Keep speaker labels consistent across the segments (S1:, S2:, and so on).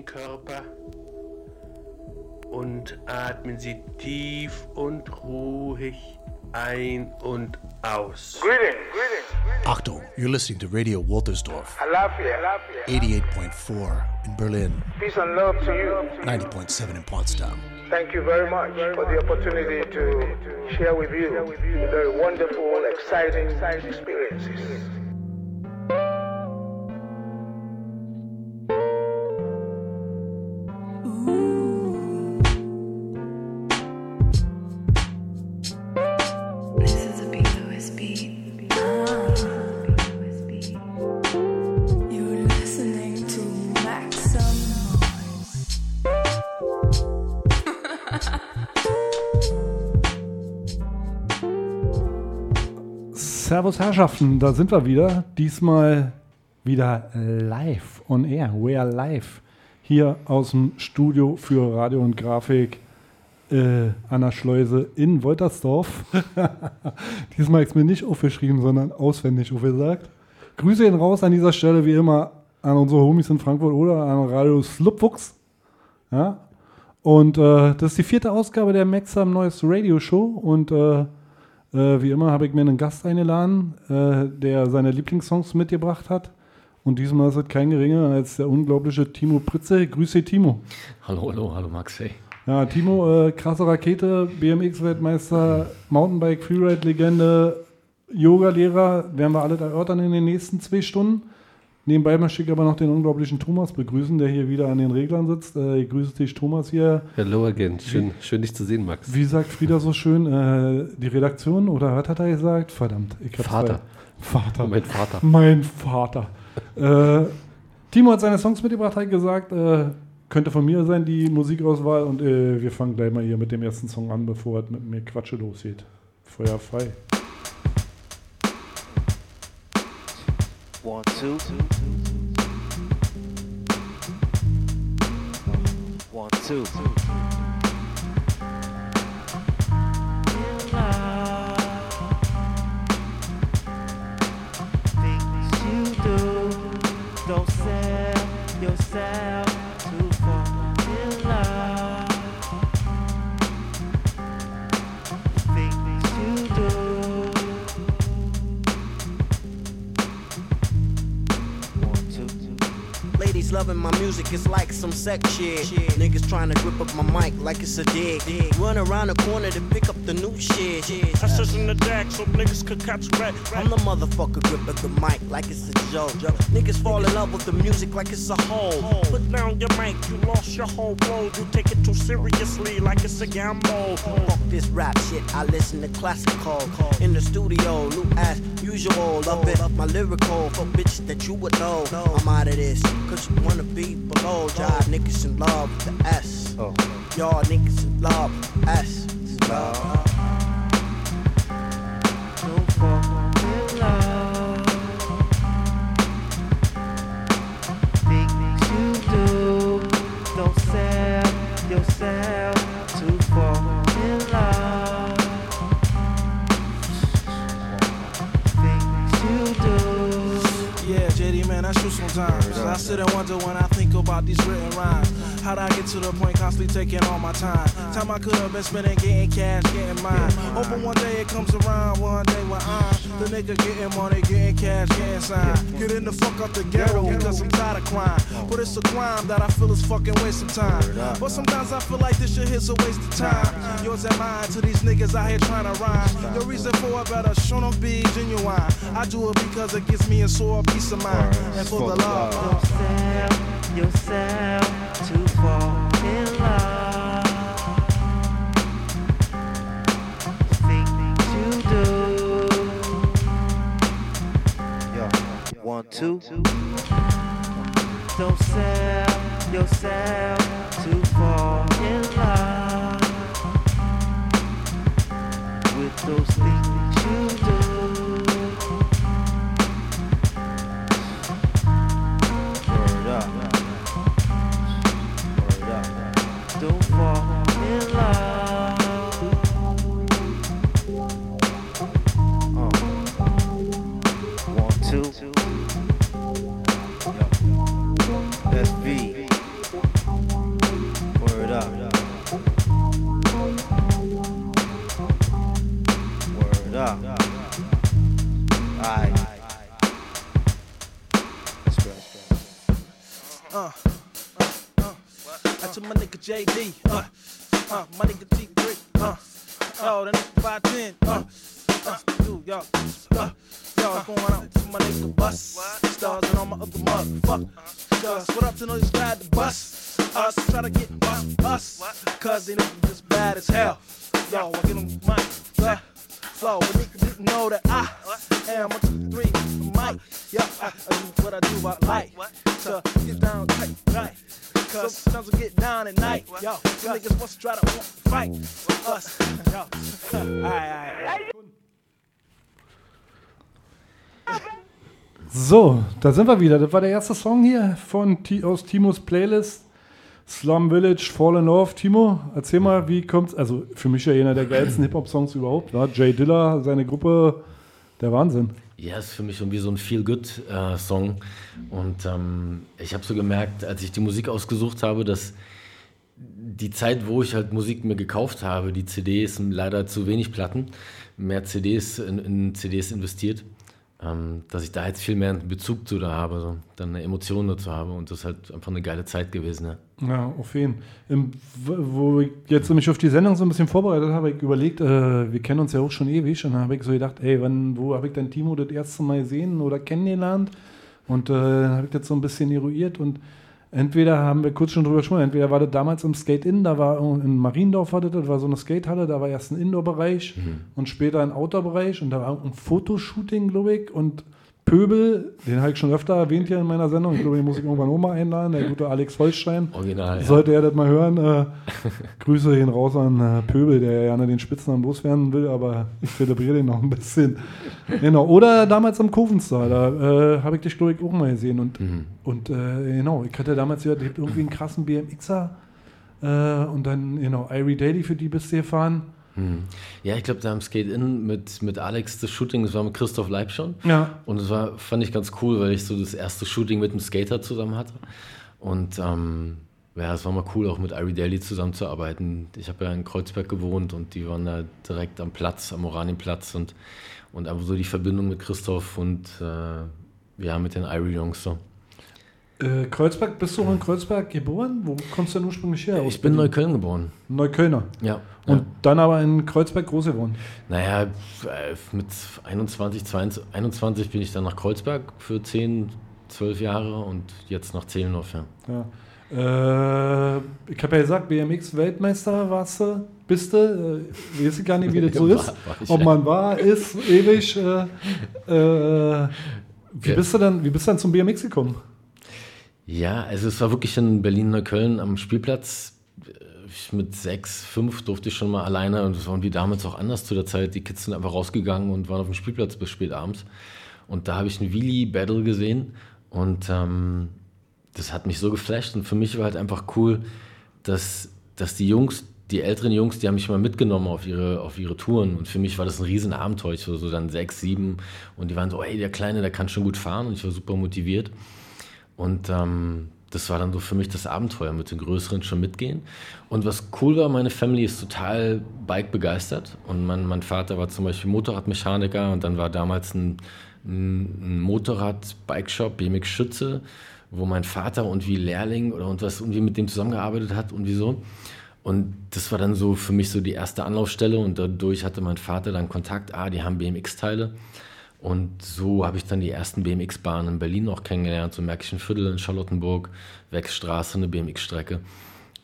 S1: den Körper und atmen Sie tief und ruhig ein und aus.
S2: Greetings. Greetings.
S3: Achtung, you're listening to Radio Waltersdorf,
S2: Alafia.
S3: 88.4 in Berlin,
S2: Peace and love to you.
S3: 90.7 in Potsdam.
S2: Thank you very much for the opportunity to share with you very wonderful, exciting experiences.
S4: Herrschaften, da sind wir wieder. Diesmal wieder live on air. We are live. Hier aus dem Studio für Radio und Grafik äh, an der Schleuse in Woltersdorf. Diesmal ist mir nicht aufgeschrieben, sondern auswendig aufgesagt. Grüße ihn raus an dieser Stelle wie immer an unsere Homies in Frankfurt oder an Radio Slupfuchs. Ja? Und äh, das ist die vierte Ausgabe der Maxam Neues Radio Show und äh, äh, wie immer habe ich mir einen Gast eingeladen, äh, der seine Lieblingssongs mitgebracht hat. Und diesmal ist es kein geringer als der unglaubliche Timo Pritze. Grüße Timo.
S5: Hallo, hallo, hallo Max, hey.
S4: Ja, Timo, äh, krasse Rakete, BMX-Weltmeister, Mountainbike, Freeride-Legende, Yoga-Lehrer, werden wir alle erörtern in den nächsten zwei Stunden. Nebenbei möchte ich aber noch den unglaublichen Thomas begrüßen, der hier wieder an den Reglern sitzt. Äh, ich grüße dich, Thomas, hier.
S5: Hello again. Schön, schön dich zu sehen, Max.
S4: Wie sagt Frieda so schön, äh, die Redaktion oder was hat er gesagt? Verdammt, ich
S5: Vater.
S4: Vater.
S5: Mein Vater.
S4: Mein Vater. äh, Timo hat seine Songs mitgebracht, hat gesagt, äh, könnte von mir sein, die Musikauswahl. Und äh, wir fangen gleich mal hier mit dem ersten Song an, bevor es mit mir Quatsche losgeht. Feuer frei.
S6: One, two. One, two.
S7: Loving my music, it's like some sex shit. Niggas trying to grip up my mic like it's a dick. dick. Run around the corner to pick up the new shit.
S8: I says in the deck so niggas could catch rat.
S7: I'm the motherfucker gripping the mic like it's a joke. Niggas fall in love with the music like it's a hole.
S8: Put down your mic, you lost your whole world. You take it too seriously like it's a gamble.
S7: Fuck this rap shit, I listen to classical. In the studio, new as usual. Love it, my lyrical. For bitches that you would know. I'm out of this, cause you wanna be below. Jive niggas in love with the S. Y'all niggas in love with the S.
S6: Oh. Love.
S9: Sometimes. I sit and wonder when I think about these written rhymes. How'd I get to the point constantly taking all my time? Time I could have been spending getting cash, getting mine. Hoping one day it comes around, one day when I'm the nigga getting money, getting cash, getting signed. Getting the fuck out the ghetto because I'm tired of crime. But it's a crime that I feel is fucking waste of time. But sometimes I feel like this shit is a waste of time. Yours and mine to these niggas out here trying to rhyme. Your reason for it better show no be genuine. I do it because it gives me a sore peace of mind. And for the love.
S6: Yourself to fall in love. Things you do. One, two. Don't sell yourself to fall in love with those things you do.
S9: JD.
S4: Da sind wir wieder. Das war der erste Song hier von aus Timos Playlist. Slum Village, Fall in Love. Timo, erzähl mal, wie kommt's? Also für mich ja einer der geilsten Hip-Hop-Songs überhaupt. War Jay Dilla, seine Gruppe, der Wahnsinn.
S5: Ja, ist für mich irgendwie so ein Feel-Good-Song. und ähm, ich habe so gemerkt, als ich die Musik ausgesucht habe, dass die Zeit, wo ich halt Musik mir gekauft habe, die CDs, leider zu wenig Platten, mehr CDs in, in CDs investiert, ähm, dass ich da jetzt viel mehr Bezug zu da habe, so, dann eine Emotion dazu habe und das ist halt einfach eine geile Zeit gewesen. Ja.
S4: Ja, auf jeden w- Wo ich jetzt mich auf die Sendung so ein bisschen vorbereitet habe, habe ich überlegt, äh, wir kennen uns ja auch schon ewig. Und dann habe ich so gedacht, ey, wann, wo habe ich denn Timo das erste Mal gesehen oder kennengelernt? Und äh, habe ich das so ein bisschen eruiert und entweder haben wir kurz schon drüber gesprochen, entweder war das damals im Skate-In, da war in Mariendorf war das, war so eine Skatehalle, da war erst ein Indoor-Bereich und später ein Outdoor-Bereich und da war ein Fotoshooting, glaube ich, und Pöbel, den habe ich schon öfter erwähnt hier in meiner Sendung. Ich glaube, den muss ich irgendwann auch mal einladen, der gute Alex Holstein.
S5: Original. Ja.
S4: Sollte er das mal hören, äh, Grüße gehen raus an äh, Pöbel, der ja gerne den Spitznamen loswerden will, aber ich zelebriere den noch ein bisschen. Genau. Oder damals am Kovenstar, da äh, habe ich dich, glaube ich, auch mal gesehen. Und,
S5: Mhm.
S4: und äh, genau, ich hatte damals gehört, irgendwie einen krassen BMXer äh, und dann, genau, Irie Daily, für die bist du gefahren.
S5: Hm. Ja, ich glaube, da am Skate-In mit, mit Alex das Shooting, das war mit Christoph Leib schon.
S4: Ja.
S5: Und das war, fand ich ganz cool, weil ich so das erste Shooting mit einem Skater zusammen hatte. Und ähm, ja, es war mal cool, auch mit Irie Daily zusammenzuarbeiten. Ich habe ja in Kreuzberg gewohnt und die waren da direkt am Platz, am Oranienplatz und, und einfach so die Verbindung mit Christoph und äh, ja, mit den Irie-Jungs so.
S4: Äh, Kreuzberg, bist du auch in Kreuzberg geboren? Wo kommst du denn ursprünglich her?
S5: Ich bin in Neukölln geboren.
S4: Neuköllner.
S5: Ja.
S4: Und
S5: ja.
S4: dann aber in Kreuzberg groß geworden.
S5: Naja, äh, mit 21, 22, 21 bin ich dann nach Kreuzberg für 10, 12 Jahre und jetzt nach Zehlendorf, ja.
S4: Ja. Äh, ich habe ja gesagt, BMX-Weltmeister warst du, bist du. Äh, weiß ich gar nicht, wie das so ist.
S5: war
S4: Ob man war, ist, ewig. Äh, äh, wie, bist du dann, wie bist du dann zum BMX gekommen?
S5: Ja, also es war wirklich in Berlin-Neukölln am Spielplatz. Ich mit sechs, fünf durfte ich schon mal alleine und das war irgendwie damals auch anders zu der Zeit. Die Kids sind einfach rausgegangen und waren auf dem Spielplatz bis spät abends. Und da habe ich einen Wheelie-Battle gesehen und ähm, das hat mich so geflasht und für mich war halt einfach cool, dass, dass die Jungs, die älteren Jungs, die haben mich mal mitgenommen auf ihre, auf ihre Touren und für mich war das ein riesen Abenteuer. Ich war so dann sechs, sieben und die waren so, ey, der Kleine, der kann schon gut fahren und ich war super motiviert. Und ähm, das war dann so für mich das Abenteuer mit den Größeren schon mitgehen. Und was cool war, meine Family ist total Bike begeistert. Und mein, mein Vater war zum Beispiel Motorradmechaniker und dann war damals ein, ein, Motorrad-Bike-Shop, BMX Schütze, wo mein Vater und wie Lehrling oder und was irgendwie mit dem zusammengearbeitet hat und wieso. Und das war dann so für mich so die erste Anlaufstelle und dadurch hatte mein Vater dann Kontakt, ah, die haben BMX-Teile. Und so habe ich dann die ersten BMX-Bahnen in Berlin auch kennengelernt, so Märkischen Viertel in Charlottenburg, Wechsstraße, eine BMX-Strecke.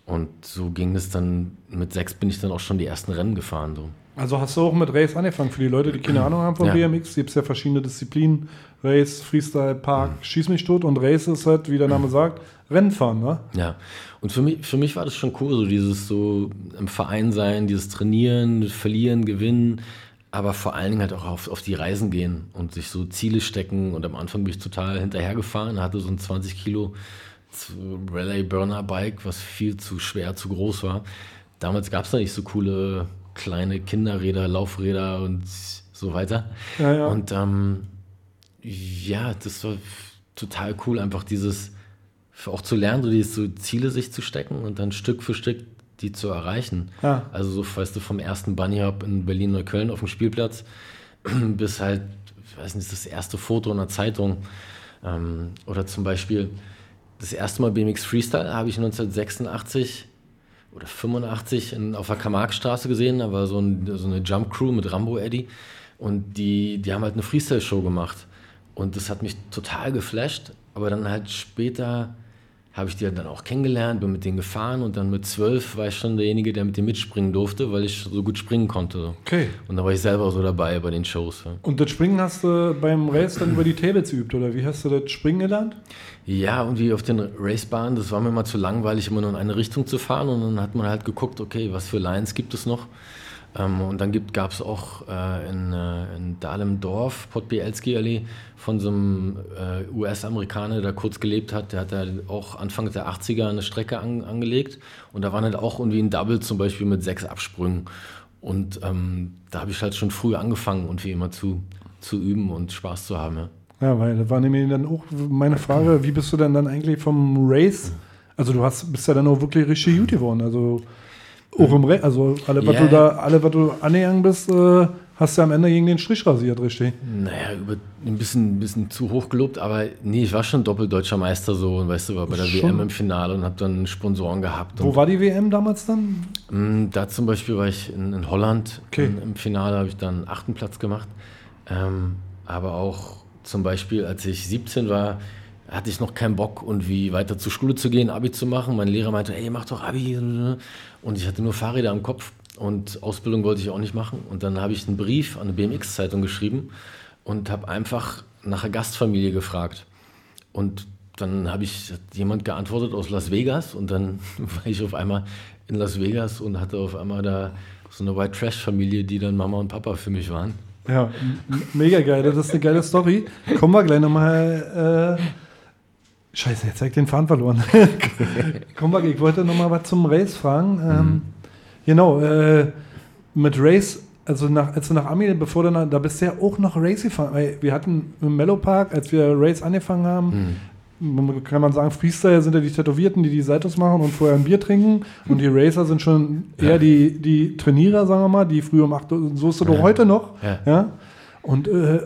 S5: Und so ging es dann, mit sechs bin ich dann auch schon die ersten Rennen gefahren. So.
S4: Also hast du auch mit Race angefangen? Für die Leute, die keine Ahnung haben von
S5: Ja.
S4: BMX, gibt es ja verschiedene Disziplinen. Race, Freestyle, Park, Schieß mich tot. Und Race ist halt, wie der Name sagt, Rennfahren, ne?
S5: Ja, und für mich, für mich war das schon cool, so dieses so im Verein sein, dieses Trainieren, Verlieren, Gewinnen, aber vor allen Dingen halt auch auf, auf die Reisen gehen und sich so Ziele stecken. Und am Anfang bin ich total hinterhergefahren, hatte so ein 20 Kilo Rallye Burner Bike, was viel zu schwer, zu groß war. Damals gab es da nicht so coole kleine Kinderräder, Laufräder und so weiter.
S4: Ja, ja.
S5: Und ähm, ja, das war total cool, einfach dieses auch zu lernen, so diese so Ziele sich zu stecken und dann Stück für Stück die zu erreichen.
S4: Ja.
S5: Also so, weißt du, vom ersten Bunny Hop in Berlin-Neukölln auf dem Spielplatz bis halt, ich weiß nicht, das erste Foto in der Zeitung. Ähm, oder zum Beispiel das erste Mal BMX Freestyle habe ich 1986 oder 85 in, auf der Camargue-Straße gesehen. Da war so, ein, so eine Jump Crew mit Rambo Eddie und die, die haben halt eine Freestyle-Show gemacht. Und das hat mich total geflasht. Aber dann halt später habe ich die dann auch kennengelernt, bin mit denen gefahren und dann mit zwölf war ich schon derjenige, der mit denen mitspringen durfte, weil ich so gut springen konnte.
S4: Okay.
S5: Und da war ich selber so dabei bei den Shows. Ja.
S4: Und das Springen hast du beim Race dann über die Tables geübt, oder wie hast du das Springen gelernt?
S5: Ja, und wie auf den Racebahnen, das war mir mal zu langweilig, immer nur in eine Richtung zu fahren. Und dann hat man halt geguckt, okay, was für Lines gibt es noch? Ähm, und dann gab es auch äh, in, äh, in Dahlem-Dorf, Port Bielski Allee, von so einem äh, US-Amerikaner, der kurz gelebt hat, der hat da auch Anfang der 80er eine Strecke an, angelegt. Und da waren halt auch irgendwie ein Double zum Beispiel mit sechs Absprüngen. Und ähm, da habe ich halt schon früh angefangen und wie immer zu, zu üben und Spaß zu haben. Ja.
S4: Ja, weil das war nämlich dann auch meine Frage, wie bist du denn dann eigentlich vom Race? Also du hast bist ja dann auch wirklich richtig gut geworden. Also auch im Race, also alle, was
S5: Ja.
S4: du da, alle, was du angegangen bist, äh, hast du am Ende gegen den Strich rasiert, richtig?
S5: Naja, über, ein, bisschen, ein bisschen zu hoch gelobt, aber nee, ich war schon doppeldeutscher Meister so und weißt du, war bei der
S4: Schon?
S5: WM im Finale und habe dann Sponsoren gehabt.
S4: Wo war die WM damals dann?
S5: Mm, Da zum Beispiel war ich in, in Holland.
S4: Okay.
S5: In, Im Finale habe ich dann achten Platz gemacht. Ähm, aber auch zum Beispiel, als ich 17 war, hatte ich noch keinen Bock, irgendwie weiter zur Schule zu gehen, Abi zu machen. Mein Lehrer meinte, ey, mach doch Abi. Und ich hatte nur Fahrräder am Kopf und Ausbildung wollte ich auch nicht machen. Und dann habe ich einen Brief an eine BMX-Zeitung geschrieben und habe einfach nach einer Gastfamilie gefragt. Und dann habe ich jemand geantwortet aus Las Vegas und dann war ich auf einmal in Las Vegas und hatte auf einmal da so eine White Trash Familie, die dann Mama und Papa für mich waren.
S4: Ja, mega geil. Das ist eine geile Story. Kommen wir gleich nochmal. Äh, Scheiße, jetzt habe ich den Faden verloren. Kommen wir, ich wollte nochmal was zum Race fragen. Ähm, Genau, äh, mit Race, also nach, als du nach Ami, bevor du nach, da bist du ja auch noch Race gefahren. Weil Wir hatten im Mellow Park, als wir Race angefangen haben, kann man sagen, Freestyle sind ja die Tätowierten, die die Saltos machen und vorher ein Bier trinken. Und die Racer sind schon eher die, die Trainierer, sagen wir mal, die früher um 8 Uhr, so ist es doch
S5: Ja.
S4: heute noch.
S5: Ja.
S4: Ja. Und äh, äh,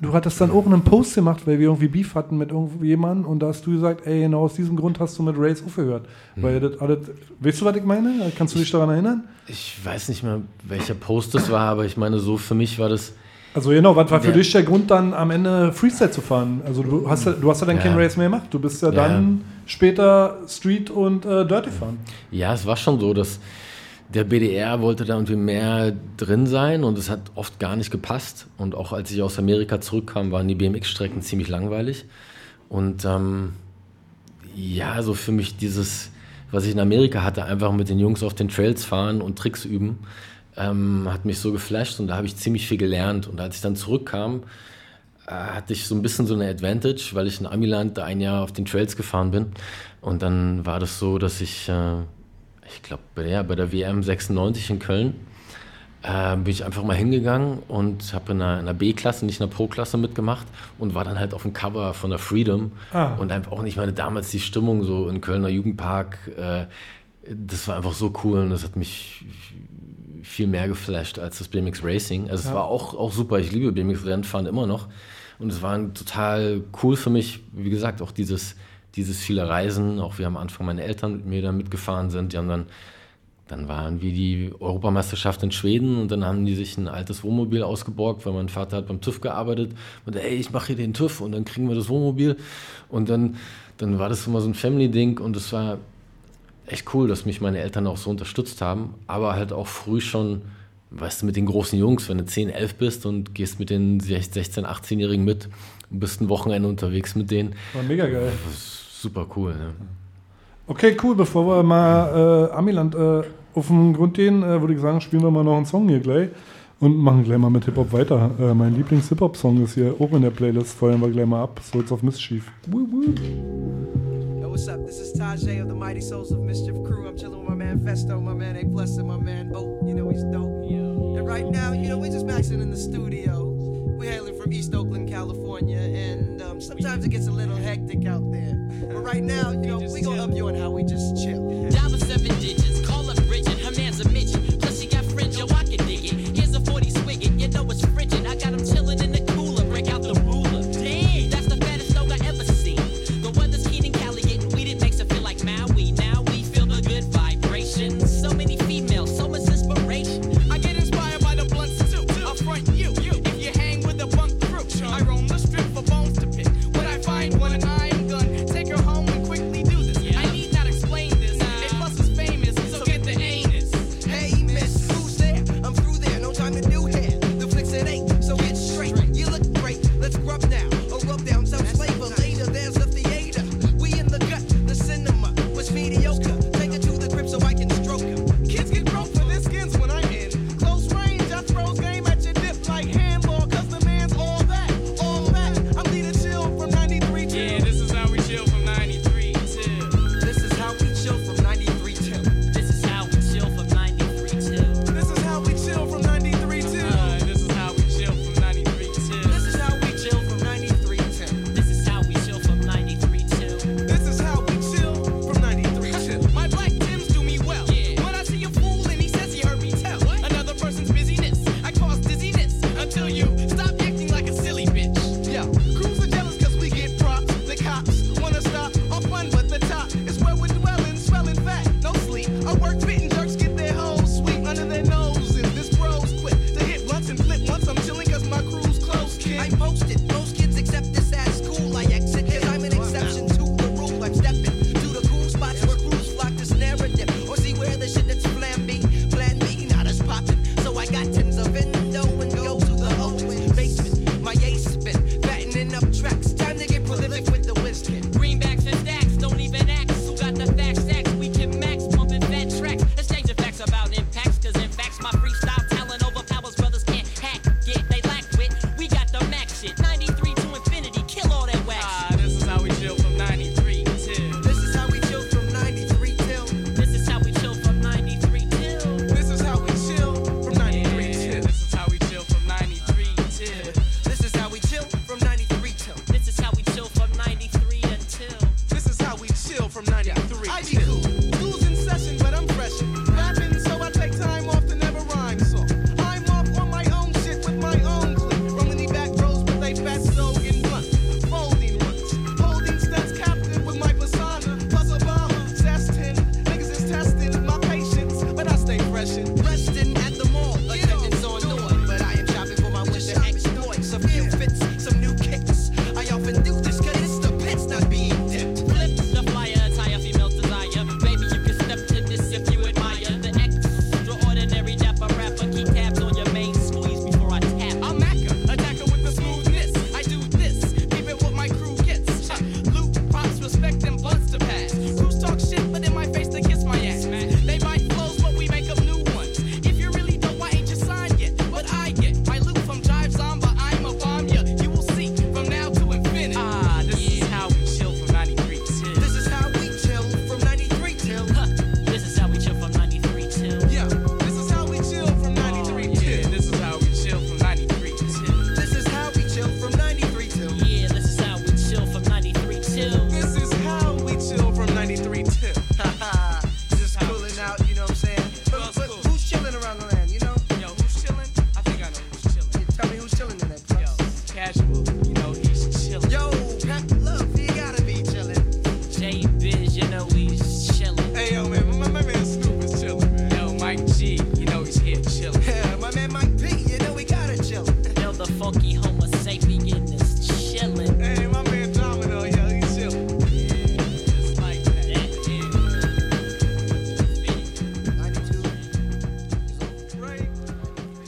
S4: du hattest dann auch einen Post gemacht, weil wir irgendwie Beef hatten mit irgendjemandem und da hast du gesagt, ey, genau aus diesem Grund hast du mit Race aufgehört. Weil das alles, weißt du, was ich meine? Kannst du dich daran erinnern?
S5: Ich weiß nicht mehr, welcher Post das war, aber ich meine, so für mich war das.
S4: Also genau, was war für
S5: Ja.
S4: dich der Grund dann am Ende Freestyle zu fahren? Also du hast ja, du hast ja dann
S5: Ja.
S4: kein Race mehr gemacht. Du bist ja,
S5: Ja.
S4: dann später Street und äh, Dirty fahren.
S5: Ja, es war schon so, dass der BDR wollte da irgendwie mehr drin sein und es hat oft gar nicht gepasst. Und auch als ich aus Amerika zurückkam, waren die BMX-Strecken ziemlich langweilig. Und ähm, ja, so für mich dieses, was ich in Amerika hatte, einfach mit den Jungs auf den Trails fahren und Tricks üben, ähm, hat mich so geflasht und da habe ich ziemlich viel gelernt. Und als ich dann zurückkam, äh, hatte ich so ein bisschen so eine Advantage, weil ich in Amiland da ein Jahr auf den Trails gefahren bin. Und dann war das so, dass ich, äh, ich glaube, bei der, bei der WM 96 in Köln, äh, bin ich einfach mal hingegangen und habe in einer, in einer B-Klasse, nicht in einer Pro-Klasse mitgemacht und war dann halt auf dem Cover von der Freedom.
S4: Ah.
S5: Und einfach auch nicht meine damals die Stimmung so in Kölner Jugendpark. Äh, das war einfach so cool und das hat mich viel mehr geflasht als das BMX Racing. Also es
S4: Ja.
S5: war auch, auch super. Ich liebe BMX Rennfahren immer noch. Und es war total cool für mich, wie gesagt, auch dieses, dieses viele Reisen, auch wie am Anfang meine Eltern mit mir da mitgefahren sind. Die haben dann, dann waren wir die Europameisterschaft in Schweden und dann haben die sich ein altes Wohnmobil ausgeborgt, weil mein Vater hat beim TÜV gearbeitet und ey, ich mache hier den TÜV und dann kriegen wir das Wohnmobil. Und dann, dann war das immer so ein Family-Ding und es war echt cool, dass mich meine Eltern auch so unterstützt haben, aber halt auch früh schon, weißt du, mit den großen Jungs, wenn du 10, 11 bist und gehst mit den 16, 18-Jährigen mit und bist ein Wochenende unterwegs mit denen.
S4: War mega geil.
S5: Das super cool. Ne?
S4: Okay, cool. Bevor wir mal äh, Amiland äh, auf den Grund gehen, äh, würde ich sagen, spielen wir mal noch einen Song hier gleich und machen gleich mal mit Hip-Hop weiter. Äh, mein Lieblings-Hip-Hop-Song ist hier auch in der Playlist. Feuern wir gleich mal ab. Souls of Mischief. Woo, woo.
S10: Yo, what's up? This is Tajay of the Mighty Souls of Mischief crew. I'm chilling with my man Festo, my man A and my man Bo. You know he's dope. And right now, you know, we're just maxing in the studio. We're hailing from East Oakland, California, and um, sometimes it gets a little hectic out there. But right now, you know, we gonna up you on how we just chill.
S11: Dollar seven digits,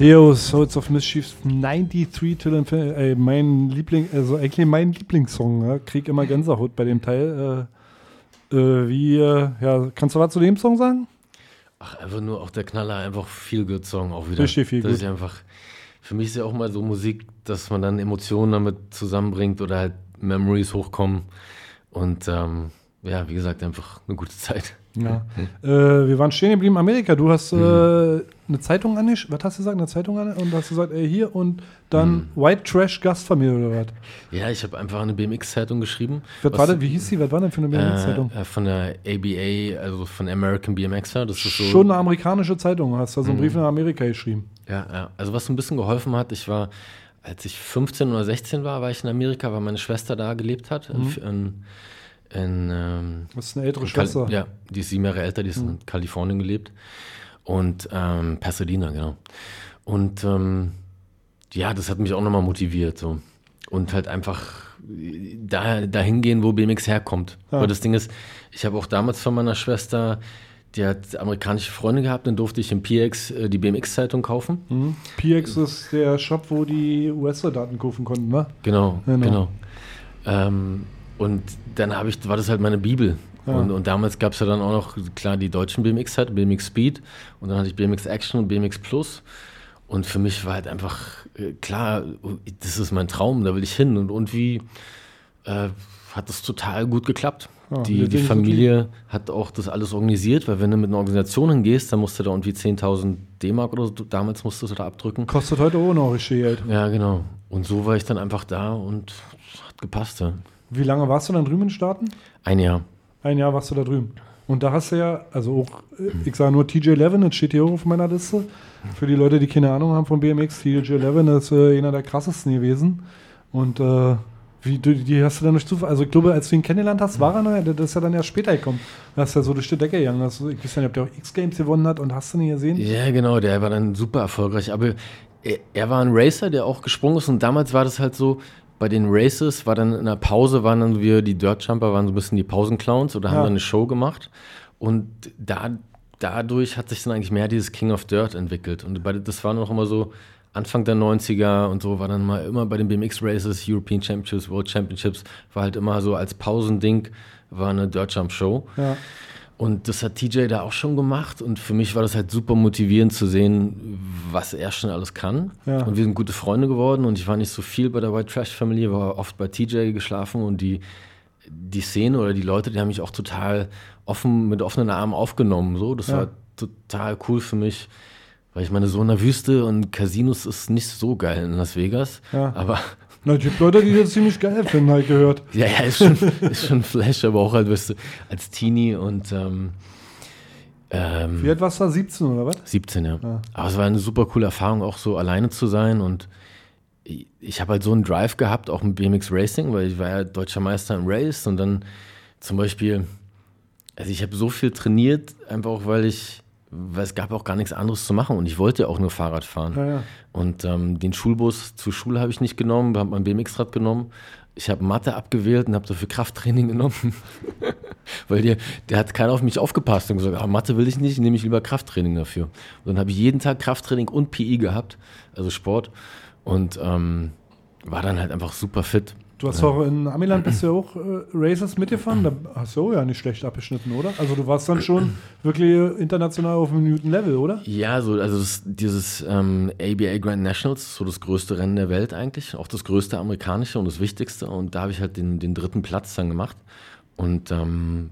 S11: Yo,
S4: Souls of Mischief 93 Till Infinity. Ey, mein Liebling, also eigentlich mein Lieblingssong. Ja? Krieg immer Gänsehaut bei dem Teil. Äh, äh, wie, äh, ja, kannst du was zu dem Song sagen?
S5: Ach, einfach nur auch der Knaller, einfach viel good Song auch wieder.
S4: Richtig viel
S5: ist einfach, für mich ist ja auch mal so Musik, dass man dann Emotionen damit zusammenbringt oder halt Memories hochkommen. Und ähm, ja, wie gesagt, einfach eine gute Zeit.
S4: Ja. äh, wir waren stehen geblieben in Amerika. Du hast äh, eine Zeitung an Was hast du gesagt? Eine Zeitung an Und hast gesagt, ey, hier und dann White Trash Gastfamilie oder was?
S5: Ja, ich habe einfach eine BMX-Zeitung geschrieben.
S4: Was
S5: Was-
S4: war denn, wie hieß die? Was war denn für eine BMX-Zeitung?
S5: Äh, äh, von der ABA, also von American BMXer. Das ist so,
S4: Schon eine amerikanische Zeitung. Hast da so einen
S5: Mhm.
S4: Brief nach Amerika geschrieben.
S5: Ja, ja. Also was ein bisschen geholfen hat, ich war, als ich 15 oder 16 war, war ich in Amerika, weil meine Schwester da gelebt hat.
S4: Mhm.
S5: in, in, ähm,
S4: Das ist eine ältere
S5: in
S4: Schwester.
S5: Ja, die ist sieben Jahre älter, die ist
S4: Mhm.
S5: in Kalifornien gelebt. Und ähm, Pasadena, genau. Und ähm, ja, das hat mich auch nochmal motiviert. So. Und halt einfach da, dahin gehen, wo BMX herkommt.
S4: Ja.
S5: Weil das Ding ist, ich habe auch damals von meiner Schwester, die hat amerikanische Freunde gehabt, dann durfte ich im PX äh, die BMX-Zeitung kaufen.
S4: Mhm. PX ist der Shop, wo die US-Soldaten kaufen konnten, ne?
S5: Genau,
S4: Genau.
S5: genau. Ähm, und dann habe ich, war das halt meine Bibel.
S4: Ja.
S5: Und, und damals gab es ja dann auch noch, klar, die deutschen BMX halt, BMX Speed. Und dann hatte ich BMX Action und BMX Plus. Und für mich war halt einfach äh, klar, das ist mein Traum, da will ich hin. Und irgendwie äh, hat das total gut geklappt.
S4: Ja,
S5: die, die Familie hat auch das alles organisiert, weil wenn du mit einer Organisation hingehst, dann musst du da irgendwie 10.000 D-Mark oder so, damals musstest du da abdrücken.
S4: Kostet heute auch noch Geld.
S5: Ja, genau. Und so war ich dann einfach da und es hat gepasst. Ja.
S4: Wie lange warst du dann drüben in den Staaten?
S5: Ein Jahr.
S4: Ein Jahr warst du da drüben. Und da hast du ja, also auch, äh, ich sage nur TJ11, das steht hier auch auf meiner Liste. Für die Leute, die keine Ahnung haben von BMX, TJ11 ist äh, einer der krassesten gewesen. Und äh, wie, du, die hast du dann durch Zufall, also ich glaube, als du ihn kennengelernt hast, war er noch, das ist ja dann ja später gekommen. Da hast du ja so durch die Decke gegangen. Hast, du- ich weiß nicht, ob der auch X-Games gewonnen hat und hast du nicht gesehen?
S5: Ja, genau, der war dann super erfolgreich. Aber er, er war ein Racer, der auch gesprungen ist. Und damals war das halt so, bei den Races war dann in der Pause, waren dann wir, die Dirt Jumper, waren so ein bisschen die Pausenclowns oder haben
S4: Ja.
S5: dann eine Show gemacht. Und da, dadurch hat sich dann eigentlich mehr dieses King of Dirt entwickelt. Und bei, das war noch immer so Anfang der 90er und so war dann mal immer bei den BMX Races, European Championships, World Championships, war halt immer so als Pausending, war eine Dirt Jump Show.
S4: Ja.
S5: Und das hat TJ da auch schon gemacht und für mich war das halt super motivierend zu sehen, was er schon alles kann.
S4: Ja.
S5: Und wir sind gute Freunde geworden und ich war nicht so viel bei der White Trash Family, war oft bei TJ geschlafen und die, die Szene oder die Leute, die haben mich auch total offen, mit offenen Armen aufgenommen. So. Das
S4: Ja.
S5: war total cool für mich, weil ich meine, so in der Wüste und Casinos ist nicht so geil in Las Vegas.
S4: Ja.
S5: Aber
S4: Na, es gibt Leute, die das ziemlich geil finden, halt gehört.
S5: ja, ja, ist schon, ist schon Flash, aber auch halt, weißt du, als Teenie und ähm, ähm,
S4: Wie alt warst du da? 17 oder was?
S5: 17, ja.
S4: Ja.
S5: Aber es war eine super coole Erfahrung, auch so alleine zu sein. Und ich, ich habe halt so einen Drive gehabt, auch mit BMX Racing, weil ich war ja deutscher Meister im Race und dann zum Beispiel, also ich habe so viel trainiert, einfach auch, weil ich, weil es gab auch gar nichts anderes zu machen und ich wollte auch nur Fahrrad fahren.
S4: Ja, ja.
S5: Und ähm, den Schulbus zur Schule habe ich nicht genommen, habe mein BMX-Rad genommen. Ich habe Mathe abgewählt und habe dafür Krafttraining genommen. Weil der, der hat keiner auf mich aufgepasst und gesagt, ah, Mathe will ich nicht, nehme ich lieber Krafttraining dafür. Und dann habe ich jeden Tag Krafttraining und PI gehabt, also Sport. Und ähm, war dann halt einfach super fit.
S4: Du hast auch in Amiland bist du ja auch äh, Races mitgefahren, da hast du auch ja nicht schlecht abgeschnitten, oder? Also du warst dann schon wirklich international auf einem guten Level, oder?
S5: Ja, so, also das, dieses ähm, ABA Grand Nationals, so das größte Rennen der Welt eigentlich, auch das größte amerikanische und das wichtigste. Und da habe ich halt den, den dritten Platz dann gemacht. Und ähm,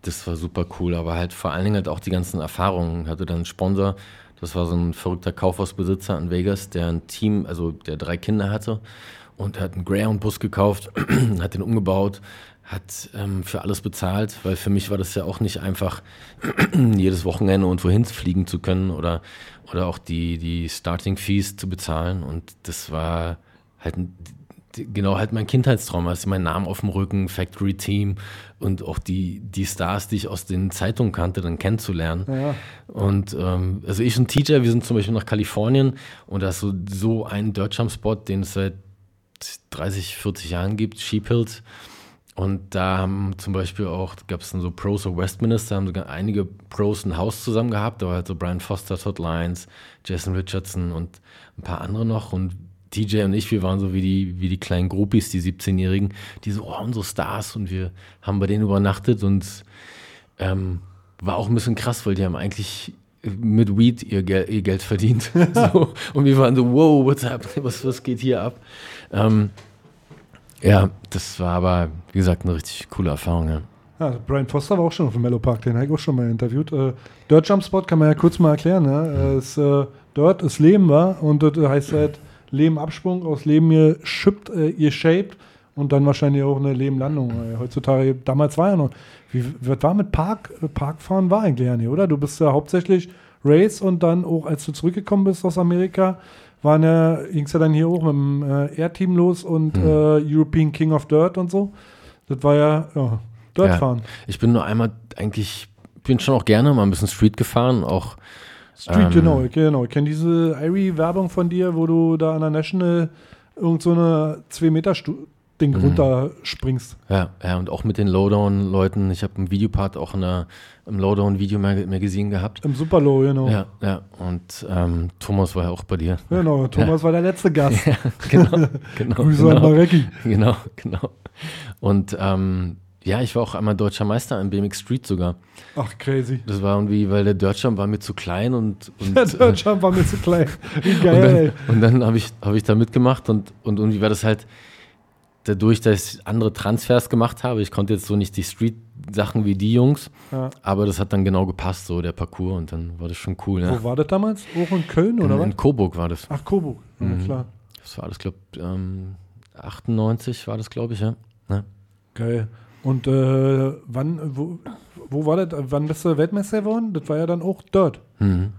S5: das war super cool, aber halt vor allen Dingen halt auch die ganzen Erfahrungen. Ich hatte dann einen Sponsor, das war so ein verrückter Kaufhausbesitzer in Vegas, der ein Team, also der drei Kinder hatte und hat einen Greyhound-Bus gekauft, hat den umgebaut, hat ähm, für alles bezahlt, weil für mich war das ja auch nicht einfach, jedes Wochenende und wohin fliegen zu können oder, oder auch die, die Starting-Fees zu bezahlen. Und das war halt genau halt mein Kindheitstraum, also mein Name auf dem Rücken, Factory Team und auch die, die Stars, die ich aus den Zeitungen kannte, dann kennenzulernen.
S4: Ja.
S5: Und ähm, also ich und TJ, wir sind zum Beispiel nach Kalifornien und da ist so, so ein Dirtjump-Spot, den es seit 30, 40 Jahren gibt, Sheep Hills. Und da haben zum Beispiel auch, gab es dann so Pros of Westminster, haben sogar einige Pros ein Haus zusammen gehabt. Da war halt so Brian Foster, Todd Lyons, Jason Richardson und ein paar andere noch. Und TJ und ich, wir waren so wie die, wie die kleinen Groupies, die 17-Jährigen, die so, oh, unsere Stars. Und wir haben bei denen übernachtet und ähm, war auch ein bisschen krass, weil die haben eigentlich mit Weed ihr, Gel ihr Geld verdient. so. Und wir waren so, wow, what's up? Was, was geht hier ab? Ähm, ja, das war aber, wie gesagt, eine richtig coole Erfahrung. Ja.
S4: Ja, Brian Foster war auch schon auf dem Mellow Park, den habe ich auch schon mal interviewt. Äh, Dirt Jump Spot kann man ja kurz mal erklären. Ne? Äh, ist, äh, Dirt ist Leben war und das heißt halt Leben Absprung, aus Leben ihr schippt, äh, ihr shaped und dann wahrscheinlich auch eine Lebenlandung. Äh, heutzutage, damals war ja noch, wie, was war mit Park, Parkfahren war eigentlich ja nicht, oder? Du bist ja hauptsächlich Race und dann auch, als du zurückgekommen bist aus Amerika, waren ja, ging es ja dann hier auch mit dem äh, Air-Team los und
S5: Hm.
S4: äh, European King of Dirt und so. Das war ja, ja, Dirt
S5: Ja.
S4: fahren.
S5: Ich bin nur einmal eigentlich, bin schon auch gerne mal ein bisschen Street gefahren, auch.
S4: Street,
S5: ähm,
S4: genau, ich- genau. Ich kenne diese Irie-Werbung von dir, wo du da an der National irgend so eine 2-Meter-Ding
S5: Mhm.
S4: runterspringst.
S5: Ja, ja, und auch mit den Lowdown-Leuten. Ich habe einen Videopart auch in der, im Lowdown-Video-Magazin gehabt.
S4: Im Superlow, genau.
S5: Ja, ja. Und ähm, Thomas war ja auch bei dir.
S4: Genau, Thomas
S5: ja.
S4: war der letzte Gast.
S5: Ja, genau, genau.
S4: Grüße
S5: genau.
S4: an Marecki.
S5: Genau, genau. Und ähm, ja, ich war auch einmal deutscher Meister im BMX Street sogar.
S4: Ach, crazy.
S5: Das war irgendwie, weil der Dirtjump war mir zu klein und. und
S4: Der Dirtjump war mir zu klein. Wie
S5: und
S4: geil, ey.
S5: dann, und dann habe ich, hab ich da mitgemacht und, und irgendwie war das halt dadurch, dass ich andere Transfers gemacht habe. Ich konnte jetzt so nicht die Street-Sachen wie die Jungs,
S4: Ja.
S5: aber das hat dann genau gepasst, so der Parcours und dann war das schon cool. Ja.
S4: Wo war das damals? Auch in Köln oder
S5: in,
S4: was?
S5: in Coburg war das.
S4: Ach, Coburg. Ja,
S5: Mhm.
S4: klar.
S5: Das war alles, glaube ähm, 98 war das, glaube ich, ja. ja.
S4: Geil. Und äh, wann, wo, wo war das? Wann bist du Weltmeister geworden? Das war ja dann auch Dirt.
S5: Mhm.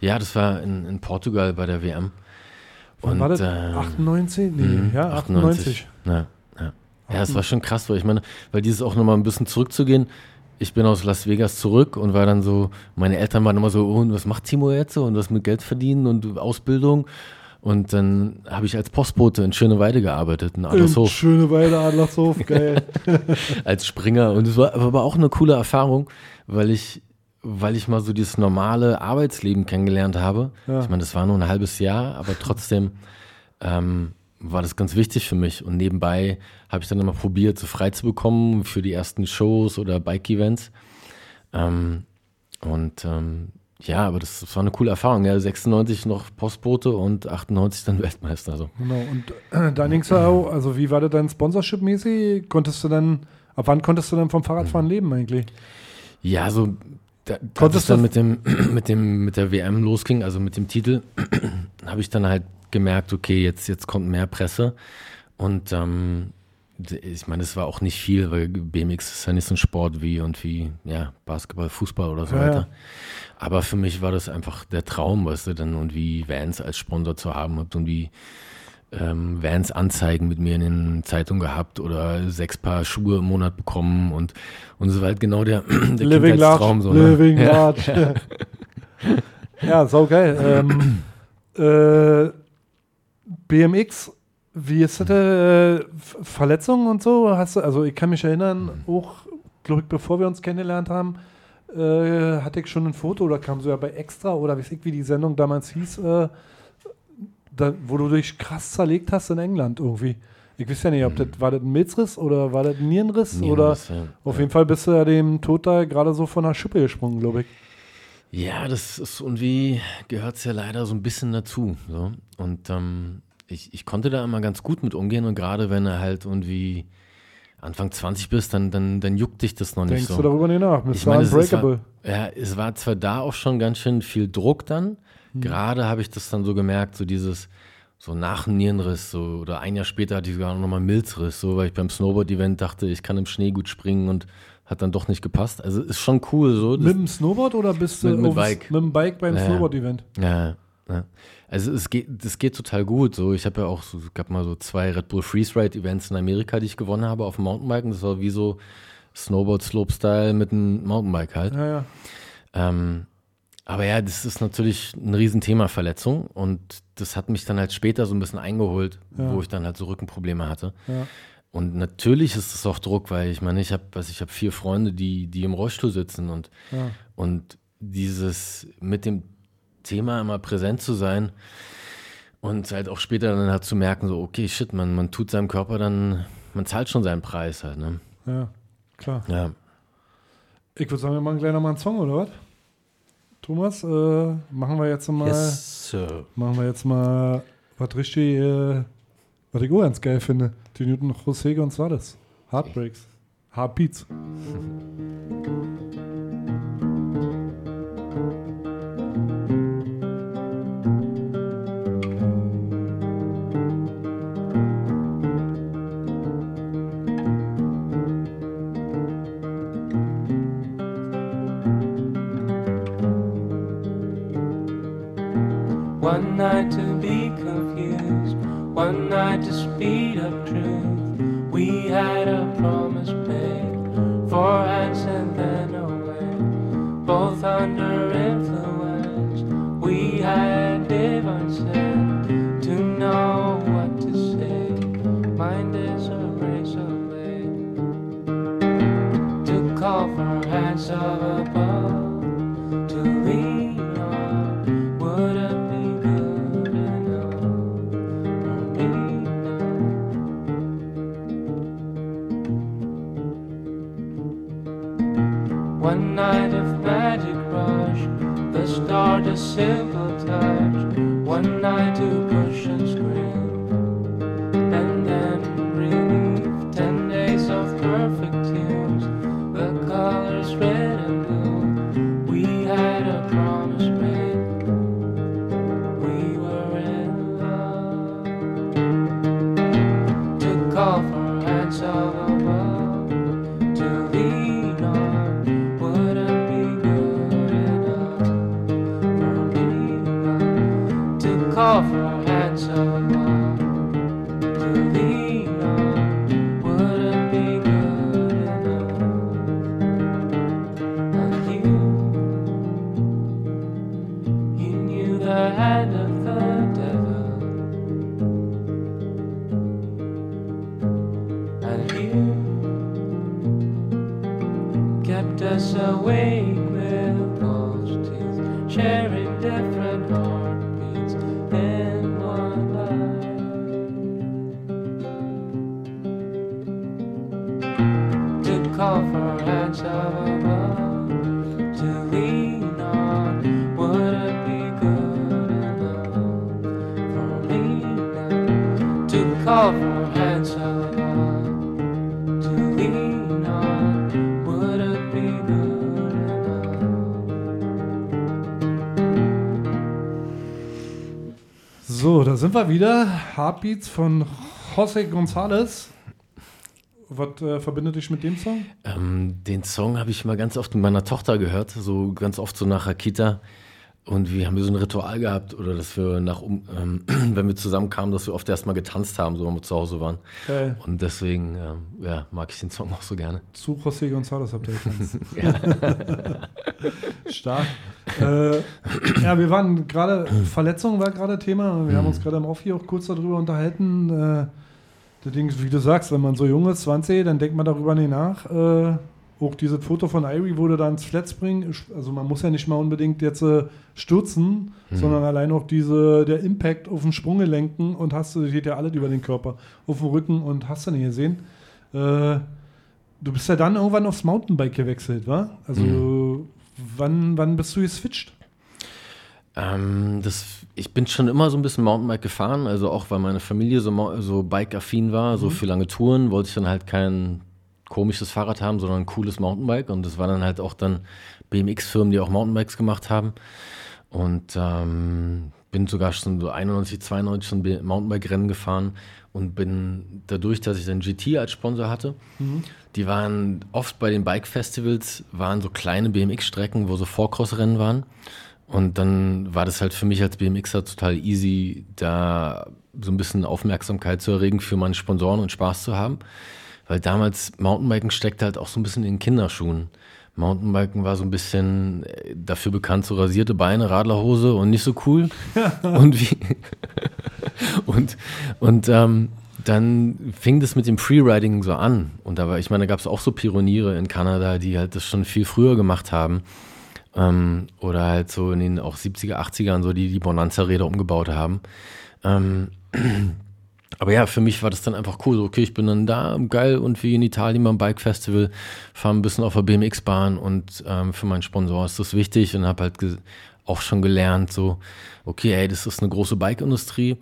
S5: Ja, das war in, in Portugal bei der WM.
S4: Wann war das? 98? Nee, ja, 98.
S5: Ja, ja. Ja, es war schon krass, weil ich meine, weil dieses auch nochmal ein bisschen zurückzugehen. Ich bin aus Las Vegas zurück und war dann so, meine Eltern waren immer so, oh, und was macht Timo jetzt so? Und was mit Geld verdienen und Ausbildung. Und dann habe ich als Postbote in Schöneweide gearbeitet, in
S4: In
S5: Adlershof.
S4: Schöneweide, Adlershof, geil.
S5: als Springer. Und es war aber auch eine coole Erfahrung, weil ich, weil ich mal so dieses normale Arbeitsleben kennengelernt habe.
S4: Ja.
S5: Ich meine, das war nur ein halbes Jahr, aber trotzdem ähm, war das ganz wichtig für mich. Und nebenbei habe ich dann immer probiert, so frei zu bekommen für die ersten Shows oder Bike-Events. Ähm, und ähm, ja, aber das, das war eine coole Erfahrung. Ja, 96 noch Postbote und 98 dann Weltmeister. Also.
S4: Genau, und äh, dann ging es ja auch, also wie war das dann Sponsorship-mäßig? Konntest du dann, ab wann konntest du dann vom Fahrradfahren leben eigentlich?
S5: Ja, so da, als es
S4: Konntest
S5: dann
S4: du-
S5: mit dem, mit dem mit der WM losging, also mit dem Titel, habe ich dann halt gemerkt, okay, jetzt, jetzt kommt mehr Presse. Und ähm, ich meine, es war auch nicht viel, weil BMX ist ja nicht so ein Sport wie und wie, ja, Basketball, Fußball oder so
S4: Ja,
S5: weiter.
S4: ja.
S5: Aber für mich war das einfach der Traum, weißt du, dann und wie Vans als Sponsor zu haben und wie ähm, Vans Anzeigen mit mir in den Zeitungen gehabt oder sechs Paar Schuhe im Monat bekommen und, und so war halt genau der, der
S4: Living large,
S5: So, ne?
S4: living
S5: ja,
S4: large. Ja, sau geil. ähm, äh, BMX, wie ist das? Äh, Verletzungen und so? Hast du, also ich kann mich erinnern, auch, glaube ich, bevor wir uns kennengelernt haben, äh, hatte ich schon ein Foto oder kam so ja bei Extra oder weiß ich, wie die Sendung damals hieß, äh, da, wo du dich krass zerlegt hast in England irgendwie. Ich weiß ja nicht, ob das war das ein Milzriss oder war das ein Nierenriss,
S5: Nierenriss,
S4: oder
S5: ja.
S4: auf jeden Fall bist du ja dem Tod da gerade so von der Schippe gesprungen, glaube ich.
S5: Ja, das ist irgendwie, gehört es ja leider so ein bisschen dazu. So. Und ähm, ich, ich konnte da immer ganz gut mit umgehen und gerade wenn du halt irgendwie Anfang 20 bist, dann, dann, dann juckt dich das noch nicht
S4: Denkst
S5: so.
S4: du darüber nicht nach? Mr.
S5: Ich meine, es, es war,
S4: Unbreakable.
S5: ja, es war zwar da auch schon ganz schön viel Druck dann.
S4: Hm.
S5: Gerade habe ich das dann so gemerkt, so dieses, so nach dem Nierenriss, so, oder ein Jahr später hatte ich sogar noch mal Milzriss, so, weil ich beim Snowboard-Event dachte, ich kann im Schnee gut springen und hat dann doch nicht gepasst. Also ist schon cool so.
S4: Mit dem Snowboard oder bist du
S5: Mit- mit Bike.
S4: mit dem Bike beim
S5: ja.
S4: Snowboard-Event?
S5: Ja, Ja. Also es geht, das geht total gut. So, ich habe ja auch, so, es gab mal so zwei Red Bull Freeze Ride Events in Amerika, die ich gewonnen habe auf dem Mountainbiken. Das war wie so Snowboard Slope Style mit einem Mountainbike halt.
S4: Ja, ja.
S5: Ähm, aber ja, das ist natürlich ein Riesenthema Verletzung und das hat mich dann halt später so ein bisschen eingeholt,
S4: Ja.
S5: wo ich dann halt so Rückenprobleme hatte.
S4: Ja.
S5: Und natürlich ist es auch Druck, weil ich meine, ich habe, also ich habe vier Freunde, die, die im Rollstuhl sitzen und,
S4: Ja.
S5: und dieses mit dem Thema immer präsent zu sein und halt auch später dann halt zu merken, so, okay, shit, man, man tut seinem Körper dann, man zahlt schon seinen Preis halt, ne?
S4: Ja, klar.
S5: Ja.
S4: Ich würde sagen, wir machen gleich nochmal einen Song, oder was? Thomas, äh, machen wir jetzt mal.
S5: Yes.
S4: Machen wir jetzt mal was richtig, äh, was ich auch ganz geil finde. Die Newton José González. Heartbreaks.
S12: Heartbeats.
S4: sind wir wieder. Heartbeats von José González. Was äh, verbindet dich mit dem Song?
S5: Ähm, den Song habe ich mal ganz oft mit meiner Tochter gehört, so ganz oft so nach der Kita. Und wir haben so ein Ritual gehabt, oder dass wir nach, ähm, wenn wir zusammenkamen, dass wir oft erstmal getanzt haben, so wenn wir zu Hause waren.
S4: Geil.
S5: Und deswegen ähm, ja, mag ich den Song auch so gerne.
S4: Zu José González habt ihr getanzt. Stark. Äh, ja, wir waren gerade, Verletzung war gerade Thema. Wir haben uns gerade im Off hier auch kurz darüber unterhalten. Äh, das Ding, wie du sagst, wenn man so jung ist, 20, dann denkt man darüber nicht nach. Äh, auch dieses Foto von Irie wurde da ins Flats bringen. Also man muss ja nicht mal unbedingt jetzt äh, stürzen,
S5: Mhm.
S4: sondern allein auch diese, der Impact auf den Sprunggelenken und hast du, geht ja alles über den Körper, auf dem Rücken und hast du nicht gesehen. Äh, du bist ja dann irgendwann aufs Mountainbike gewechselt, wa? Also
S5: Mhm.
S4: wann, wann bist du geswitcht?
S5: Ähm, das, ich bin schon immer so ein bisschen Mountainbike gefahren, also auch weil meine Familie so, so bike-affin war, so
S4: Mhm.
S5: für lange Touren, wollte ich dann halt kein komisches Fahrrad haben, sondern ein cooles Mountainbike. Und das waren dann halt auch dann BMX-Firmen, die auch Mountainbikes gemacht haben. Und ähm, bin sogar schon so 91, 92 schon Mountainbike-Rennen gefahren und bin dadurch, dass ich dann GT als Sponsor hatte,
S4: Mhm.
S5: die waren oft bei den Bike-Festivals, waren so kleine BMX-Strecken, wo so Vorcross-Rennen waren. Und dann war das halt für mich als BMXer total easy, da so ein bisschen Aufmerksamkeit zu erregen für meine Sponsoren und Spaß zu haben. Weil damals Mountainbiken steckte halt auch so ein bisschen in Kinderschuhen. Mountainbiken war so ein bisschen äh, dafür bekannt, so rasierte Beine, Radlerhose und nicht so cool. und wie und und ähm, dann fing das mit dem Freeriding so an. Und da war, ich meine, da gab es auch so Pioniere in Kanada, die halt das schon viel früher gemacht haben. Ähm, oder halt so in den auch 70er, 80ern, so die die Bonanza-Räder umgebaut haben. Ähm, aber ja, für mich war das dann einfach cool. So, okay, ich bin dann da, geil, und wie in Italien beim Bike Festival, fahre ein bisschen auf der BMX-Bahn und ähm, für meinen Sponsor ist das wichtig. Und habe halt auch schon gelernt, so, okay, ey, das ist eine große Bike-Industrie.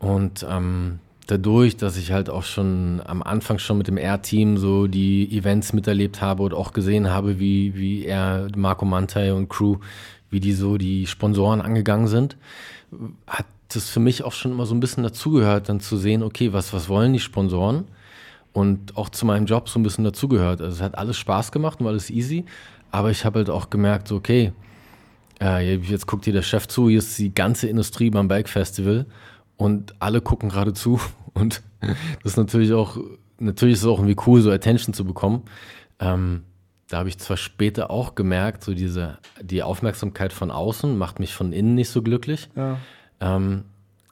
S5: Und ähm, dadurch, dass ich halt auch schon am Anfang schon mit dem R-Team so die Events miterlebt habe und auch gesehen habe, wie, wie er, Marco Mantai und Crew, wie die so die Sponsoren angegangen sind, hat das für mich auch schon immer so ein bisschen dazugehört, dann zu sehen, okay, was, was wollen die Sponsoren? Und auch zu meinem Job so ein bisschen dazugehört. Also es hat alles Spaß gemacht und alles easy, aber ich habe halt auch gemerkt, so, okay, äh, jetzt guckt hier der Chef zu, hier ist die ganze Industrie beim Bike Festival und alle gucken gerade zu und das ist natürlich auch, natürlich ist es auch irgendwie cool, so Attention zu bekommen. Ähm, da habe ich zwar später auch gemerkt, so diese, die Aufmerksamkeit von außen macht mich von innen nicht so glücklich.
S4: Ja.
S5: Ähm,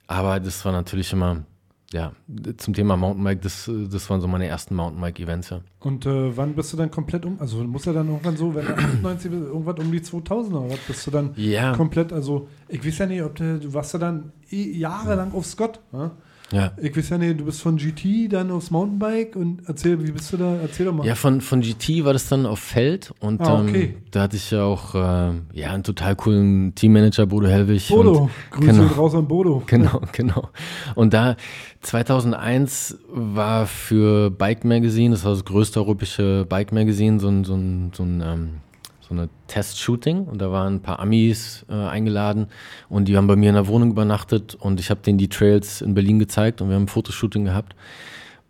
S5: aber das war natürlich immer, ja, zum Thema Mountainbike, das, das waren so meine ersten Mountainbike-Events, ja.
S4: Und äh, wann bist du dann komplett um? Also muss ja dann irgendwann so, wenn du 98 bist, irgendwann um die 2000 oder was, bist du dann
S5: Ja.
S4: komplett, also ich weiß ja nicht, ob du, du warst ja dann eh jahrelang auf Scott, ja?
S5: Ja.
S4: Ich weiß ja nicht, du bist von GT dann aufs Mountainbike und erzähl, wie bist du da, erzähl doch mal.
S5: Ja, von, von GT war das dann auf Feld und
S4: Ah, okay.
S5: ähm, da hatte ich ja auch äh, ja, einen total coolen Teammanager, Bodo Hellwig.
S4: Bodo, Grüße
S5: genau,
S4: raus an Bodo.
S5: Genau, genau. Und da 2001 war für Bike Magazine, das war das größte europäische Bike Magazine, so ein, so ein, so ein ähm, so eine Test-Shooting und da waren ein paar Amis äh, eingeladen und die haben bei mir in der Wohnung übernachtet und ich habe denen die Trails in Berlin gezeigt und wir haben ein Fotoshooting gehabt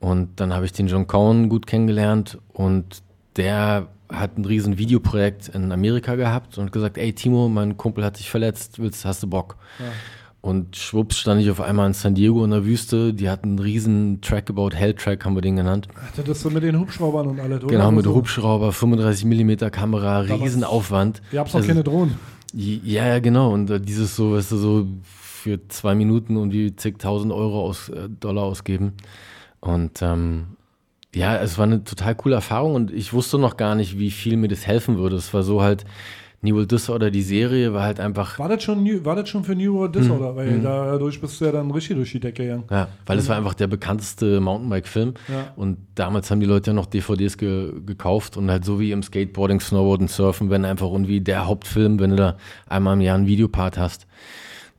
S5: und dann habe ich den John Cohen gut kennengelernt und der hat ein riesen Videoprojekt in Amerika gehabt und gesagt, ey Timo, mein Kumpel hat sich verletzt, willst, hast du Bock?
S4: Ja.
S5: Und schwupps stand ich auf einmal in San Diego in der Wüste, die hatten einen riesen Track about Hell Track, haben wir den genannt.
S4: Hatte das so mit den Hubschraubern und alles, oder?
S5: Genau, mit
S4: so.
S5: Hubschrauber, 35 mm Kamera,
S4: Damals-
S5: riesen Aufwand.
S4: Ihr habt noch
S5: Also-
S4: keine Drohnen.
S5: Ja, ja, genau. Und äh, dieses so, weißt du, so für zwei Minuten und wie zigtausend Euro aus, äh, Dollar ausgeben. Und ähm, ja, es war eine total coole Erfahrung und ich wusste noch gar nicht, wie viel mir das helfen würde. Es war so halt, New World Disorder, die Serie war halt einfach.
S4: War das schon, New, war das schon für New World Disorder?
S5: Hm,
S4: Weil
S5: hm.
S4: dadurch bist du ja dann richtig durch die Decke gegangen.
S5: Ja, weil es war einfach der bekannteste Mountainbike-Film.
S4: Ja.
S5: Und damals haben die Leute ja noch DVDs ge gekauft und halt so wie im Skateboarding, Snowboarden, Surfen, wenn einfach irgendwie der Hauptfilm, wenn du da einmal im Jahr einen Videopart hast.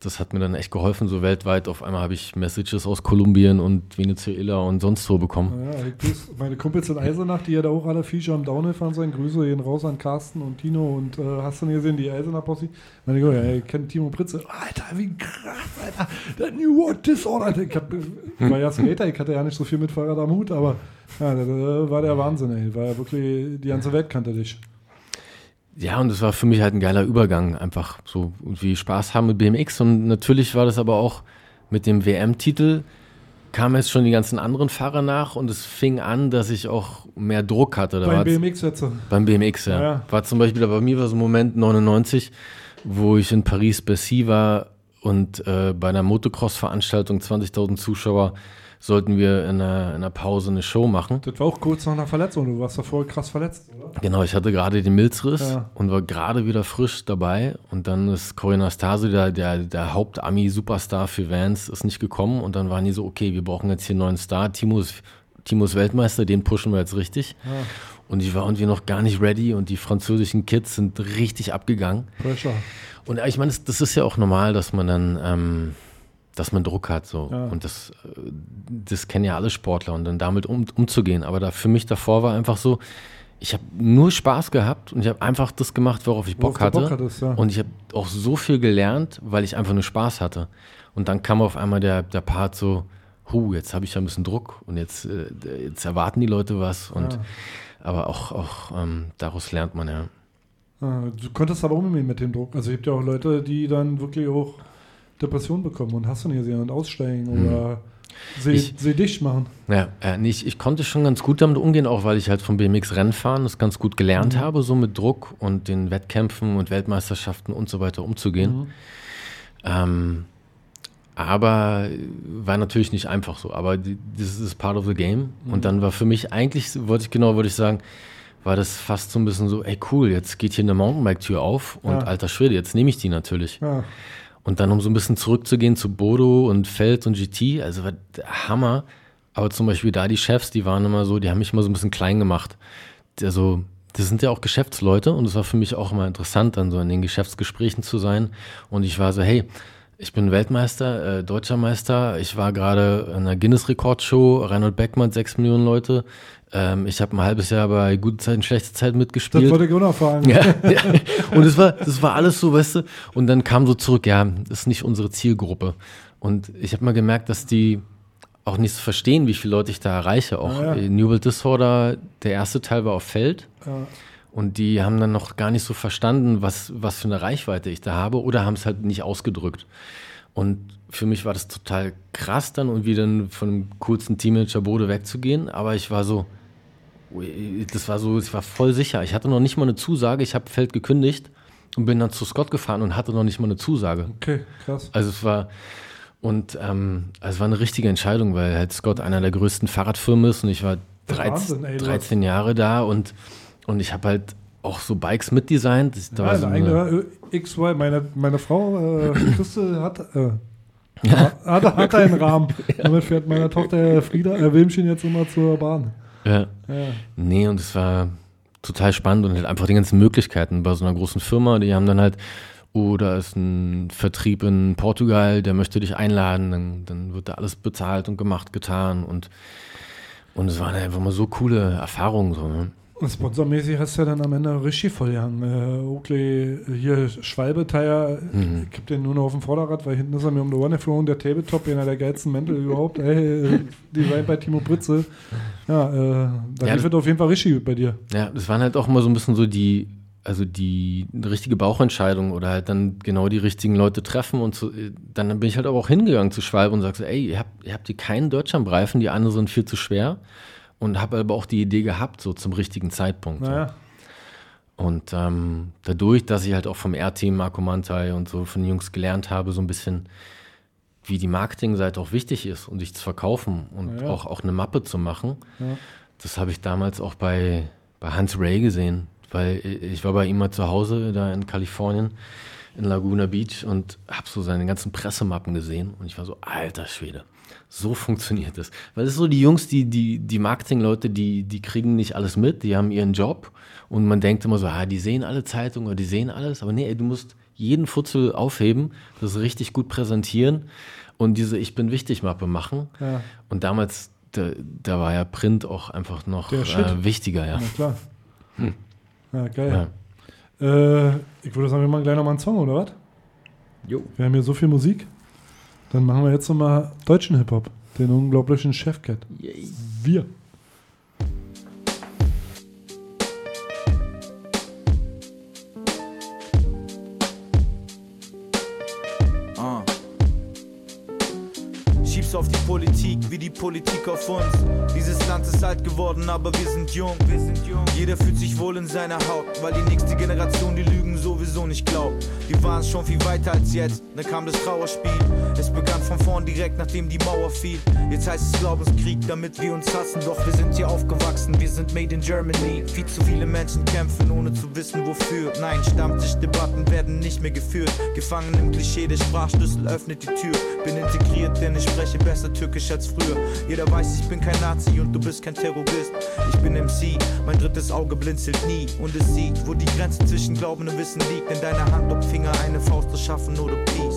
S5: Das hat mir dann echt geholfen, so weltweit. Auf einmal habe ich Messages aus Kolumbien und Venezuela und sonst wo bekommen.
S4: Ja, grüß meine Kumpels in Eisenach, die ja da auch alle Feature am Downhill fahren sollen. Grüße gehen raus an Carsten und Tino und äh, hast du nicht gesehen, die Eisenach Posse? Meine ich, ja, ich kenne Timo Pritze. Alter, wie krass, Alter. Der New World Disorder. Ich, hab, ich war ja Skater, ich hatte ja nicht so viel mit Fahrrad am Hut, aber ja, das war der Wahnsinn, ey. War ja wirklich, die ganze Welt kannte dich.
S5: Ja, und es war für mich halt ein geiler Übergang, einfach so irgendwie Spaß haben mit BMX. Und natürlich war das aber auch mit dem WM-Titel, kamen jetzt schon die ganzen anderen Fahrer nach und es fing an, dass ich auch mehr Druck hatte. Da
S4: Beim BMX jetzt.
S5: Beim BMX, ja.
S4: Ja.
S5: War zum Beispiel, bei mir war so ein Moment 99, wo ich in Paris-Bercy war und äh, bei einer Motocross-Veranstaltung, 20.000 Zuschauer, sollten wir in einer, in einer Pause eine Show machen.
S4: Das war auch kurz nach einer Verletzung. Du warst davor krass verletzt, oder?
S5: Genau, ich hatte gerade den Milzriss
S4: Ja.
S5: und war gerade wieder frisch dabei. Und dann ist Corinna Anastase, der, der, der Haupt-Ami-Superstar für Vans, ist nicht gekommen. Und dann waren die so, okay, wir brauchen jetzt hier einen neuen Star. Timo ist, Timo ist Weltmeister, den pushen wir jetzt richtig.
S4: Ja.
S5: Und ich war irgendwie noch gar nicht ready und die französischen Kids sind richtig abgegangen.
S4: Pressure.
S5: Und ich meine, das, das ist ja auch normal, dass man dann, ähm, dass man Druck hat so.
S4: Ja.
S5: Und das, äh, das kennen ja alle Sportler und dann damit um, umzugehen. Aber da für mich davor war einfach so, ich habe nur Spaß gehabt und ich habe einfach das gemacht, worauf ich
S4: Worauf
S5: Bock
S4: du
S5: hatte.
S4: Bock hattest, ja.
S5: Und ich habe auch so viel gelernt, weil ich einfach nur Spaß hatte. Und dann kam auf einmal der, der Part so, hu, jetzt habe ich ja ein bisschen Druck und jetzt, äh, jetzt erwarten die Leute was. Und
S4: Ja.
S5: aber auch, auch ähm, daraus lernt man ja.
S4: Du konntest aber umgehen mit dem Druck. Also es gibt ja auch Leute, die dann wirklich auch Depressionen bekommen und hast du nicht gesehen und aussteigen oder seh,
S5: Hm. Ich-
S4: seh dicht machen.
S5: Ja, äh, nee, ich, ich konnte schon ganz gut damit umgehen, auch weil ich halt vom BMX-Rennfahren das ganz gut gelernt
S4: Mhm.
S5: habe, so mit Druck und den Wettkämpfen und Weltmeisterschaften und so weiter umzugehen.
S4: Mhm.
S5: Ähm, aber war natürlich nicht einfach so. Aber die- das ist part of the game.
S4: Mhm.
S5: Und dann war für mich eigentlich, wollte ich genau, wollte ich sagen, war das fast so ein bisschen so, ey cool, jetzt geht hier eine Mountainbike-Tür auf und
S4: Ja.
S5: alter Schwede, jetzt nehme ich die natürlich.
S4: Ja.
S5: Und dann, um so ein bisschen zurückzugehen zu Bodo und Feld und GT, also war Hammer. Aber zum Beispiel da die Chefs, die waren immer so, die haben mich immer so ein bisschen klein gemacht. Also, das sind ja auch Geschäftsleute und es war für mich auch immer interessant, dann so in den Geschäftsgesprächen zu sein. Und ich war so, hey, ich bin Weltmeister, äh, deutscher Meister. Ich war gerade in einer Guinness-Rekordshow, Reinhold Beckmann, sechs Millionen Leute. Ähm, ich habe ein halbes Jahr bei Gute Zeiten, Schlechte Zeit mitgespielt.
S4: Das wollte auch noch fragen.
S5: Ja, ja. Und es war, das war alles so, weißt du, und dann kam so zurück, ja, das ist nicht unsere Zielgruppe. Und ich habe mal gemerkt, dass die auch nicht so verstehen, wie viele Leute ich da erreiche. Auch
S4: Ja, ja.
S5: äh, New World Disorder, der erste Teil war auf Feld.
S4: Ja.
S5: Und die haben dann noch gar nicht so verstanden, was, was für eine Reichweite ich da habe oder haben es halt nicht ausgedrückt. Und für mich war das total krass dann und wie dann von dem coolsten Teenager Bode wegzugehen. Aber ich war so, das war so, ich war voll sicher. Ich hatte noch nicht mal eine Zusage. Ich habe Feld gekündigt und bin dann zu Scott gefahren und hatte noch nicht mal eine Zusage.
S4: Okay, krass.
S5: Also es war und ähm, also es war eine richtige Entscheidung, weil halt Scott einer der größten Fahrradfirmen ist und ich war 13,
S4: Wahnsinn, ey, du
S5: 13 Jahre da und und ich habe halt auch so Bikes mitdesignt. Da
S4: Ja,
S5: war so
S4: eine XY, meine, meine Frau, äh, Christel, hat, äh, hat, hat einen Rahmen. Damit fährt meine Tochter Frieda, äh, Wilmchen jetzt immer zur Bahn.
S5: Ja.
S4: Ja.
S5: Nee, und es war total spannend und halt einfach die ganzen Möglichkeiten bei so einer großen Firma. Die haben dann halt, oh, da ist ein Vertrieb in Portugal, der möchte dich einladen, dann, dann wird da alles bezahlt und gemacht, getan und, und es waren einfach mal so coole Erfahrungen. So, ne?
S4: Sponsormäßig hast du ja dann am Ende richtig vollgehangen. Äh, Oakley, hier Schwalbe-Tire,
S5: Mhm.
S4: ich hab den nur noch auf dem Vorderrad, weil hinten ist er mir um die Ohren geflogen. Der Tabletop, einer der geilsten Mäntel überhaupt. Ey, äh, Design bei Timo Pritze. Ja, äh, da
S5: Ja,
S4: es auf jeden Fall richtig bei dir.
S5: Ja, das waren halt auch immer so ein bisschen so die, also die richtige Bauchentscheidung oder halt dann genau die richtigen Leute treffen und so, äh, dann bin ich halt aber auch hingegangen zu Schwalbe und sag so, ey, ihr habt, ihr habt hier keinen Deutschlandreifen, die anderen sind viel zu schwer und habe aber auch die Idee gehabt, so zum richtigen Zeitpunkt. so.
S4: Naja.
S5: Und ähm, dadurch, dass ich halt auch vom R-Team, Marco Mantai und so von den Jungs gelernt habe, so ein bisschen, wie die Marketingseite auch wichtig ist und sich zu verkaufen und
S4: Ja, ja.
S5: auch, auch eine Mappe zu machen,
S4: Ja.
S5: das habe ich damals auch bei, bei Hans Ray gesehen, weil ich war bei ihm mal zu Hause da in Kalifornien, in Laguna Beach und habe so seine ganzen Pressemappen gesehen und ich war so, alter Schwede, so funktioniert das. Weil das ist so die Jungs, die, die, die Marketingleute, die, die kriegen nicht alles mit, die haben ihren Job und man denkt immer so, ah, die sehen alle Zeitungen oder die sehen alles, aber nee, ey, du musst jeden Futzel aufheben, das richtig gut präsentieren und diese Ich bin wichtig Mappe machen.
S4: Ja.
S5: Und damals, da, da war ja Print auch einfach noch äh, wichtiger, ja.
S4: Na klar.
S5: Hm.
S4: Ja, geil. Äh, ich würde sagen, wir machen gleich nochmal einen Song, oder was?
S5: Jo.
S4: Wir haben hier so viel Musik. Dann machen wir jetzt nochmal deutschen Hip-Hop. Den unglaublichen Chefcat. Wir.
S13: Politik, auf uns. Dieses Land ist alt geworden, aber wir sind jung. Wir sind jung. Jeder fühlt sich wohl in seiner Haut, weil die nächste Generation die Lügen sowieso nicht glaubt. Die waren schon viel weiter als jetzt, dann kam das Trauerspiel. Es begann von vorn direkt, nachdem die Mauer fiel. Jetzt heißt es Glaubenskrieg, damit wir uns hassen. Doch wir sind hier aufgewachsen, wir sind made in Germany. Viel zu viele Menschen kämpfen, ohne zu wissen wofür. Nein, Stammtischdebatten werden nicht mehr geführt. Gefangen im Klischee, der Sprachschlüssel öffnet die Tür. Bin integriert, denn ich spreche besser Türkisch als früher. Jeder weiß, ich bin kein Nazi und du bist kein Terrorist. Ich bin MC, mein drittes Auge blinzelt nie. Und es sieht, wo die Grenze zwischen Glauben und Wissen liegt. In deiner Hand, ob Finger eine Faust erschaffen oder Peace.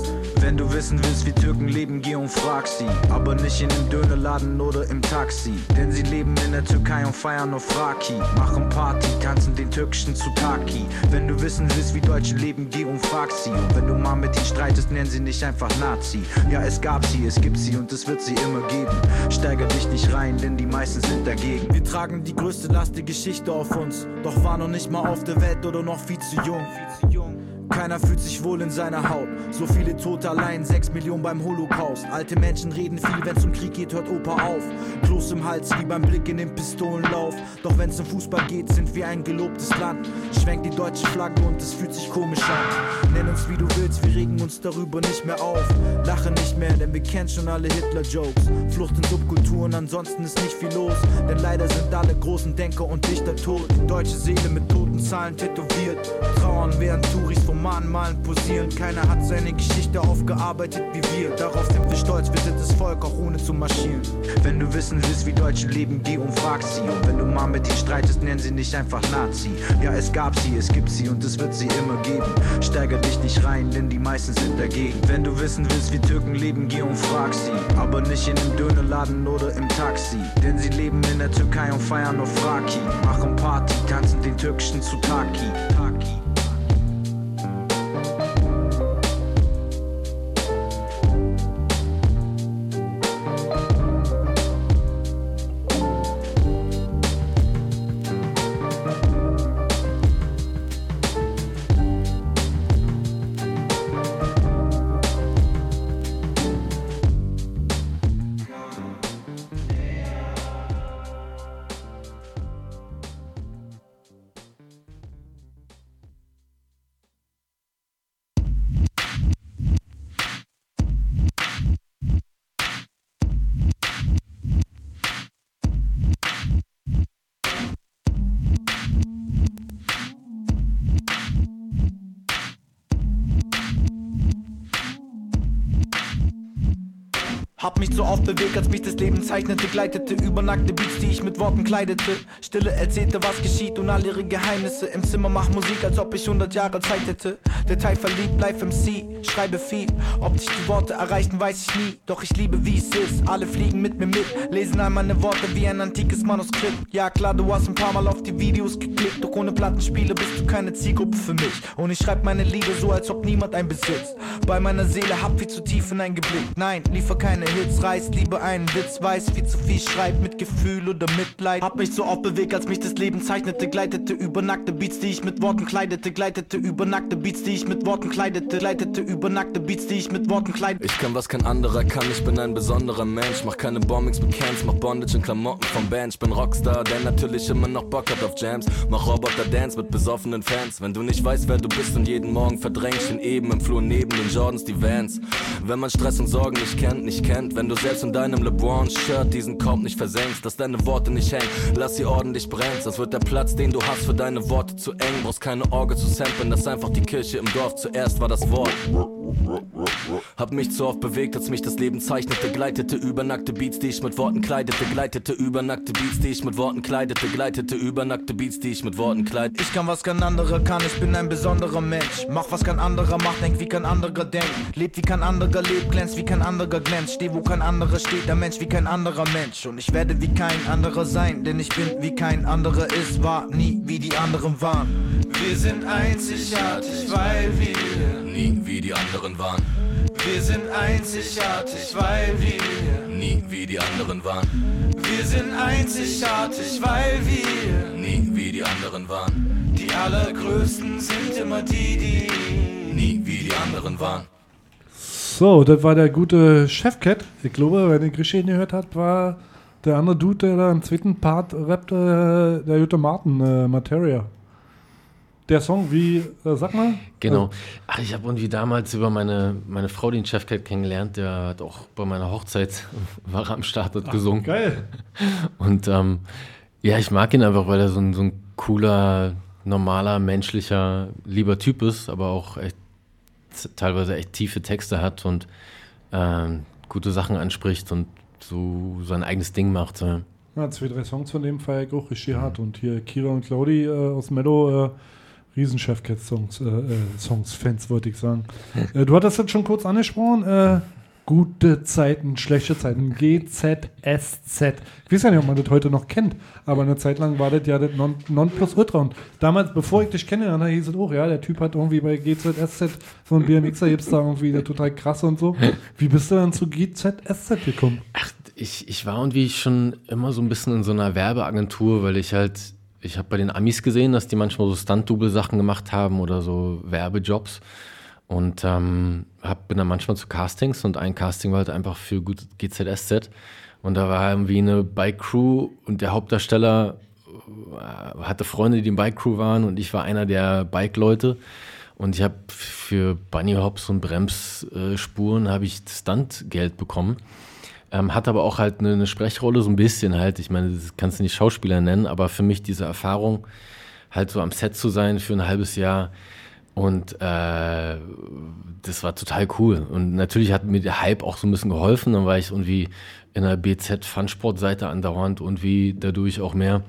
S6: Wenn du wissen willst, wie Türken leben, geh und frag sie. Aber nicht in dem Dönerladen oder im Taxi. Denn sie leben in der Türkei und feiern auf Raki. Machen Party, tanzen den türkischen Zutaki. Wenn du wissen willst, wie Deutsche leben, geh und frag sie. Und wenn du mal mit ihnen streitest, nennen sie nicht einfach Nazi. Ja, es gab sie, es gibt sie und es wird sie immer geben. Steiger dich nicht rein, denn die meisten sind dagegen.
S13: Wir tragen die größte Last der Geschichte auf uns. Doch war noch nicht mal auf der Welt oder noch viel zu jung. Keiner fühlt sich wohl in seiner Haut. So viele Tote allein, 6 Millionen beim Holocaust. Alte Menschen reden viel, wenn's um Krieg geht, hört Opa auf. Kloß im Hals wie beim Blick in den Pistolenlauf. Doch wenn's um Fußball geht, sind wir ein gelobtes Land. Schwenkt die deutsche Flagge und es fühlt sich komisch an. Nenn uns wie du willst, wir regen uns darüber nicht mehr auf. Lache nicht mehr, denn wir kennen schon alle Hitler-Jokes. Flucht in Subkulturen, ansonsten ist nicht viel los. Denn leider sind alle großen Denker und Dichter tot. Deutsche Seele mit toten Zahlen tätowiert. Trauern während Touris vom Mahnmalen posieren. Keiner hat seine Geschichte aufgearbeitet wie wir. Darauf sind wir stolz, wir sind das Volk, auch ohne zu marschieren.
S6: Wenn du wissen willst, wie Deutsche leben, geh und frag sie. Und wenn du mal mit ihnen streitest, nennen sie nicht einfach Nazi. Ja, es gab sie, es gibt sie und es wird sie immer geben. Steiger dich nicht rein, denn die meisten sind dagegen. Wenn du wissen willst, wie Türken leben, geh und frag sie. Aber nicht in dem Dönerladen oder im Taxi. Denn sie leben in der Türkei und feiern auf Raki. Machen Party, tanzen den türkischen Zutaki. Taki.
S13: Hab mich so oft bewegt, als mich das Leben zeichnete, gleitete über nackte Beats, die ich mit Worten kleidete. Stille erzählte, was geschieht und all ihre Geheimnisse. Im Zimmer mach Musik, als ob ich 100 Jahre Zeit hätte. Detail verliebt, live MC, schreibe viel. Ob dich die Worte erreichen, weiß ich nie. Doch ich liebe, wie es ist. Alle fliegen mit mir mit, lesen all meine Worte wie ein antikes Manuskript. Ja klar, du hast ein paar Mal auf die Videos geklickt, doch ohne Plattenspiele bist du keine Zielgruppe für mich. Und ich schreib meine Lieder so, als ob niemand ein besitzt. Bei meiner Seele hab viel zu tief hineingeblickt. Nein, liefer keine Hits, reiß lieber einen Witz, weiß viel zu viel, schreib mit Gefühl oder Mitleid. Hab mich so oft bewegt, als mich das Leben zeichnete, gleitete über nackte Beats, die ich mit Worten kleidete, gleitete über nackte Beats, die ich mit Worten kleidete, gleitete über nackte Beats, die ich mit Worten kleidete.
S14: Ich kann, was kein anderer kann, ich bin ein besonderer Mensch. Mach keine Bombings mit Cans, mach Bondage und Klamotten vom Band. Ich bin Rockstar, der natürlich immer noch Bock hat auf Jams. Mach Roboter Dance mit besoffenen Fans. Wenn du nicht weißt, wer du bist und jeden Morgen verdrängst, den eben im Flur neben den Jordans die Vans. Wenn man Stress und Sorgen nicht kennt, nicht kennt, wenn du selbst in deinem LeBron-Shirt diesen Korb nicht versenkst, dass deine Worte nicht hängen, lass sie ordentlich brennen. Sonst wird der Platz, den du hast für deine Worte zu eng. Brauchst keine Orgel zu samplen, das ist einfach die Kirche im Dorf. Zuerst war das Wort. Hab mich zu oft bewegt, als mich das Leben zeichnete, gleitete über nackte Beats, die ich mit Worten kleidete, gleitete über nackte Beats, die ich mit Worten kleidete, gleitete über nackte Beats, die ich mit Worten kleidete.
S13: Ich kann, was kein anderer kann, ich bin ein besonderer Mensch. Mach, was kein anderer macht, denk, wie kein anderer denkt. Lebt, wie kein anderer lebt, glänzt, wie kein anderer glänzt. Steh, wo kein anderer steht, der Mensch wie kein anderer Mensch. Und ich werde wie kein anderer sein, denn ich bin wie kein anderer ist, war nie wie die anderen waren.
S15: Wir sind einzigartig, weil wir
S14: nie wie die anderen waren.
S15: Wir sind einzigartig, weil wir
S14: nie wie die anderen waren.
S15: Wir sind einzigartig, weil wir
S14: nie wie die anderen waren.
S15: Die allergrößten sind immer die, die
S14: nie wie die anderen waren.
S4: So, das war der gute Chefcat. Ich glaube, wenn ihr Grishé gehört habt, war der andere Dude, der da im zweiten Part rappte, der Jutta Martin, äh, Materia. Der Song, wie, äh, sag mal?
S5: Genau. Ach, ich habe irgendwie damals über meine, meine Frau den Chefcat kennengelernt, der hat auch bei meiner Hochzeit war am Start und
S4: Ach,
S5: gesungen.
S4: geil.
S5: Und ähm, ja, ich mag ihn einfach, weil er so ein, so ein cooler, normaler, menschlicher, lieber Typ ist, aber auch echt teilweise echt tiefe Texte hat und ähm, gute Sachen anspricht und so sein eigenes Ding macht. So.
S4: Ja, zwei, drei Songs von dem feier ich auch richtig hart. Und hier Kira und Claudi äh, aus Mello, äh, Riesenchefcat-Songs, äh, äh, Songs, Fans, wollte ich sagen. äh, du hattest das schon kurz angesprochen. Gute Zeiten, schlechte Zeiten. GZSZ. Ich weiß ja nicht, ob man das heute noch kennt, aber eine Zeit lang war das ja das Non- Nonplusultra. Und damals, bevor ich dich kennenlernte, hieß es auch, ja, der Typ hat irgendwie bei GZSZ so ein BMXer, gibt's da irgendwie der total krass und so. Wie bist du dann zu GZSZ gekommen?
S5: Ich, ich war irgendwie schon immer so ein bisschen in so einer Werbeagentur, weil ich halt, ich habe bei den Amis gesehen, dass die manchmal so Stunt-Double-Sachen gemacht haben oder so Werbejobs. Und ähm, hab, bin dann manchmal zu Castings und ein Casting war halt einfach für gut GZSZ. Und da war irgendwie eine Bike-Crew und der Hauptdarsteller äh, hatte Freunde, die in Bike-Crew waren und ich war einer der Bike-Leute. Und ich habe für Bunny Hops und Bremsspuren habe ich Stuntgeld bekommen. Ähm, hat aber auch halt eine, eine Sprechrolle, so ein bisschen halt. Ich meine, das kannst du nicht Schauspieler nennen, aber für mich diese Erfahrung, halt so am Set zu sein für ein halbes Jahr. Und äh, das war total cool. Und natürlich hat mir der Hype auch so ein bisschen geholfen. Dann war ich irgendwie in der BZ-Funsport-Seite andauernd und wie dadurch auch mehr.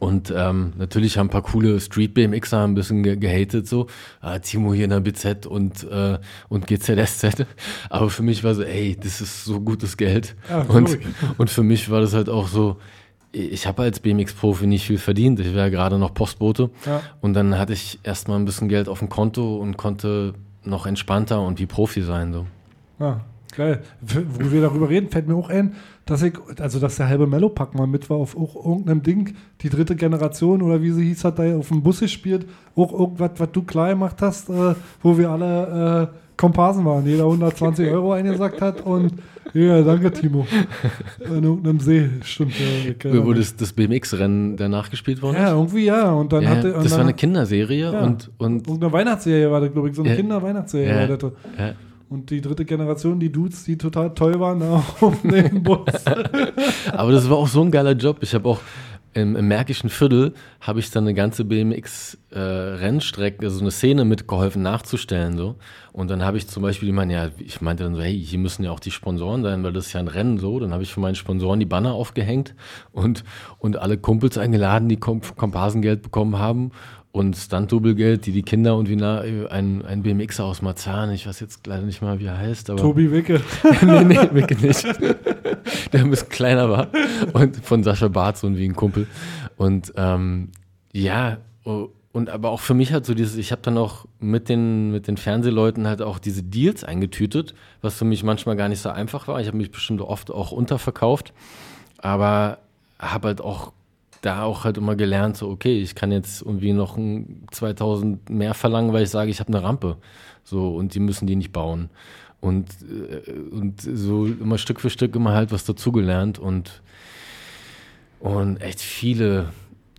S5: Und ähm, natürlich haben ein paar coole Street-BMXer ein bisschen ge gehatet, so. Ah, Timo hier in der BZ und, äh, und GZSZ. Aber für mich war so, ey, das ist so gutes Geld.
S4: Ja,
S5: und, und für mich war das halt auch so, ich habe als BMX-Profi nicht viel verdient. Ich war ja gerade noch Postbote.
S4: Ja.
S5: Und dann hatte ich erstmal ein bisschen Geld auf dem Konto und konnte noch entspannter und wie Profi sein. So.
S4: Ja, geil. Wo wir darüber reden, fällt mir auch ein, dass ich, also dass der halbe Mellopack mal mit war auf auch irgendeinem Ding, die dritte Generation oder wie sie hieß, hat da auf dem Bus gespielt, auch irgendwas, was du klar gemacht hast, äh, wo wir alle äh, Komparsen waren, jeder 120 Euro eingesackt hat und ja, danke Timo. In irgendeinem See, stimmt. Ja,
S5: Wo das, das BMX-Rennen danach gespielt worden
S4: ja,
S5: ist?
S4: irgendwie ja. Und dann
S5: Ja,
S4: hatte, und
S5: das
S4: dann,
S5: war eine Kinderserie
S4: ja,
S5: und, und
S4: irgendeine Weihnachtsserie war das, glaube ich, so eine
S5: Ja.
S4: Kinder-Weihnachtsserie
S5: Ja.
S4: war das.
S5: Ja.
S4: Und die dritte Generation, die Dudes, die total toll waren, auf dem Bus.
S5: Aber das war auch so ein geiler Job. Ich habe auch im, im Märkischen Viertel habe ich dann eine ganze BMX-Rennstrecke, so eine Szene mitgeholfen nachzustellen. So. Und dann habe ich zum Beispiel, ich meine, ja, ich meinte dann so, hey, hier müssen ja auch die Sponsoren sein, weil das ist ja ein Rennen so. Dann habe ich für meine Sponsoren die Banner aufgehängt und, und alle Kumpels eingeladen, die Kom Komparsengeld bekommen haben. Und Stunt-Double-Geld, die die Kinder und wie na, ein, ein BMXer aus Marzahn, ich weiß jetzt leider nicht mal, wie er heißt, aber.
S4: Tobi Wicke.
S5: nee, nee, Wicke nicht. Der ein bisschen kleiner war. Und von Sascha Barth, so wie ein Kumpel. Und ähm, ja, und aber auch für mich halt so dieses, ich habe dann auch mit den, mit den Fernsehleuten halt auch diese Deals eingetütet, was für mich manchmal gar nicht so einfach war. Ich habe mich bestimmt oft auch unterverkauft, aber habe halt auch da auch halt immer gelernt, so okay, ich kann jetzt irgendwie noch ein 2000 mehr verlangen, weil ich sage, ich habe eine Rampe. So, und die müssen die nicht bauen. Und, äh, und so immer Stück für Stück immer halt was dazugelernt und, und echt viele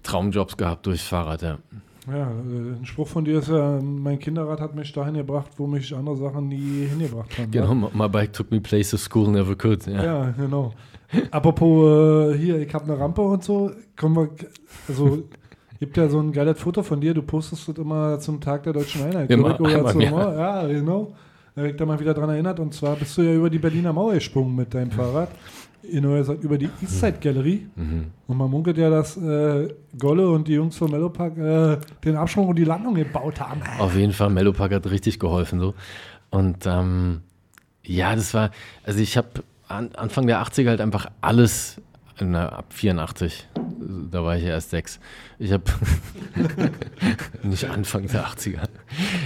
S5: Traumjobs gehabt durchs Fahrrad, ja.
S4: Ja, äh, ein Spruch von dir ist ja, mein Kinderrad hat mich dahin gebracht, wo mich andere Sachen nie hingebracht haben.
S5: Genau,
S4: ne?
S5: my my bike took me places school never could. Ja.
S4: Ja, genau. Apropos äh, hier, ich habe eine Rampe und so, kommen wir, also gibt ja so ein geiles Foto von dir, du postest das immer zum Tag der Deutschen Einheit.
S5: Immer, einmal
S4: zum. Ja, genau. Da habe ich da mal wieder dran erinnert und zwar bist du ja über die Berliner Mauer gesprungen mit deinem Fahrrad. Genau gesagt, über die Eastside Gallery.
S5: Mhm.
S4: Und man munkelt ja, dass äh, Golle und die Jungs von Mellopack äh, den Absprung und die Landung gebaut haben.
S5: Auf jeden Fall, Mellopack hat richtig geholfen so. Und ähm, ja, das war, also ich habe an, Anfang der 80er halt einfach alles, na, ab 84, da war ich ja erst sechs. Ich habe, nicht Anfang der 80er,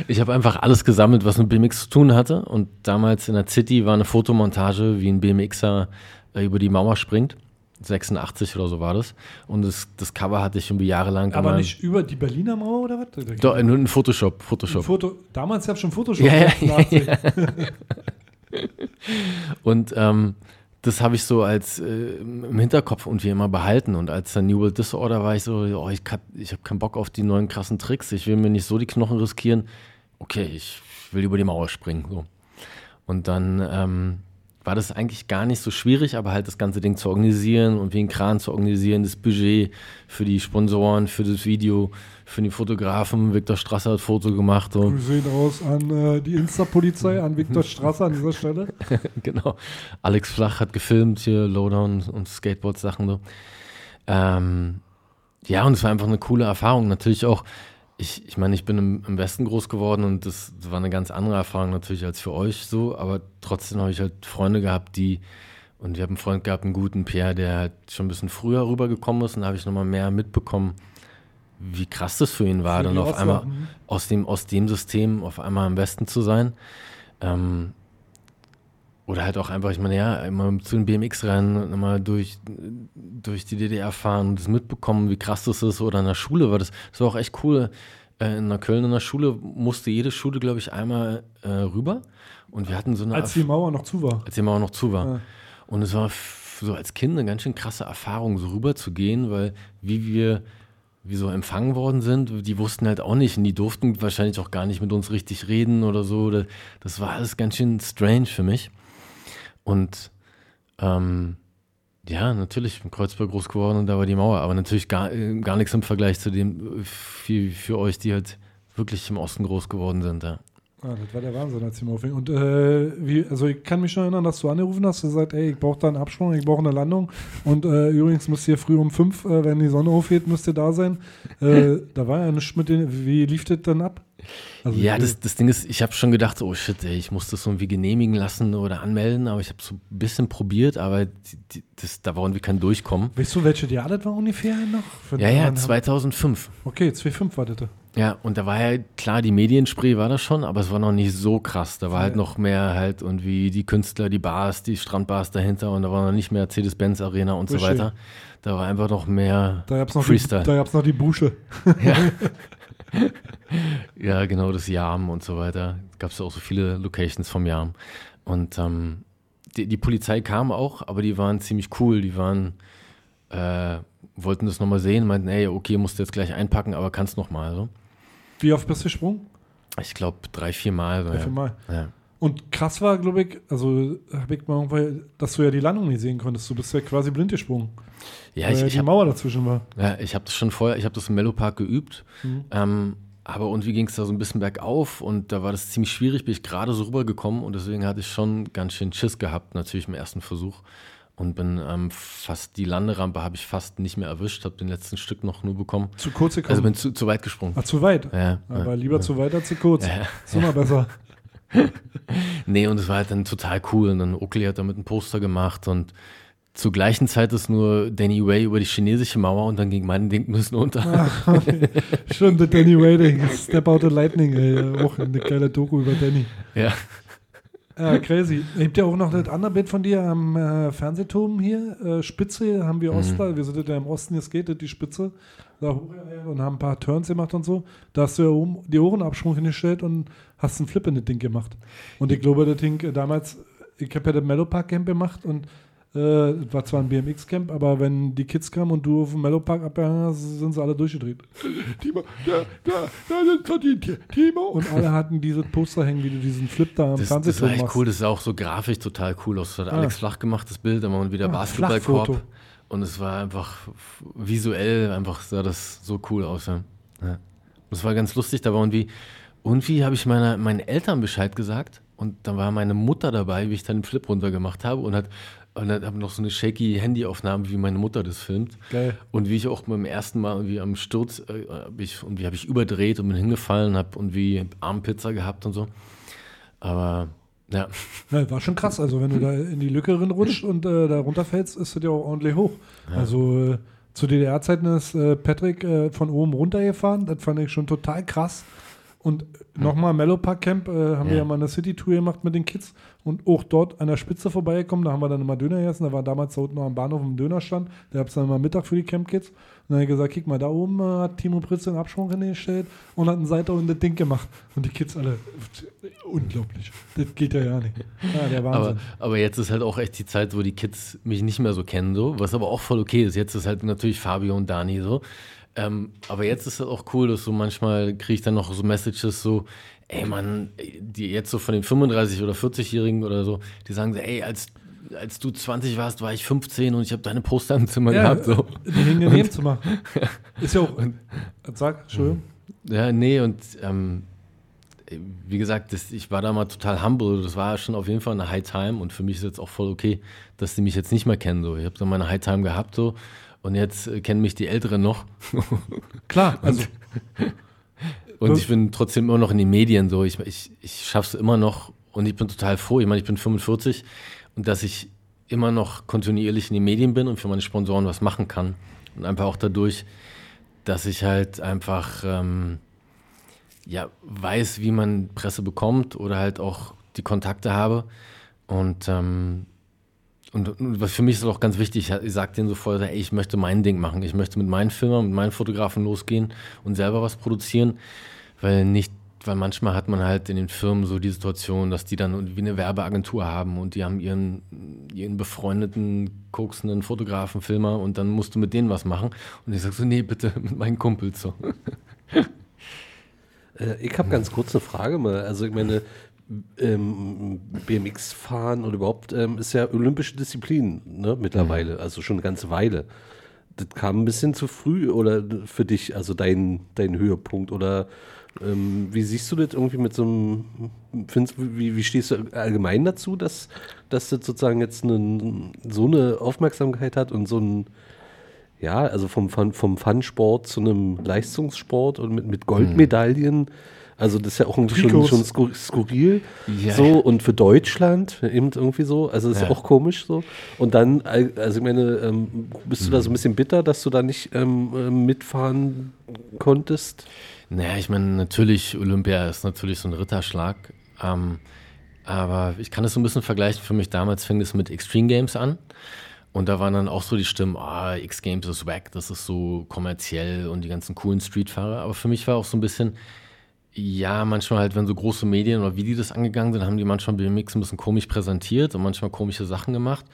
S5: ich habe einfach alles gesammelt, was mit BMX zu tun hatte. Und damals in der City war eine Fotomontage, wie ein BMXer äh, über die Mauer springt. 86 oder so war das. Und das, das Cover hatte ich irgendwie jahrelang.
S4: Aber nicht über die Berliner Mauer oder was?
S5: Doch, nur ein Photoshop. Photoshop.
S4: Foto, damals gab es schon Photoshop.
S5: Ja, ja,
S4: 86.
S5: ja, Und ähm, das habe ich so als äh, im Hinterkopf irgendwie immer behalten. Und als dann New World Disorder war ich so, oh, ich, ich habe keinen Bock auf die neuen krassen Tricks. Ich will mir nicht so die Knochen riskieren. Okay, ich will über die Mauer springen. So. Und dann ähm, war das eigentlich gar nicht so schwierig, aber halt das ganze Ding zu organisieren und wie ein Kran zu organisieren, das Budget für die Sponsoren, für das Video, für die Fotografen. Viktor Strasser hat Foto gemacht. So.
S4: Grüße ihn aus an äh, die Insta-Polizei, an Viktor Strasser an dieser Stelle.
S5: genau. Alex Flach hat gefilmt hier Lowdown und Skateboard-Sachen so. Ähm, ja, und es war einfach eine coole Erfahrung. Natürlich auch, ich, ich meine, ich bin im, im Westen groß geworden und das, war eine ganz andere Erfahrung natürlich als für euch so, aber trotzdem habe ich halt Freunde gehabt, die, und ich habe einen Freund gehabt, einen guten Pierre, der halt schon ein bisschen früher rübergekommen ist und da habe ich nochmal mehr mitbekommen, wie krass das für ihn war,
S4: Für
S5: dann auf einmal
S4: mhm.
S5: aus dem, aus dem System auf einmal im Westen zu sein. Ähm, oder halt auch einfach, ich meine, ja, immer zu den BMX-Rennen, immer durch, durch die DDR fahren und das mitbekommen, wie krass das ist. Oder in der Schule war das, das war auch echt cool. Äh, In der Köln in der Schule musste jede Schule, glaube ich, einmal äh, rüber. Und wir hatten so eine.
S4: Als die Mauer noch zu war.
S5: Als die Mauer noch zu war.
S4: Ja.
S5: Und es war so als Kind eine ganz schön krasse Erfahrung, so rüber zu gehen, weil wie wir wie so empfangen worden sind, die wussten halt auch nicht und die durften wahrscheinlich auch gar nicht mit uns richtig reden oder so. Das war alles ganz schön strange für mich. Und ähm, ja, natürlich, Kreuzberg groß geworden und da war die Mauer, aber natürlich gar, äh, gar nichts im Vergleich zu dem äh, für, für euch, die halt wirklich im Osten groß geworden sind. Ja.
S4: Ah, das war der Wahnsinn, als sie mal aufhing. Und äh, wie, also ich kann mich schon erinnern, dass du angerufen hast, du gesagt, ey, ich brauche da einen Absprung, ich brauche eine Landung. Und äh, übrigens müsst ihr früh um fünf, äh, wenn die Sonne aufgeht, müsst ihr da sein. Äh, da war ja nichts mit den, wie lief das dann ab? Also,
S5: ja,
S4: äh,
S5: das, das Ding ist, ich habe schon gedacht, oh shit, ey, ich muss das irgendwie genehmigen lassen oder anmelden, aber ich habe so ein bisschen probiert, aber die, die, das, da wollen wir kein Durchkommen.
S4: Weißt du, welche Jahr das war ungefähr noch?
S5: Ja, ja,
S4: Jahren haben-
S5: 2005.
S4: Okay, 2005 war das.
S5: Ja, und da war ja klar, die Medienspray war das schon, aber es war noch nicht so krass. Da war halt noch mehr halt irgendwie die Künstler, die Bars, die Strandbars dahinter und da war noch nicht mehr Mercedes-Benz Arena und so weiter. Da war einfach noch mehr
S4: Da gab's noch die,
S5: Freestyle.
S4: da gab's noch die Busche.
S5: Ja. ja, genau, das Jam und so weiter. Gab es ja auch so viele Locations vom Jam. Und ähm, die, die Polizei kam auch, aber die waren ziemlich cool. Die waren, äh, wollten das nochmal sehen, meinten, ey, okay, musst du jetzt gleich einpacken, aber kannst nochmal. So.
S4: Wie oft bist du gesprungen?
S5: Ich glaube drei, vier Mal.
S4: Drei,
S5: ja.
S4: vier Mal.
S5: Ja.
S4: Und krass war, glaube ich, also habe ich mal irgendwann, dass du ja die Landung nicht sehen konntest. Du bist ja quasi blind gesprungen.
S5: Ja,
S4: weil
S5: ich,
S4: ja
S5: ich
S4: die
S5: hab,
S4: Mauer dazwischen war.
S5: Ja, ich habe das schon vorher, ich habe das im Mellow Park geübt.
S4: Mhm.
S5: Ähm, aber irgendwie ging es da so ein bisschen bergauf und da war das ziemlich schwierig, bin ich gerade so rübergekommen und deswegen hatte ich schon ganz schön Schiss gehabt, natürlich im ersten Versuch. Und bin ähm, fast, die Landerampe habe ich fast nicht mehr erwischt, habe den letzten Stück noch nur bekommen.
S4: Zu kurz gekommen?
S5: Also bin zu, zu weit gesprungen.
S4: Ach, zu weit?
S5: Ja.
S4: Aber
S5: ja,
S4: lieber
S5: ja.
S4: zu weit als zu kurz.
S5: Ja.
S4: Ist immer besser.
S5: nee, und es war halt dann total cool. Und dann Oakley hat damit ein Poster gemacht und zur gleichen Zeit ist nur Danny Way über die chinesische Mauer und dann ging mein Ding ein bisschen unter.
S4: Ah, Schon der Danny Waiting. Step Out of Lightning, ey. Auch eine geile Doku über Danny.
S5: Ja.
S4: Ja, crazy. Habt ihr auch noch das andere Bild von dir am äh, Fernsehturm hier? Äh, Spitze haben wir
S5: Mhm.
S4: Ostler. Wir sind ja im Osten, jetzt geht das, die Spitze. Da hoch und haben ein paar Turns gemacht und so. Da hast du ja oben die Ohrenabschwung hingestellt und hast einen Flip in das Ding gemacht. Und ich glaube, das Ding äh, damals, ich habe ja das Mellow Park Camp gemacht und äh, das war zwar ein BMX-Camp, aber wenn die Kids kamen und du auf dem Mellow Park abgehangen hast, sind sie alle durchgedreht. Timo, da, da, da sind verdient, Timo. Und alle hatten dieses Poster hängen, wie du diesen Flip da am
S5: Das, das war
S4: Fernsehturm
S5: echt
S4: machst.
S5: cool, das sah auch so grafisch total cool aus. Das hat
S4: Ah.
S5: Alex Flach gemacht, das Bild, da war man wieder
S4: Ah,
S5: Basketballkorb. Und es war einfach visuell, einfach sah das so cool aus. Ja. Ja. Und es war ganz lustig, da war irgendwie, irgendwie habe ich meiner, meinen Eltern Bescheid gesagt und dann war meine Mutter dabei, wie ich dann den Flip runtergemacht habe und hat und dann habe noch so eine shaky Handyaufnahme, wie meine Mutter das filmt.
S4: Geil.
S5: Und wie ich auch beim ersten Mal irgendwie am Sturz, äh, hab ich, und wie habe ich überdreht und bin hingefallen, habe und wie Armpizza gehabt und so. Aber ja.
S4: Ja, war schon krass. Also, wenn du da in die Lücke rutscht und äh, da runterfällst, ist das ja auch ordentlich hoch.
S5: Ja.
S4: Also, äh, zu DDR-Zeiten ist äh, Patrick äh, von oben runtergefahren. Das fand ich schon total krass. Und nochmal Mellow Park Camp äh, haben wir
S5: Ja.
S4: ja mal eine City-Tour gemacht mit den Kids und auch dort an der Spitze vorbeigekommen. Da haben wir dann immer Döner gegessen. Da war damals da unten noch am Bahnhof ein Dönerstand. Da gab es dann immer Mittag für die Camp-Kids. Und dann habe ich gesagt, kick mal, da oben äh, hat Timo Pritz den Absprung hingestellt und hat einen Seiter und das Ding gemacht. Und die Kids alle, unglaublich. Das geht ja ja nicht. Ja, der
S5: Aber,
S4: Wahnsinn.
S5: aber jetzt ist halt auch echt die Zeit, wo die Kids mich nicht mehr so kennen, so, was aber auch voll okay ist. Jetzt ist halt natürlich Fabio und Dani so. Ähm, aber jetzt ist halt auch cool, dass so manchmal kriege ich dann noch so Messages so, ey Mann, die jetzt so von den 35- oder 40-Jährigen oder so, die sagen so, ey, als, als du 20 warst, war ich 15 und ich habe deine Poster im Zimmer
S4: Ja,
S5: gehabt. So.
S4: die hingen im
S5: Und-
S4: Nebenzimmer. Ist ja auch. Sag, Entschuldigung.
S5: Ja, nee, und ähm, wie gesagt, das, ich war da mal total humble. Das war schon auf jeden Fall eine High Time und für mich ist jetzt auch voll okay, dass die mich jetzt nicht mehr kennen. So. Ich habe so meine High Time gehabt so und jetzt äh, kennen mich die Älteren noch.
S4: Klar, also-
S5: Und ich bin trotzdem immer noch in den Medien so. Ich, ich, ich schaffe es immer noch und ich bin total froh. Ich meine, ich bin 45 und dass ich immer noch kontinuierlich in den Medien bin und für meine Sponsoren was machen kann. Und einfach auch dadurch, dass ich halt einfach ähm, ja, weiß, wie man Presse bekommt oder halt auch die Kontakte habe. Und, ähm, und, und was für mich ist auch ganz wichtig, ich sage denen sofort, ey, ich möchte mein Ding machen. Ich möchte mit meinen Filmern, mit meinen Fotografen losgehen und selber was produzieren, weil nicht weil manchmal hat man halt in den Firmen so die Situation, dass die dann wie eine Werbeagentur haben und die haben ihren, ihren befreundeten, koksenden Fotografen, Filmer und dann musst du mit denen was machen. Und ich sag so, nee, bitte mit meinen Kumpels so.
S16: Äh, ich habe ganz kurz eine Frage mal. Also ich meine, ähm, BMX-Fahren oder überhaupt ähm, ist ja olympische Disziplin ne, mittlerweile, also schon eine ganze Weile. Das kam ein bisschen zu früh oder für dich, also dein, dein Höhepunkt oder ähm, wie siehst du das irgendwie mit so einem, findest, wie, wie stehst du allgemein dazu, dass, dass das sozusagen jetzt eine, so eine Aufmerksamkeit hat und so ein, ja, also vom, vom Fun-Sport zu einem Leistungssport und mit, mit Goldmedaillen. Also das ist ja auch irgendwie schon, schon skur- skurril.
S5: Ja.
S16: So und für Deutschland eben irgendwie so. Also das ist
S5: Ja.
S16: auch komisch so. Und dann, also ich meine, ähm, bist du da so ein bisschen bitter, dass du da nicht ähm, ähm, mitfahren konntest?
S5: Naja, ich meine, natürlich, Olympia ist natürlich so ein Ritterschlag. Ähm, aber ich kann es so ein bisschen vergleichen. Für mich damals fing es mit Extreme Games an. Und da waren dann auch so die Stimmen, ah, X Games ist wack, das ist so kommerziell und die ganzen coolen Streetfahrer. Aber für mich war auch so ein bisschen, ja, manchmal halt, wenn so große Medien oder wie die das angegangen sind, haben die manchmal BMX ein bisschen komisch präsentiert und manchmal komische Sachen gemacht.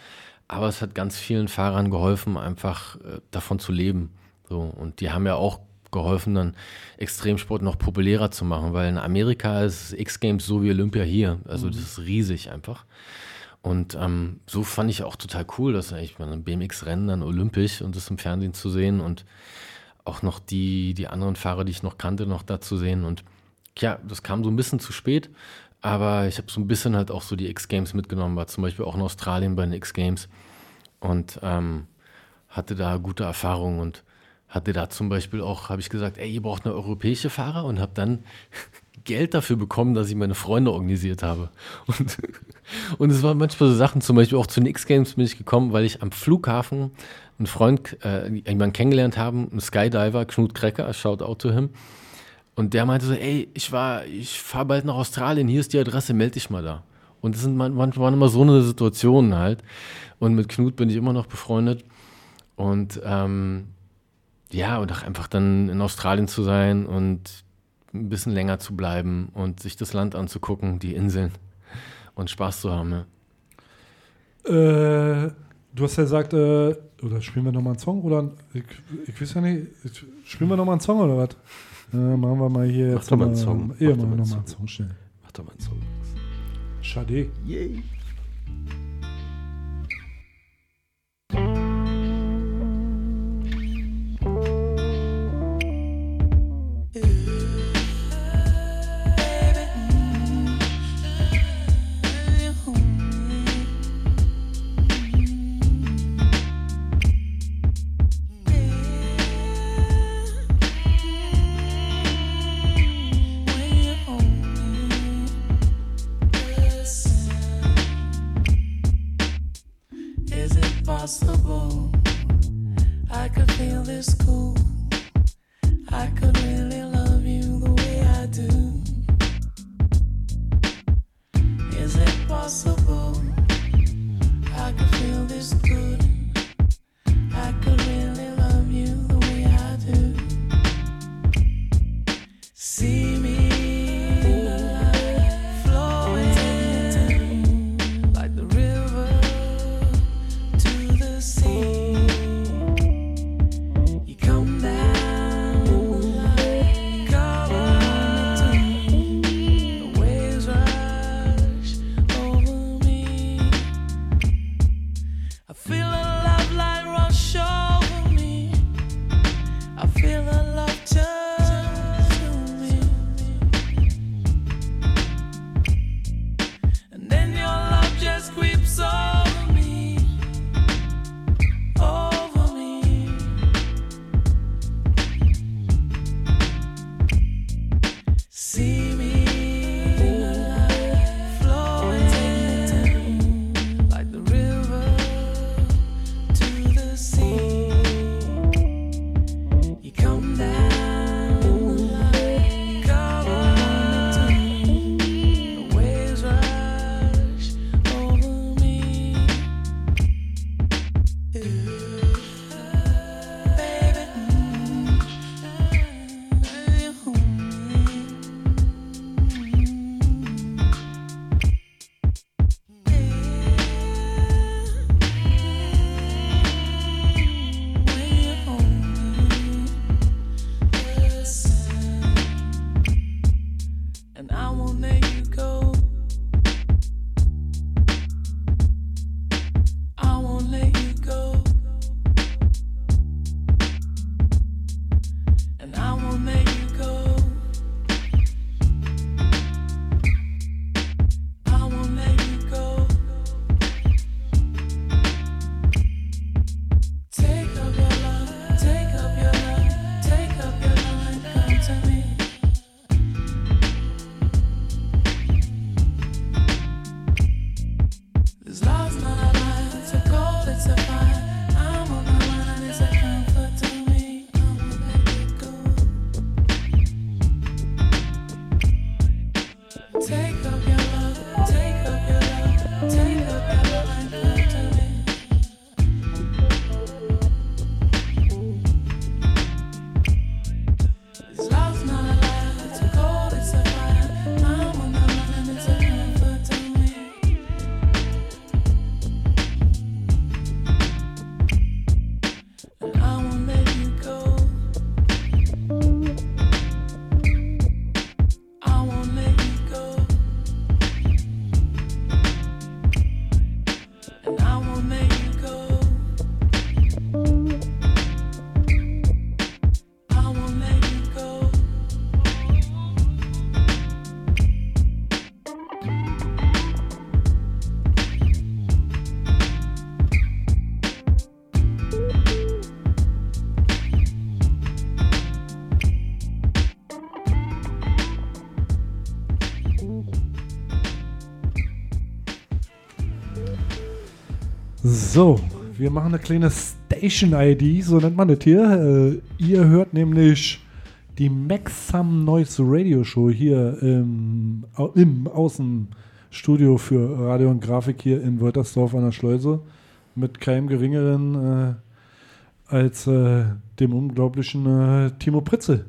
S5: Aber es hat ganz vielen Fahrern geholfen, einfach äh, davon zu leben. So, und die haben ja auch geholfen, dann Extremsport noch populärer zu machen, weil in Amerika ist X-Games so wie Olympia hier. Also
S16: Mhm.
S5: das ist riesig einfach. Und ähm, so fand ich auch total cool, dass eigentlich mal ein BMX-Rennen dann olympisch und das im Fernsehen zu sehen und auch noch die, die anderen Fahrer, die ich noch kannte, noch da zu sehen. Und ja, das kam so ein bisschen zu spät, aber ich habe so ein bisschen halt auch so die X-Games mitgenommen, war zum Beispiel auch in Australien bei den X-Games und ähm, hatte da gute Erfahrungen und hatte da zum Beispiel auch, habe ich gesagt, ey, ihr braucht eine europäische Fahrer und habe dann Geld dafür bekommen, dass ich meine Freunde organisiert habe. Und, und es waren manchmal so Sachen, zum Beispiel auch zu den X-Games bin ich gekommen, weil ich am Flughafen einen Freund, äh, jemanden kennengelernt habe, einen Skydiver, Knut Krecker, shout out to him. Und der meinte so, ey, ich war, ich fahre bald nach Australien, hier ist die Adresse, melde dich mal da. Und das sind man- manchmal waren immer so eine Situationen halt. Und mit Knut bin ich immer noch befreundet. Und ähm, ja, und auch einfach dann in Australien zu sein und ein bisschen länger zu bleiben und sich das Land anzugucken, die Inseln und Spaß zu haben. Ja.
S4: Äh, du hast ja gesagt, äh, oder spielen wir nochmal einen Song? Oder ich, ich weiß ja nicht, spielen wir nochmal einen Song oder was? Äh, machen wir mal hier
S16: Mach doch mal einen Song.
S4: Ja,
S16: Mach doch mal einen Song.
S4: Schnell.
S16: Mach doch mal einen Song.
S4: Schade.
S16: Yay.
S17: Is
S4: So, wir machen eine kleine Station-ID, so nennt man das hier. Äh, ihr hört nämlich die Maxim Noise Radio Show hier im, im Außenstudio für Radio und Grafik hier in Wörthersdorf an der Schleuse mit keinem geringeren äh, als äh, dem unglaublichen äh, Timo Pritzel,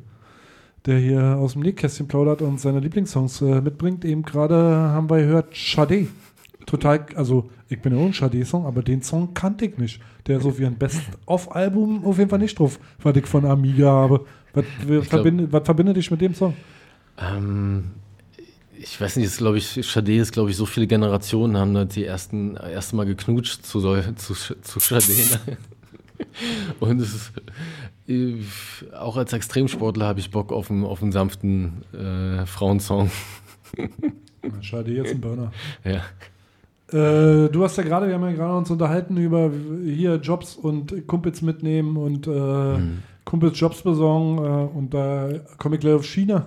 S4: der hier aus dem Nähkästchen plaudert und seine Lieblingssongs äh, mitbringt. Eben gerade haben wir gehört Sade. Total, also ich bin ja auch ein Sade-Song, aber den Song kannte ich nicht. Der ist so wie ein Best-of-Album auf jeden Fall nicht drauf, was ich von Amiga habe. Was, was, verbindet, was verbindet dich mit dem Song?
S5: Ähm, ich weiß nicht, ist glaube ich, Sade ist glaube ich, so viele Generationen haben da die ersten erste Mal geknutscht zu, zu, zu. Ne? Und es ist, äh, auch als Extremsportler habe ich Bock auf einen, auf einen sanften äh, Frauensong.
S4: Schade, jetzt ein Burner.
S5: Ja.
S4: Äh, du hast ja gerade, wir haben ja gerade uns unterhalten über hier Jobs und Kumpels mitnehmen und äh,
S5: Mhm.
S4: Kumpels Jobs besorgen äh, und da komme ich gleich auf China.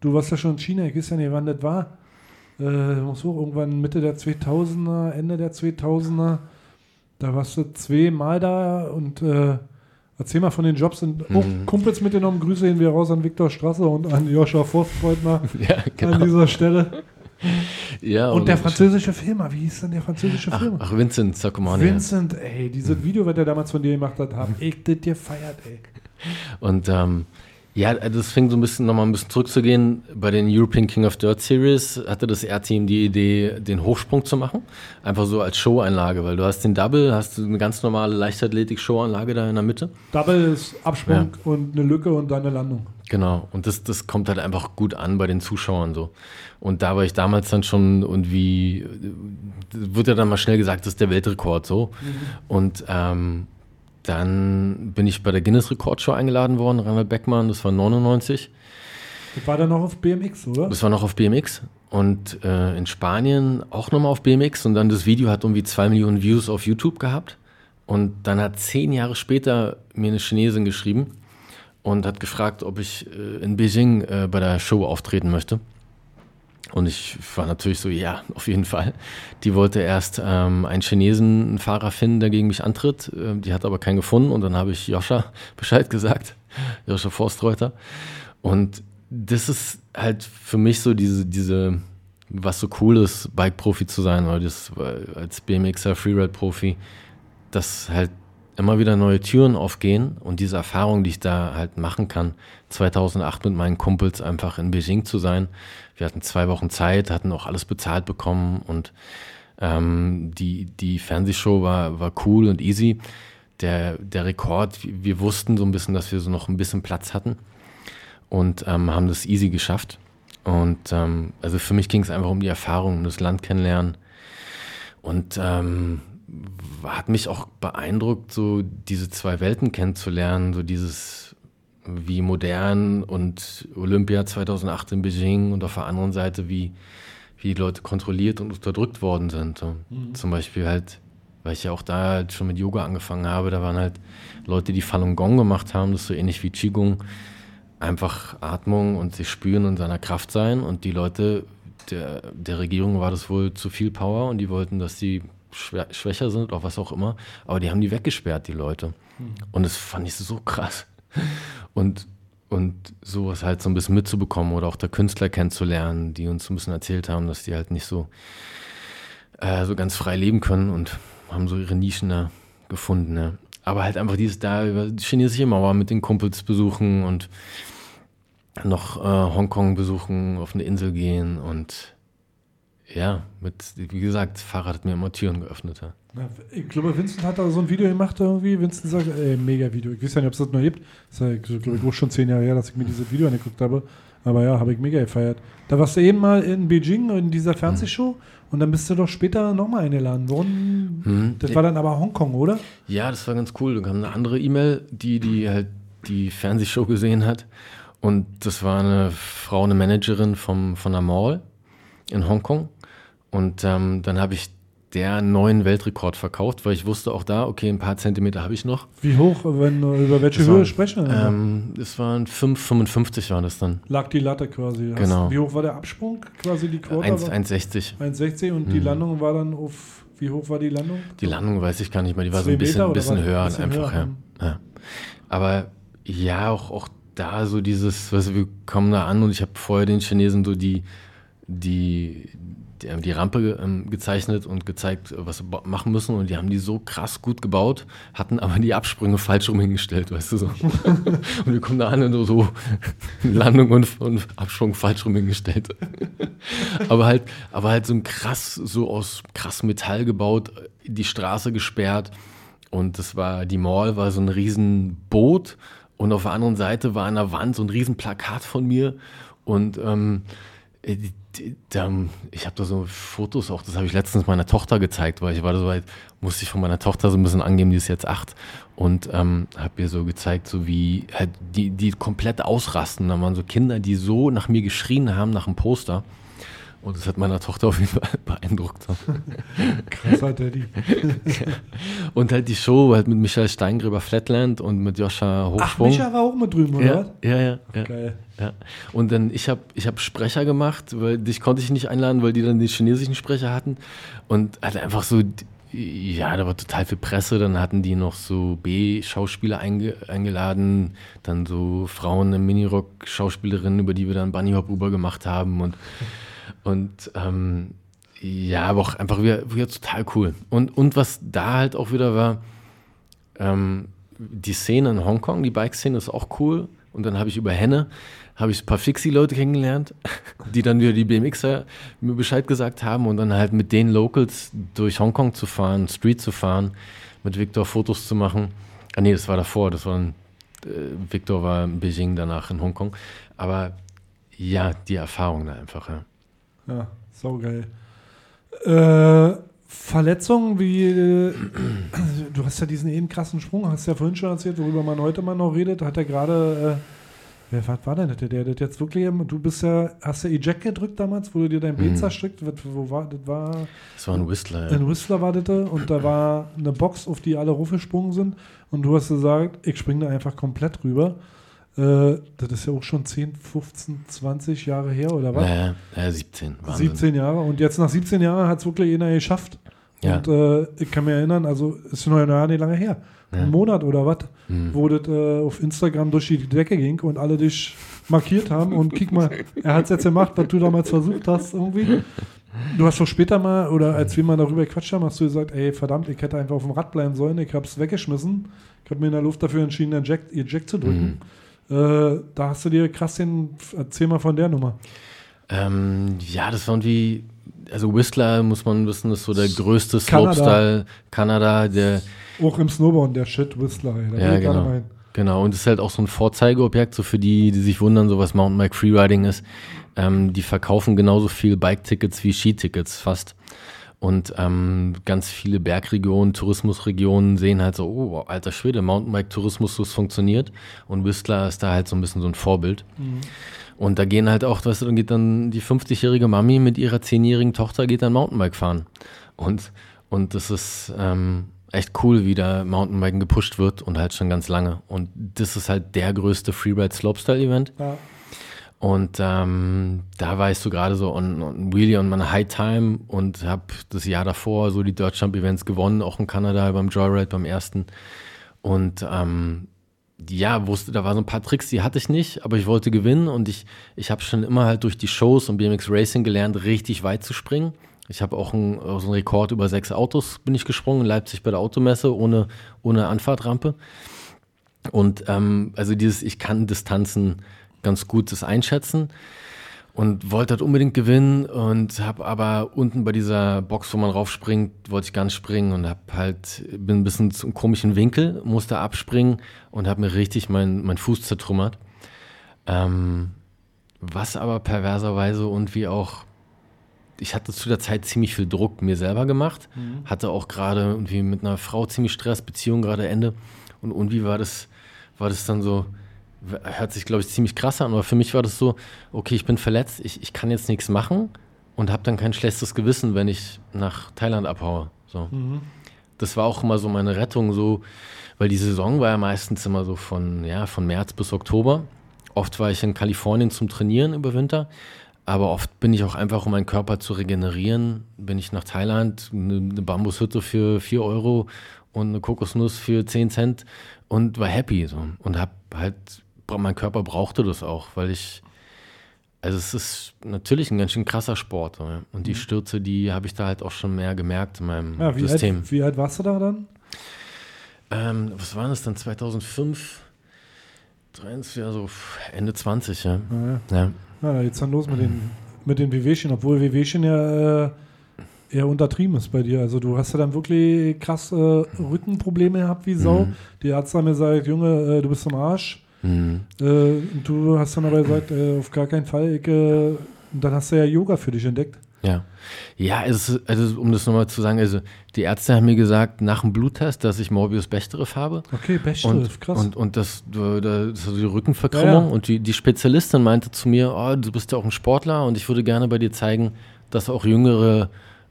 S4: Du warst ja schon in China, ich weiß ja nicht, wann das war. Äh, muss auch irgendwann Mitte der 2000er, Ende der 2000er. Da warst du zweimal da und äh, erzähl mal von den Jobs und auch
S5: Mhm.
S4: Kumpels mitgenommen. Grüße gehen wir raus an Viktor Strasse und an Joscha Forstfreundner
S5: Ja, genau.
S4: an dieser Stelle.
S5: Ja,
S4: und der französische Filmer, wie hieß denn der französische
S5: Ach,
S4: Filmer?
S5: ach Vincent Sacomani.
S4: Vincent, ey, dieses Video, was der damals von dir gemacht hat, hab ich das gefeiert, ey.
S5: Und ähm, ja, das fing so ein bisschen nochmal ein bisschen zurückzugehen. Bei den European King of Dirt Series hatte das R-Team die Idee, den Hochsprung zu machen. Einfach so als Show-Einlage, weil du hast den Double, hast du eine ganz normale Leichtathletik-Show-Anlage da in der Mitte.
S4: Double ist Absprung und eine Lücke und dann eine Landung.
S5: Genau, und das, das kommt halt einfach gut an bei den Zuschauern so. Und da war ich damals dann schon und wie, wird ja dann mal schnell gesagt, das ist der Weltrekord so. Und ähm, dann bin ich bei der Guinness Rekordshow eingeladen worden, Reinhard Beckmann, das war 99.
S4: Das war dann noch auf BMX, oder?
S5: Das war noch auf BMX und äh, in Spanien auch nochmal auf BMX und dann das Video hat irgendwie zwei Millionen Views auf YouTube gehabt und dann hat zehn Jahre später mir eine Chinesin geschrieben und hat gefragt, ob ich äh, in Beijing äh, bei der Show auftreten möchte. Und ich war natürlich so, ja, auf jeden Fall. Die wollte erst ähm, einen Chinesen, einen Fahrer finden, der gegen mich antritt. Ähm, die hat aber keinen gefunden. Und dann habe ich Joscha Bescheid gesagt, Joscha Forstreuter. Und das ist halt für mich so diese, diese was so cool ist, Bike-Profi zu sein, oder das als BMXer, Freeride-Profi, dass halt immer wieder neue Türen aufgehen und diese Erfahrung, die ich da halt machen kann, 2008 mit meinen Kumpels einfach in Beijing zu sein. Wir hatten zwei Wochen Zeit, hatten auch alles bezahlt bekommen und ähm, die, die Fernsehshow war, war cool und easy. Der, der Rekord, wir, wussten so ein bisschen, dass wir so noch ein bisschen Platz hatten und ähm, haben das easy geschafft. Und ähm, also für mich ging es einfach um die Erfahrung, um das Land kennenlernen. Und ähm, hat mich auch beeindruckt, so diese zwei Welten kennenzulernen, so dieses wie modern und Olympia 2008 in Beijing und auf der anderen Seite wie, wie die Leute kontrolliert und unterdrückt worden sind.
S4: Mhm.
S5: Zum Beispiel halt, weil ich ja auch da halt schon mit Yoga angefangen habe, da waren halt Leute, die Falun Gong gemacht haben, das ist so ähnlich wie Qigong, einfach Atmung und sich spüren und seiner Kraft sein und die Leute, der, der Regierung war das wohl zu viel Power und die wollten, dass die schwä schwächer sind oder was auch immer, aber die haben die weggesperrt, die Leute.
S4: Mhm.
S5: Und das fand ich so krass. Und, und sowas halt so ein bisschen mitzubekommen oder auch der Künstler kennenzulernen, die uns so ein bisschen erzählt haben, dass die halt nicht so, äh, so ganz frei leben können und haben so ihre Nischen da gefunden. Ne? Aber halt einfach dieses da die chinesische Mauer mit den Kumpels besuchen und noch äh, Hongkong besuchen, auf eine Insel gehen und ja, mit, wie gesagt, Fahrrad hat mir immer Türen geöffnet. Ja.
S4: Ich glaube, Vincent hat da so ein Video gemacht irgendwie. Vincent sagt, ey, mega Video. Ich weiß ja nicht, ob es das noch gibt. Das ist ja, glaube ich, auch schon zehn Jahre her, dass ich mir dieses Video angeguckt habe. Aber ja, habe ich mega gefeiert. Da warst du eben mal in Beijing in dieser Fernsehshow und dann bist du doch später nochmal eingeladen worden.
S5: Mhm.
S4: Das war dann aber Hongkong, oder?
S5: Ja, das war ganz cool. Da kam eine andere E-Mail, die, die halt die Fernsehshow gesehen hat. Und das war eine Frau, eine Managerin vom, von der Mall in Hongkong. Und ähm, dann habe ich der neuen Weltrekord verkauft, weil ich wusste auch da, okay, ein paar Zentimeter habe ich noch.
S4: Wie hoch, wenn über welche
S5: Das
S4: Höhe
S5: waren,
S4: sprechen wir?
S5: Ähm, das waren 5,55 war das dann.
S4: Lag die Latte quasi. Hast-
S5: Genau.
S4: Wie hoch war der Absprung? Quasi die Quote?
S5: 1 1,60.
S4: 1,60 und die
S5: Mhm.
S4: Landung war dann auf Wie hoch war die Landung?
S5: Die Landung weiß ich gar nicht mehr, die war so ein bisschen,
S4: Meter
S5: bisschen
S4: was?
S5: höher
S4: Bisschen
S5: einfach,
S4: höher,
S5: ja. ja. Aber ja, auch, auch da so dieses, du, wir kommen da an und ich habe vorher den Chinesen so die, die, die, haben die Rampe ähm, gezeichnet und gezeigt, was sie ba- machen müssen und die haben die so krass gut gebaut, hatten aber die Absprünge falsch rum hingestellt, weißt du so. und wir kommen da an und so, Landung und, und Absprung falsch rum hingestellt. aber halt, aber halt so ein krass, so aus krass Metall gebaut, die Straße gesperrt und das war, die Mall war so ein riesen Boot und auf der anderen Seite war an der Wand so ein riesen Plakat von mir und ähm, äh, die- da, ich habe da so Fotos auch, das habe ich letztens meiner Tochter gezeigt, weil ich war so weit, musste ich von meiner Tochter so ein bisschen angeben, die ist jetzt acht und ähm, habe ihr so gezeigt, so wie halt die, die komplett ausrasten. Da waren so Kinder, die so nach mir geschrien haben, nach einem Poster. Und das hat meiner Tochter auf jeden Fall beeindruckt.
S4: Krasser Daddy.
S5: und halt die Show halt mit Michael Steingräber Flatland und mit Joscha
S4: Ach,
S5: Hochsprung.
S4: Micha war auch mit drüben, oder
S5: ja,
S4: was?
S5: Ja, ja, ja.
S4: Geil.
S5: ja. Und dann, ich habe ich hab Sprecher gemacht, weil dich konnte ich nicht einladen, weil die dann die chinesischen Sprecher hatten. Und halt einfach so, ja, da war total viel Presse. Dann hatten die noch so B-Schauspieler einge eingeladen, dann so Frauen im Minirock-Schauspielerinnen, über die wir dann Bunny Hop Uber gemacht haben. Und, und ähm, ja, aber auch einfach wieder, wieder total cool. Und, und was da halt auch wieder war, ähm, die Szene in Hongkong, die Bike-Szene ist auch cool. Und dann habe ich über Henne, habe ich ein paar Fixie-Leute kennengelernt, die dann wieder die BMXer mir Bescheid gesagt haben und dann halt mit den Locals durch Hongkong zu fahren, Street zu fahren, mit Victor Fotos zu machen. Ah nee, das war davor, das war ein, äh, Victor war in Beijing, danach in Hongkong. Aber ja, die Erfahrung da einfach, ja.
S4: Ja, saugeil. Äh, Verletzungen wie, äh, du hast ja diesen eben krassen Sprung, hast ja vorhin schon erzählt, worüber man heute mal noch redet, hat er gerade, äh, wer was war denn das, der das jetzt wirklich, du bist ja, hast ja Eject gedrückt damals, wo du dir dein Bein
S5: Mhm.
S4: zerstrickt, wo war, das war,
S5: Das war ein Whistler, ja.
S4: ein Whistler war das da und da war eine Box, auf die alle raufgesprungen sind und du hast gesagt, ich springe da einfach komplett rüber. Äh, das ist ja auch schon 10, 15, 20 Jahre her, oder was?
S5: Ja, ja, 17. Wahnsinn.
S4: 17 Jahre. Und jetzt nach 17 Jahren hat es wirklich einer geschafft.
S5: Ja.
S4: Und äh, ich kann mich erinnern, also ist noch ja nicht lange her.
S5: Ja.
S4: Ein Monat oder was,
S5: Mhm.
S4: wo das äh, auf Instagram durch die Decke ging und alle dich markiert haben. Und kick mal, er hat es jetzt gemacht, was du damals versucht hast irgendwie. Du hast doch später mal, oder als wir mal darüber gequatscht haben, hast du gesagt, ey, verdammt, ich hätte einfach auf dem Rad bleiben sollen, ich habe es weggeschmissen. Ich habe mir in der Luft dafür entschieden, den Jack, ihr Jack zu drücken.
S5: Mhm.
S4: Äh, da hast du dir krass den, erzähl mal von der Nummer.
S5: Ähm, ja, das war irgendwie, also Whistler, muss man wissen, ist so der größte
S4: Kanada.
S5: Slopestyle Kanada, der
S4: Auch im Snowboard, der Shit Whistler, ey.
S5: Ja, genau.
S4: rein.
S5: Genau, und es ist halt auch so ein Vorzeigeobjekt, so für die, die sich wundern, so was Mountainbike Freeriding ist. Ähm, die verkaufen genauso viel Bike-Tickets wie Skitickets fast. Und ähm, ganz viele Bergregionen, Tourismusregionen sehen halt so, oh, alter Schwede, Mountainbike-Tourismus, das funktioniert. Und Whistler ist da halt so ein bisschen so ein Vorbild.
S4: Mhm.
S5: Und da gehen halt auch, weißt du, dann geht dann die 50-jährige Mami mit ihrer 10-jährigen Tochter geht dann Mountainbike fahren. Und, und das ist ähm, echt cool, wie da Mountainbiken gepusht wird und halt schon ganz lange. Und das ist halt der größte Freeride Slopestyle Event.
S4: Ja.
S5: Und ähm, da war ich so gerade so on, on Wheelie on meiner High Time und habe das Jahr davor so die Dirt Jump Events gewonnen, auch in Kanada beim Joyride beim ersten. Und ähm, ja, wusste, da waren so ein paar Tricks, die hatte ich nicht, aber ich wollte gewinnen und ich, ich habe schon immer halt durch die Shows und BMX Racing gelernt, richtig weit zu springen. Ich habe auch einen, auch so einen Rekord über sechs Autos bin ich gesprungen in Leipzig bei der Automesse ohne, ohne Anfahrtrampe. Und ähm, also dieses, ich kann Distanzen ganz gut das einschätzen und wollte halt unbedingt gewinnen und habe aber unten bei dieser Box, wo man raufspringt, wollte ich ganz springen und habe halt bin ein bisschen zum komischen Winkel, musste abspringen und habe mir richtig meinen mein Fuß zertrümmert. Ähm, was aber perverserweise und wie auch ich hatte zu der Zeit ziemlich viel Druck mir selber gemacht,
S4: Mhm.
S5: hatte auch gerade irgendwie mit einer Frau ziemlich Stress, Beziehung gerade Ende und irgendwie war das war das dann so hört sich, glaube ich, ziemlich krass an, aber für mich war das so, okay, ich bin verletzt, ich, ich kann jetzt nichts machen und habe dann kein schlechtes Gewissen, wenn ich nach Thailand abhaue. So.
S4: Mhm.
S5: Das war auch immer so meine Rettung, so, weil die Saison war ja meistens immer so von, ja, von März bis Oktober. Oft war ich in Kalifornien zum Trainieren über Winter, Aber oft bin ich auch einfach, um meinen Körper zu regenerieren, bin ich nach Thailand, eine, eine Bambushütte für 4 Euro und eine Kokosnuss für 10 Cent und war happy. So. Und hab halt, mein Körper brauchte das auch, weil ich, also es ist natürlich ein ganz schön krasser Sport. Ja. Und die Stürze, die habe ich da halt auch schon mehr gemerkt in meinem
S4: Ja, wie,
S5: System.
S4: alt, wie alt warst du da dann?
S5: Ähm, was war das dann? 2005? 23, also Ende 20, ja.
S4: Ja,
S5: ja.
S4: Ja, da geht's dann los mit den, mit den Wehwehchen, obwohl Wehwehchen ja äh, eher untertrieben ist bei dir. Also du hast ja dann wirklich krass äh, Rückenprobleme gehabt wie Sau.
S5: Mhm.
S4: Die Ärzte haben mir gesagt, Junge, äh, du bist am Arsch.
S5: Mhm.
S4: Äh, du hast dann aber gesagt, äh, auf gar keinen Fall. Ich, äh, dann hast du ja Yoga für dich entdeckt.
S5: Ja, ja ist, also um das nochmal zu sagen, also die Ärzte haben mir gesagt, nach dem Bluttest, dass ich Morbius Bechterew habe.
S4: Okay, Bechterew,
S5: und,
S4: krass.
S5: Und, und das, das ist also die Rückenverkrümmung.
S4: Ja, ja.
S5: Und die, die Spezialistin meinte zu mir, oh, du bist ja auch ein Sportler und ich würde gerne bei dir zeigen, dass auch jüngere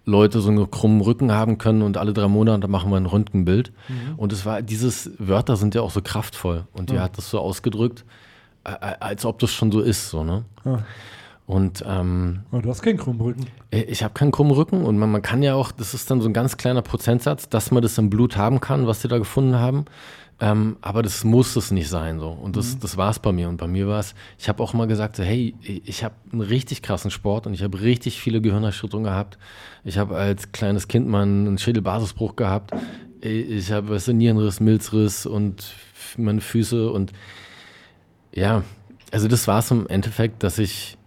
S5: Leute so einen krummen Rücken haben können und alle drei Monate machen wir ein Röntgenbild.
S4: Mhm.
S5: Und es war, dieses Wörter sind ja auch so kraftvoll. Und die
S4: Ja.
S5: hat das so ausgedrückt, als ob das schon so ist, so, ne?
S4: Ja.
S5: Und ähm,
S4: Aber du hast keinen krummen Rücken.
S5: äh, Ich habe keinen krummen Rücken und man, man kann ja auch, das ist dann so ein ganz kleiner Prozentsatz, dass man das im Blut haben kann, was die da gefunden haben. Ähm, aber das muss es nicht sein so. Und das,
S4: Mhm.
S5: das war es bei mir. Und bei mir war es, ich habe auch immer gesagt, so, hey, ich habe einen richtig krassen Sport und ich habe richtig viele Gehirnerschütterungen gehabt. Ich habe als kleines Kind mal einen Schädelbasisbruch gehabt. Ich habe was Nierenriss, Milzriss und meine Füße und ja, also das war es im Endeffekt, dass ich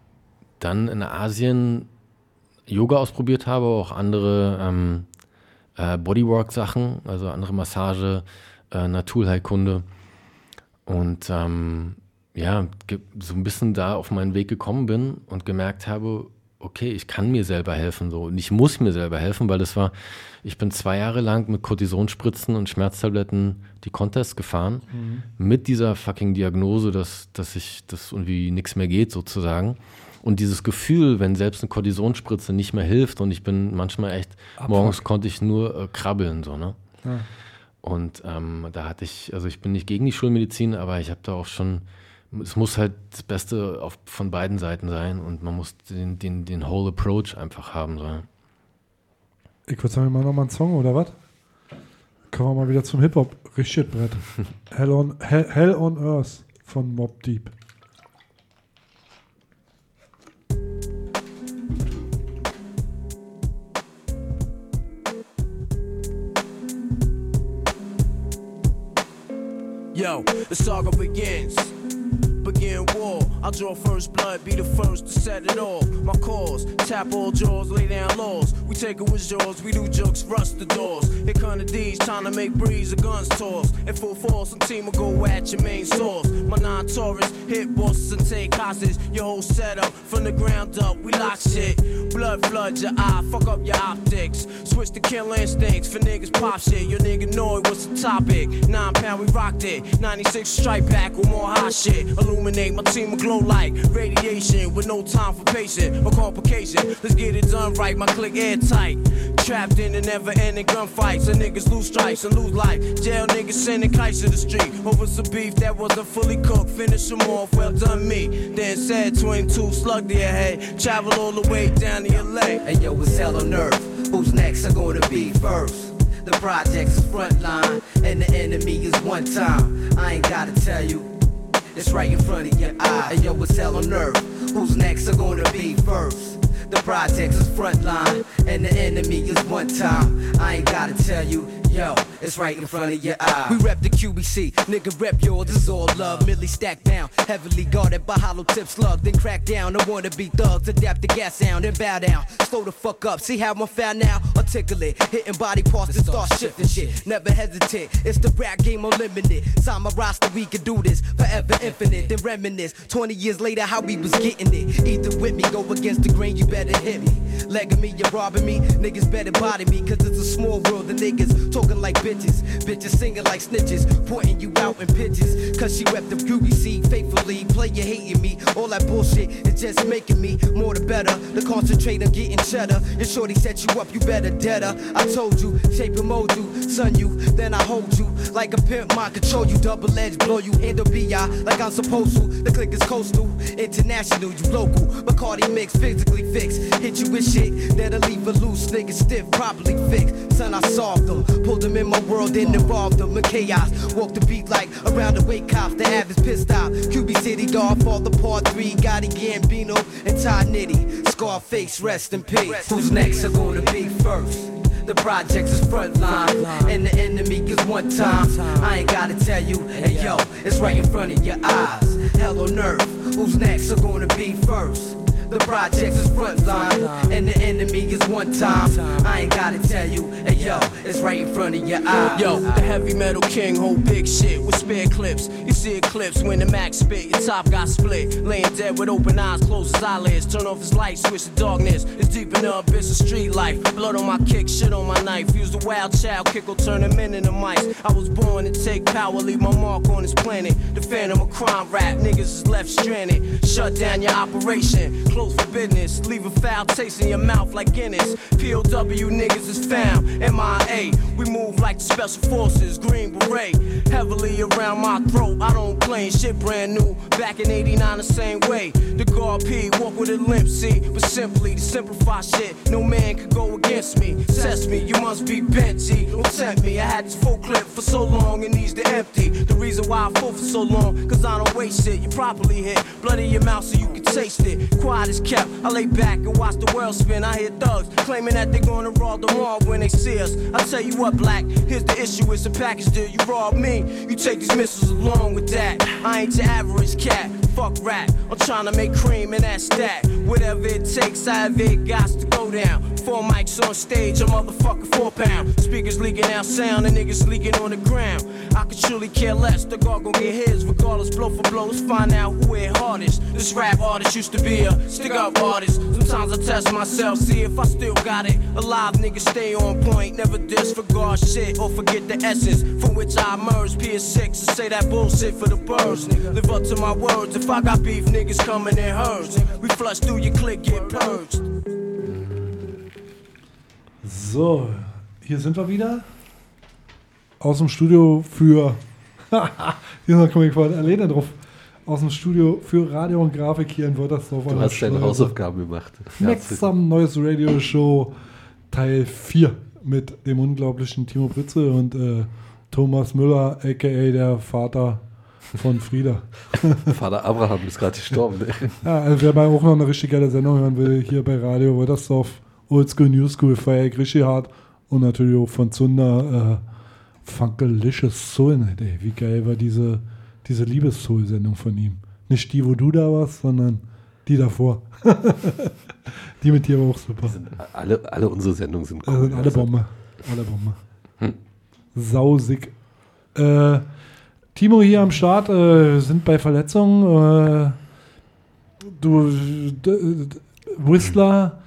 S5: dann in Asien Yoga ausprobiert habe, auch andere ähm, äh, Bodywork-Sachen, also andere Massage, äh, Naturheilkunde. Und ähm, ja, so ein bisschen da auf meinen Weg gekommen bin und gemerkt habe, okay, ich kann mir selber helfen so und ich muss mir selber helfen, weil das war, ich bin zwei Jahre lang mit Kortisonspritzen und Schmerztabletten die Contests gefahren,
S4: Mhm.
S5: mit dieser fucking Diagnose, dass, dass ich, dass irgendwie nichts mehr geht sozusagen. Und dieses Gefühl, wenn selbst eine Kortisonspritze nicht mehr hilft und ich bin manchmal echt,
S4: Abfuck.
S5: morgens konnte ich nur äh, krabbeln, so, ne?
S4: Ja.
S5: Und ähm, da hatte ich, also ich bin nicht gegen die Schulmedizin, aber ich habe da auch schon, es muss halt das Beste auf, von beiden Seiten sein und man muss den, den, den whole approach einfach haben. So.
S4: Ich würde sagen, wir machen nochmal einen Song, oder was? Kommen wir mal wieder zum Hip-Hop. Richtig Brett. Hell on, Hell, Hell on Earth von Mob Deep.
S18: Yo, the saga begins. Begin war. I'll draw first blood, be the first to set it off. My cause, tap all jaws, lay down laws. We take it with jaws, we do jokes, rust the doors. Here come the D's, trying to make breeze, the guns toss. In full force, some team will go at your main source. My non Taurus, hit bosses and take hostage. Your whole setup, from the ground up, we lock shit. Blood floods your eye, fuck up your optics. Switch to kill instincts for niggas pop shit. Your nigga know it was the topic. Nine pound, we rocked it. 96 strike back with more hot shit. Illuminate my team will glow like radiation with no time for patient or complication. Let's get it done right, my click airtight. Trapped in the never ending gunfights. And niggas lose stripes and lose life. Jail niggas sending kites to the street. Over some beef that wasn't fully cooked. Finish them off, well done me. Then said 22 slug your head. Travel all the way down to LA.
S19: Hey yo, it's hell on earth. Who's next are gonna be first? The project's is front line, and the enemy is one time. I ain't gotta tell you, it's right in front of your eye. Hey yo, it's hell on earth. Who's next are gonna be first? The project's is front line, and the enemy is one time. I ain't gotta tell you, yo, it's right in front of your eye.
S18: We rep the QBC, nigga rep yours, this is all love. Millie stacked down, heavily guarded by hollow tip slug. Then crack down, I wanna be thugs, adapt the gas sound, and bow down. Slow the fuck up, see how I'm found now? Articulate, hitting body parts and start shifting shit. Never hesitate, it's the rap game unlimited. Sign my roster, we can do this forever infinite. Then reminisce, 20 years later, how we was getting it. Either with me, go against the grain, you better hit me. Legging me, you're robbing me, niggas better body me, cause it's a small world. The niggas talking like bitches, bitches singing like snitches, pointing you out in pitches. Cause she wept the QBC faithfully, player hating me. All that bullshit is just making me more the better. To concentrate on getting cheddar. Your shorty set you up, you better
S19: vendetta. I told you, shape and mold you, son you, then I hold you like a pimp. My control you, double edged, blow you, handle BI like I'm supposed to. The click is coastal, international, you local. Bacardi mix, physically fixed. Hit you with shit that'll leave a loose nigga stiff, properly fixed. Son, I solved them, pulled them in my world and involved them in chaos. Walk the beat like around the wake cops, the average pissed out. QB City, God, fall the part three, Gotti Gambino and Todd Nitty. Scarface, rest in peace. Who's next are gonna be first? The projects is frontline, and the enemy is one time. I ain't gotta tell you, hey yo, it's right in front of your eyes. Hell on earth, who's next are gonna be first? The projects is frontline, and the enemy is one time. I ain't gotta tell you, hey yo, it's right in front of your eyes.
S18: Yo, the heavy metal king hold big shit with spare clips. You see eclipse when the max spit, your top got split. Laying dead with open eyes, close his eyelids. Turn off his light, switch to darkness. It's deep the abyss of street life. Blood on my kick, shit on my knife. Use the wild child kick will turn in into mice. I was born to take power, leave my mark on this planet. The phantom of crime rap, niggas is left stranded. Shut down your operation, close for business. Leave a foul taste in your mouth like Guinness. POW niggas is found, MIA. We move like the special forces, Green Beret. Heavily around my throat, I don't claim shit brand new. Back in 89, the same way. The guard P, walk with a limp, see. But simply to simplify shit, no man could go against me. Test me, you must be bent, G. Don't tempt me. I had this full clip for so long, it needs to empty. The reason why I full for so long, cause I don't waste it. You properly hit blood in your mouth so you can taste it. Quiet as kept, I lay back and watch the world spin. I hear thugs claiming that they're gonna rob the mall when they see us. I tell you what, black, here's the issue, it's a package deal. You rob me, you take these missiles along with that. I ain't your average cat. Fuck rap, I'm trying to make cream and that's that. Whatever it takes, I have it, got to go down. Four mics on stage, a motherfucker four pound. Speakers leaking out sound, and niggas leaking on the ground. I could truly care less, the guard gon' get his, regardless, blow for blow. Let's find out who hit hardest. This rap artist used to be a stick up artist. Sometimes I test myself, see if I still got it. Alive niggas stay on point, never disregard shit or forget the essence from which I emerged. PS6 and say that bullshit for the birds. Live up to my words, if I got beef, niggas coming in herds. We flush through your click, get purged.
S4: So, hier sind wir wieder. Aus dem Studio für. hier komme ich vorhin alleine drauf. Aus dem Studio für Radio und Grafik hier in Wörthersdorf.
S16: Du hast deine Hausaufgaben gemacht.
S4: Maxam neues Radio-Show Teil 4 mit dem unglaublichen Timo Britze und äh, Thomas Müller, a.k.a. der Vater von Frieda.
S16: Vater Abraham ist gerade gestorben. Ne?
S4: Ja, also wer mal auch noch eine richtig geile Sendung hören will, hier bei Radio Wörthersdorf, Oldschool New School, Feier richtig hart und natürlich auch von Zunder äh, Funkelicious Soul Night, ey. Wie geil war diese, diese Liebes-Soul-Sendung von ihm. Nicht die, wo du da warst, sondern die davor. die mit dir war auch super.
S16: Alle, alle unsere Sendungen sind
S4: cool. Also alle Bombe. Alle Bombe. Hm. Sausig. Äh, Timo hier am Start, äh, sind bei Verletzungen. Äh, du, Whistler,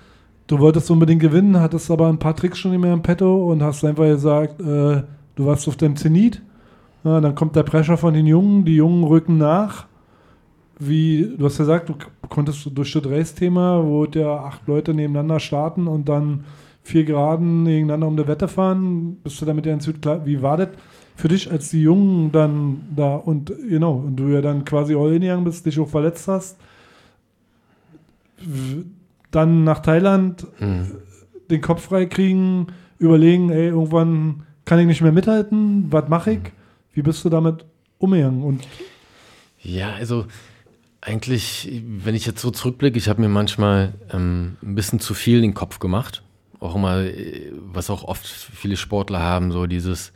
S4: du wolltest unbedingt gewinnen, hattest aber ein paar Tricks schon nicht mehr im Petto und hast einfach gesagt, äh, du warst auf dem Zenit. Ja, dann kommt der Pressure von den Jungen, die Jungen rücken nach. Wie, du hast gesagt, du konntest durch das Race-Thema, wo ja acht Leute nebeneinander starten und dann vier Geraden gegeneinander um die Wette fahren, bist du damit ja ins klar. Wie war das für dich, als die Jungen dann da und genau, und du ja dann quasi all in gegangen bist, dich auch verletzt hast, dann nach Thailand den Kopf frei kriegen, überlegen, ey, irgendwann kann ich nicht mehr mithalten, was mache ich? Wie bist du damit umgegangen? Und
S5: Ja, also eigentlich, wenn ich jetzt so zurückblicke, ich habe mir manchmal ähm, ein bisschen zu viel den Kopf gemacht. Auch immer, äh, was auch oft viele Sportler haben, so dieses,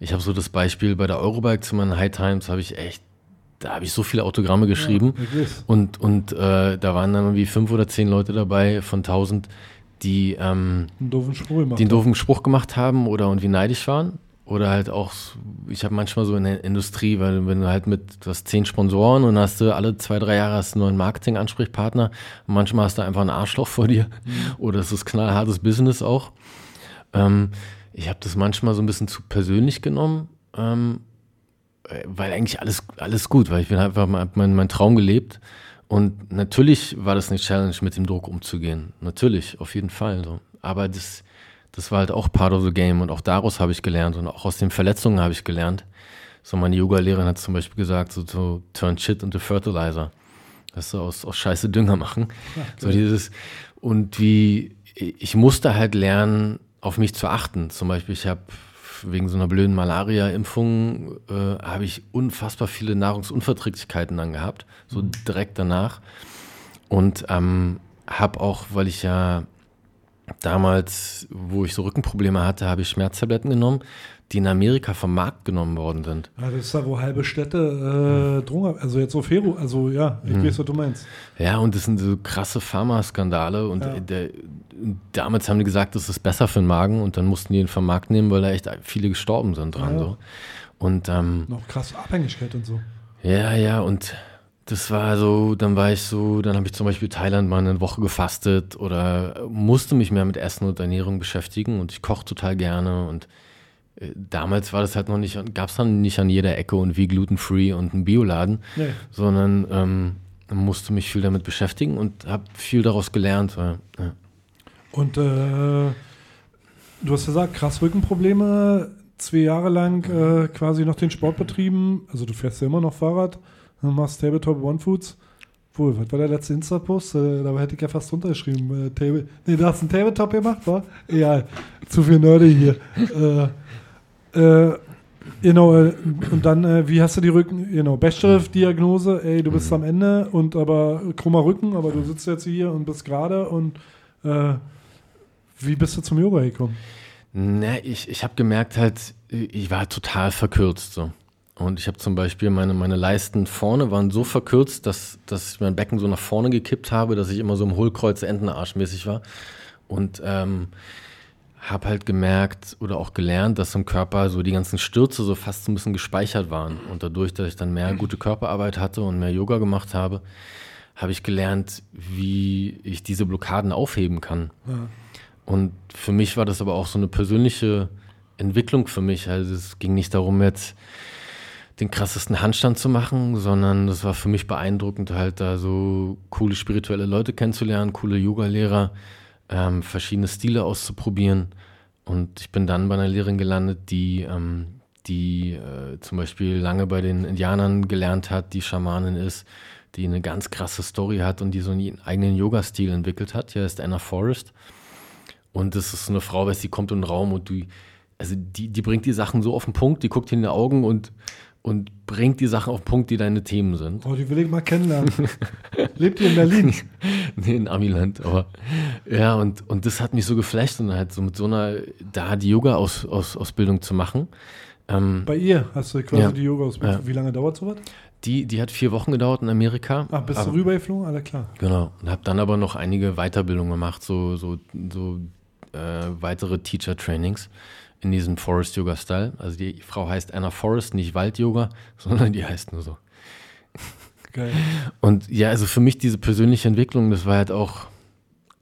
S5: ich habe so das Beispiel bei der Eurobike zu meinen High Times, habe ich echt, da habe ich so viele Autogramme geschrieben.
S4: weiß.
S5: und und äh, da waren dann irgendwie fünf oder zehn Leute dabei von tausend, die ähm,
S4: einen doofen Spruch gemacht
S5: den
S4: haben.
S5: doofen Spruch gemacht haben oder irgendwie neidisch waren. Oder halt auch, ich habe manchmal so in der Industrie, weil wenn du halt mit, du hast zehn Sponsoren und hast du alle zwei, drei Jahre hast du einen neuen Marketing-Ansprechpartner manchmal hast du einfach einen Arschloch vor dir oder es ist knallhartes Business auch. Ähm, ich habe das manchmal so ein bisschen zu persönlich genommen, ähm, äh, weil eigentlich alles, alles gut, weil ich bin einfach mein, mein, mein Traum gelebt und natürlich war das eine Challenge, mit dem Druck umzugehen. Natürlich, auf jeden Fall. So. Aber das, das war halt auch part of the game und auch daraus habe ich gelernt und auch aus den Verletzungen habe ich gelernt. So meine Yoga-Lehrerin hat zum Beispiel gesagt, so, so turn shit into fertilizer. Das du aus, aus Scheiße Dünger machen.
S4: Ja,
S5: so dieses, und wie, ich musste halt lernen, auf mich zu achten. Zum Beispiel, ich habe wegen so einer blöden Malaria-Impfung, äh, habe ich unfassbar viele Nahrungsunverträglichkeiten dann gehabt, so direkt danach. Und ähm, habe auch, weil ich ja damals, wo ich so Rückenprobleme hatte, habe ich Schmerztabletten genommen, die in Amerika vom Markt genommen worden sind.
S4: Ja, das ist da, wo halbe Städte äh, Drogen, also jetzt so Fero, also ja, ich
S5: Hm.
S4: weiß, was du meinst.
S5: Ja, und das sind so krasse Pharmaskandale und
S4: Ja.
S5: der, damals haben die gesagt, das ist besser für den Magen und dann mussten die den vom Markt nehmen, weil da echt viele gestorben sind dran.
S4: Ja.
S5: So. Und ähm,
S4: Noch krasse Abhängigkeit und so.
S5: ja, ja, und das war so, dann war ich so, dann habe ich zum Beispiel Thailand mal eine Woche gefastet oder musste mich mehr mit Essen und Ernährung beschäftigen und ich koche total gerne und damals war das halt noch nicht, gab es dann nicht an jeder Ecke und wie glutenfree und einen Bioladen,
S4: Nee.
S5: sondern ähm, musste mich viel damit beschäftigen und habe viel daraus gelernt. Ja.
S4: Und äh, du hast gesagt, krass Rückenprobleme, zwei Jahre lang äh, quasi noch den Sport betrieben. Also du fährst ja immer noch Fahrrad, du machst Tabletop One Foods. Wo, was war der letzte Insta-Post? Äh, da hätte ich ja fast runtergeschrieben. Äh, Table, nee, du hast einen Tabletop gemacht, war? Ja, zu viel Nörde hier. Äh, genau, äh, und dann, äh, wie hast du die Rücken, genau, Bechterew-Diagnose, ey, du bist am Ende und aber krummer Rücken, aber du sitzt jetzt hier und bist gerade und äh, wie bist du zum Yoga gekommen?
S5: Na, ich, ich habe gemerkt halt, ich war total verkürzt so. Und ich habe zum Beispiel meine, meine Leisten vorne waren so verkürzt, dass, dass ich mein Becken so nach vorne gekippt habe, dass ich immer so im Hohlkreuz Entenarschmäßig war. Und ähm, habe halt gemerkt oder auch gelernt, dass im Körper so die ganzen Stürze so fast so ein bisschen gespeichert waren. Und dadurch, dass ich dann mehr gute Körperarbeit hatte und mehr Yoga gemacht habe, habe ich gelernt, wie ich diese Blockaden aufheben kann.
S4: Ja.
S5: Und für mich war das aber auch so eine persönliche Entwicklung für mich. Also es ging nicht darum, jetzt den krassesten Handstand zu machen, sondern es war für mich beeindruckend, halt da so coole spirituelle Leute kennenzulernen, coole Yoga-Lehrer, ähm, verschiedene Stile auszuprobieren. Und ich bin dann bei einer Lehrerin gelandet, die, ähm, die äh, zum Beispiel lange bei den Indianern gelernt hat, die Schamanin ist, die eine ganz krasse Story hat und die so einen eigenen Yoga-Stil entwickelt hat. Hier ist Anna Forrest. Und das ist eine Frau, weißt, die kommt in den Raum und du, also die, die bringt die Sachen so auf den Punkt, die guckt in die Augen und, und bringt die Sachen auf den Punkt, die deine Themen sind.
S4: Oh, die will ich mal kennenlernen. Lebt ihr in Berlin?
S5: nee, in Amiland, aber ja, und, und das hat mich so geflasht und halt so mit so einer, da die Yoga-Ausbildung zu machen. Ähm,
S4: Bei ihr hast du quasi
S5: ja,
S4: die Yoga-Ausbildung.
S5: ja.
S4: Wie lange dauert sowas?
S5: Die, die hat vier Wochen gedauert in Amerika.
S4: Ach, bist du
S5: aber-
S4: rübergeflogen? Alles klar.
S5: Genau. Und habe dann aber noch einige Weiterbildungen gemacht, so, so, so äh, weitere Teacher-Trainings in diesem Forest-Yoga-Style. Also die Frau heißt Anna Forest, nicht Wald-Yoga, sondern die heißt nur so.
S4: Geil.
S5: Und ja, also für mich diese persönliche Entwicklung, das war halt auch,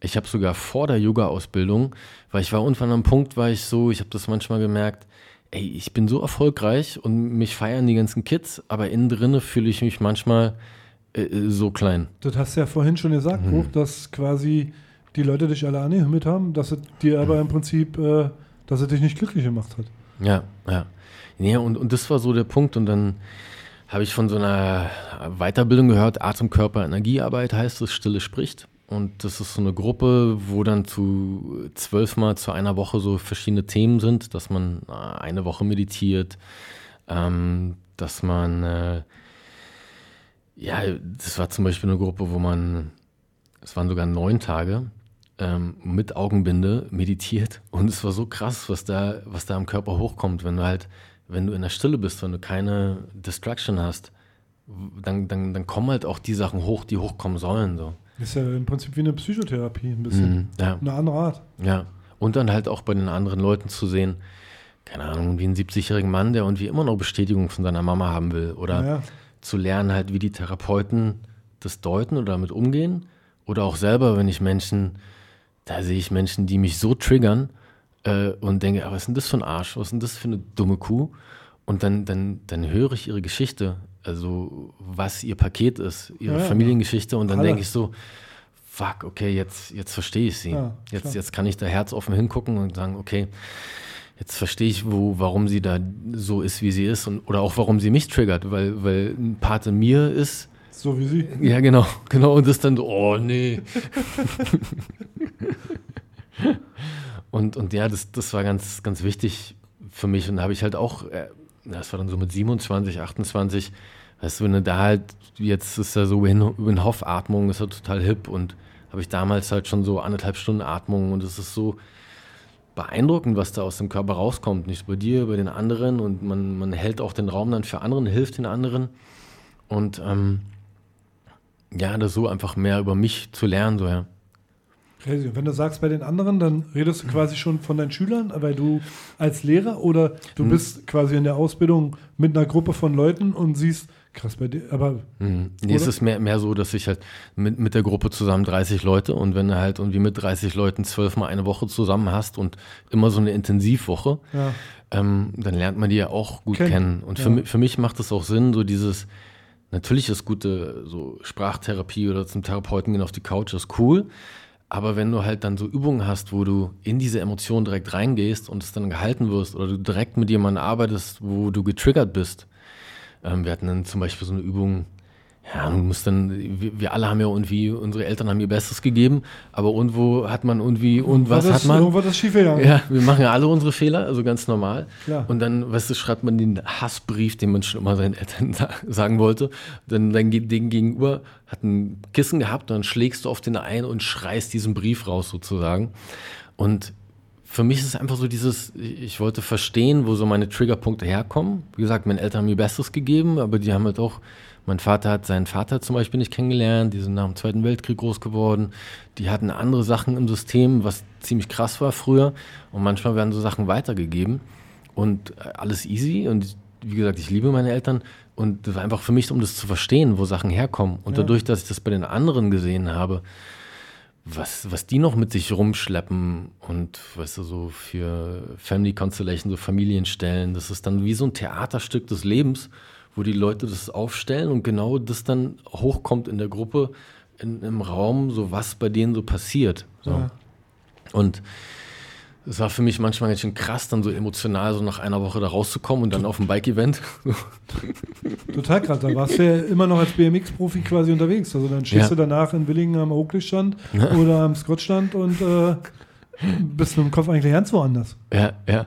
S5: ich habe sogar vor der Yoga-Ausbildung, weil ich war irgendwann am Punkt, war ich so, ich habe das manchmal gemerkt, ey, ich bin so erfolgreich und mich feiern die ganzen Kids, aber innen drinne fühle ich mich manchmal äh, äh, so klein.
S4: Das hast du ja vorhin schon gesagt,
S5: Mhm.
S4: Bruch, dass quasi die Leute dich alle angehimmelt haben, dass es dir aber im Prinzip, äh, dass es dich nicht glücklich gemacht hat.
S5: Ja, ja. Nee, und, und das war so der Punkt. Und dann habe ich von so einer Weiterbildung gehört, Atem, Körper, Energiearbeit heißt es, Stille spricht. Und das ist so eine Gruppe, wo dann zu zwölfmal zu einer Woche so verschiedene Themen sind, dass man äh, eine Woche meditiert, ähm, dass man, äh, ja, das war zum Beispiel eine Gruppe, wo man, es waren sogar neun Tage, ähm, mit Augenbinde meditiert und es war so krass, was da, was da am Körper hochkommt, wenn du halt, wenn du in der Stille bist, wenn du keine Distraction hast, dann, dann, dann kommen halt auch die Sachen hoch, die hochkommen sollen. So.
S4: Ist ja im Prinzip wie eine Psychotherapie, ein bisschen.
S5: Mhm, ja.
S4: Eine andere Art.
S5: Ja. Und dann halt auch bei den anderen Leuten zu sehen, keine Ahnung, wie ein 70-jährigen Mann, der irgendwie immer noch Bestätigung von seiner Mama haben will. Oder
S4: Ja.
S5: zu lernen halt, wie die Therapeuten das deuten oder damit umgehen. Oder auch selber, wenn ich Menschen, da sehe ich Menschen, die mich so triggern äh, und denke, ah, was ist denn das für ein Arsch? Was ist denn das für eine dumme Kuh? Und dann, dann, dann höre ich ihre Geschichte, also was ihr Paket ist, ihre
S4: Ja.
S5: Familiengeschichte. Und dann
S4: Alle.
S5: denke ich so, fuck, okay, jetzt, jetzt verstehe ich sie.
S4: Ja,
S5: jetzt, jetzt kann ich da herzoffen hingucken und sagen, okay, jetzt verstehe ich, wo, warum sie da so ist, wie sie ist und, oder auch warum sie mich triggert, weil, weil ein Part in mir ist.
S4: So wie sie.
S5: Ja, genau, genau. Und das dann so, oh nee. und, und ja, das, das war ganz, ganz wichtig für mich. Und da habe ich halt auch, äh, das war dann so mit 27, 28, weißt du, wenn du da halt, jetzt ist ja so Win, Win Hof Atmung, ist ja total hip und habe ich damals halt schon so anderthalb Stunden Atmung und es ist so beeindruckend, was da aus dem Körper rauskommt. Nicht bei dir, bei den anderen und man, man hält auch den Raum dann für anderen, hilft den anderen und ähm, ja, das so einfach mehr über mich zu lernen, so ja.
S4: Crazy. Und wenn du sagst bei den anderen, dann redest du quasi schon von deinen Schülern, weil du als Lehrer oder du
S5: Hm.
S4: bist quasi in der Ausbildung mit einer Gruppe von Leuten und siehst, krass bei dir, aber
S5: Mhm. Nee, es ist mehr, mehr so, dass ich halt mit, mit der Gruppe zusammen 30 Leute und wenn du halt irgendwie mit 30 Leuten zwölfmal eine Woche zusammen hast und immer so eine Intensivwoche,
S4: Ja.
S5: ähm, dann lernt man die ja auch gut
S4: Kennen,
S5: kennen. Und für,
S4: ja.
S5: für mich macht es auch Sinn, so dieses, natürlich ist gute so Sprachtherapie oder zum Therapeuten gehen auf die Couch, ist cool. Aber wenn du halt dann so Übungen hast, wo du in diese Emotion direkt reingehst und es dann gehalten wirst oder du direkt mit jemandem arbeitest, wo du getriggert bist. Ähm, wir hatten dann zum Beispiel so eine Übung, ja, du musst dann, wir, wir alle haben ja irgendwie, unsere Eltern haben ihr Bestes gegeben, aber irgendwo hat man irgendwie, und was
S4: das-
S5: hat man?
S4: irgendwo das schiefgegangen.
S5: Ja, wir machen ja alle unsere Fehler, also ganz normal.
S4: Klar.
S5: Und dann, weißt du, schreibt man den Hassbrief, den man schon immer seinen Eltern sa sagen wollte. Dann dein Ge- den Gegenüber hat ein Kissen gehabt, dann schlägst du auf den ein und schreist diesen Brief raus sozusagen. Und für mich ist es einfach so dieses, ich wollte verstehen, wo so meine Triggerpunkte herkommen. Wie gesagt, meine Eltern haben mir Bestes gegeben, aber die haben halt auch, mein Vater hat seinen Vater zum Beispiel nicht kennengelernt, die sind nach dem Zweiten Weltkrieg groß geworden. Die hatten andere Sachen im System, was ziemlich krass war früher. Und manchmal werden so Sachen weitergegeben und äh, alles easy. Und wie gesagt, ich liebe meine Eltern. Und das war einfach für mich, um das zu verstehen, wo Sachen herkommen. Und
S4: Ja.
S5: dadurch, dass ich das bei den anderen gesehen habe, was, was die noch mit sich rumschleppen und weißt du, so für Family Constellation, so Familienstellen, das ist dann wie so ein Theaterstück des Lebens, wo die Leute das aufstellen und genau das dann hochkommt in der Gruppe, in, im Raum, so was bei denen so passiert. So.
S4: Ja.
S5: Und es war für mich manchmal ganz schön krass, dann so emotional so nach einer Woche da rauszukommen und dann auf dem Bike-Event.
S4: total krass. Da warst du ja immer noch als BMX-Profi quasi unterwegs. Also dann stehst
S5: Ja.
S4: du danach in Willingen am Oakley-Stand
S5: Ja.
S4: oder am Scott-Stand und äh, bist mit dem Kopf eigentlich ganz woanders.
S5: Ja, ja.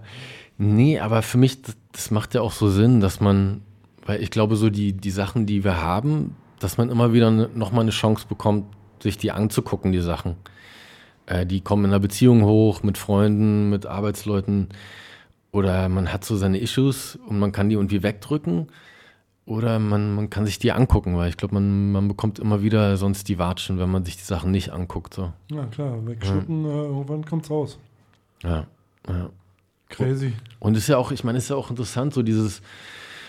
S5: Nee, aber für mich, das, das macht ja auch so Sinn, dass man, weil ich glaube, so die, die Sachen, die wir haben, dass man immer wieder nochmal eine Chance bekommt, sich die anzugucken, die Sachen. Äh, die kommen in einer Beziehung hoch, mit Freunden, mit Arbeitsleuten. Oder man hat so seine Issues und man kann die irgendwie wegdrücken. Oder man, man kann sich die angucken, weil ich glaube, man, man bekommt immer wieder sonst die Watschen, wenn man sich die Sachen nicht anguckt. So.
S4: Ja, klar, wegschlucken, äh, irgendwann kommt's raus.
S5: Ja, ja.
S4: Crazy.
S5: Und ist ja auch, ich meine, ist ja auch interessant, so dieses,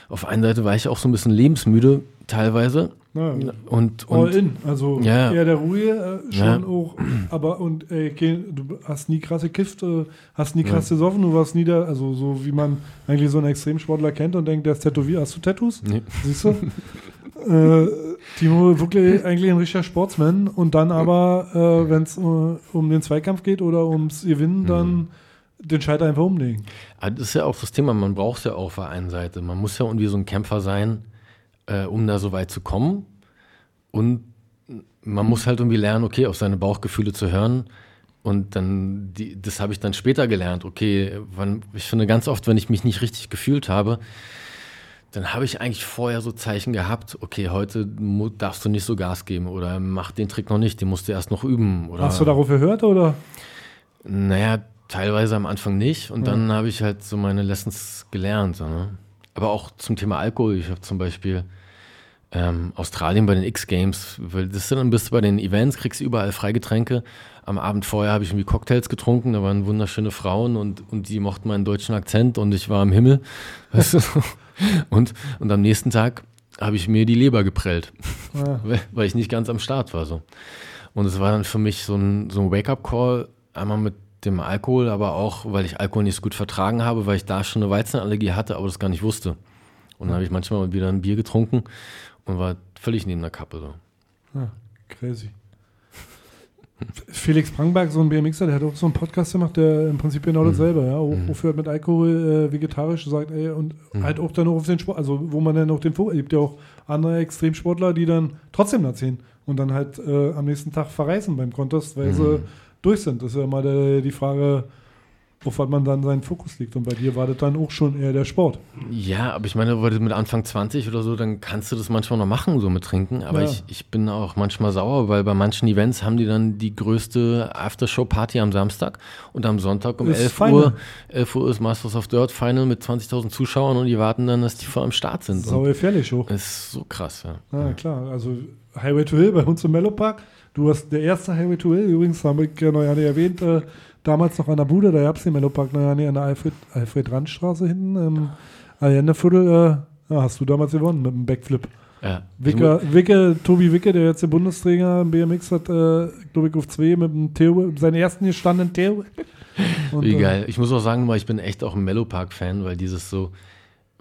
S5: auf einer Seite war ich auch so ein bisschen lebensmüde teilweise.
S4: Ja,
S5: und,
S4: All
S5: und
S4: in, also
S5: ja,
S4: eher der Ruhe äh, schon
S5: Ja.
S4: auch, aber und ey, du hast nie krass gekifft, äh, hast nie
S5: Ja.
S4: krass gesoffen, du warst nie der, also so wie man eigentlich so einen Extremsportler kennt und denkt, der ist tätowiert. Hast du Tattoos?
S5: Nee.
S4: Siehst du? äh, Timo wirklich eigentlich ein richtiger Sportsman und dann aber, äh, wenn es äh, um den Zweikampf geht oder ums Gewinnen, dann den Scheiter einfach umlegen.
S5: Aber das ist ja auch das Thema, man braucht es ja auch auf der einen Seite. Man muss ja irgendwie so ein Kämpfer sein, äh, um da so weit zu kommen. Und man muss halt irgendwie lernen, okay, auf seine Bauchgefühle zu hören. Und dann, die, das habe ich dann später gelernt. Okay, wann, ich finde ganz oft, wenn ich mich nicht richtig gefühlt habe, dann habe ich eigentlich vorher so Zeichen gehabt, okay, heute darfst du nicht so Gas geben oder mach den Trick noch nicht, den musst du erst noch üben. Oder
S4: Hast du darauf gehört oder?
S5: naja, teilweise am Anfang nicht. Und
S4: Ja.
S5: dann habe ich halt so meine Lessons gelernt. So, ne? Aber auch zum Thema Alkohol. Ich habe zum Beispiel ähm, Australien bei den X-Games, weil das sind dann bist du bei den Events, kriegst du überall Freigetränke. Am Abend vorher habe ich irgendwie Cocktails getrunken, da waren wunderschöne Frauen und, und die mochten meinen deutschen Akzent und ich war im Himmel. Weißt du? und, und am nächsten Tag habe ich mir die Leber geprellt,
S4: Ja.
S5: weil, weil ich nicht ganz am Start war. So. Und es war dann für mich so ein, so ein Wake-up-Call, einmal mit dem Alkohol, aber auch, weil ich Alkohol nicht so gut vertragen habe, weil ich da schon eine Weizenallergie hatte, aber das gar nicht wusste. Und dann habe ich manchmal wieder ein Bier getrunken und war völlig neben der Kappe. So.
S4: Ja, crazy. Felix Prangberg, so ein BMXer, der hat auch so einen Podcast gemacht, der im Prinzip genau dasselbe, ja, auch, aufhört mit Alkohol, äh, vegetarisch, sagt, ey, und halt auch dann auch auf den Sport, also wo man dann auch den Fokus, gibt ja auch andere Extremsportler, die dann trotzdem da ziehen und dann halt äh, am nächsten Tag verreisen beim Contest, weil sie durch sind. Das ist ja mal die Frage, auf was man dann seinen Fokus liegt. Und bei dir war das dann auch schon eher der Sport.
S5: Ja, aber ich meine, weil du mit Anfang 20 oder so, dann kannst du das manchmal noch machen, so mit Trinken. Aber
S4: Ja.
S5: ich, ich bin auch manchmal sauer, weil bei manchen Events haben die dann die größte Aftershow-Party am Samstag und am Sonntag um
S4: Ist
S5: 11
S4: Final.
S5: Uhr, 11 Uhr ist Masters of Dirt Final mit 20.000 Zuschauern und die warten dann, dass die vor am Start sind.
S4: Sau gefährlich hoch.
S5: Ist so krass, ja.
S4: Ja, klar. Also Highway to Hill bei uns im Mellow Park. Du warst der erste Highway to Hill. Übrigens habe ich ja noch ja nicht erwähnt, äh, damals noch an der Bude, da gab es den Mellow Park noch ja nicht an der Alfred, Alfred Randstraße hinten im Allendeviertel. Äh, hast du damals gewonnen mit dem Backflip.
S5: Ja.
S4: Wicke, Wicke, Tobi Wicke, der jetzt der Bundesträger im BMX hat, äh, glaube ich, auf zwei mit dem Theo, seinen ersten gestandenen Theo. Und,
S5: Wie
S4: äh,
S5: geil. Ich muss auch sagen, ich bin echt auch ein Mellow Park-Fan, weil dieses so,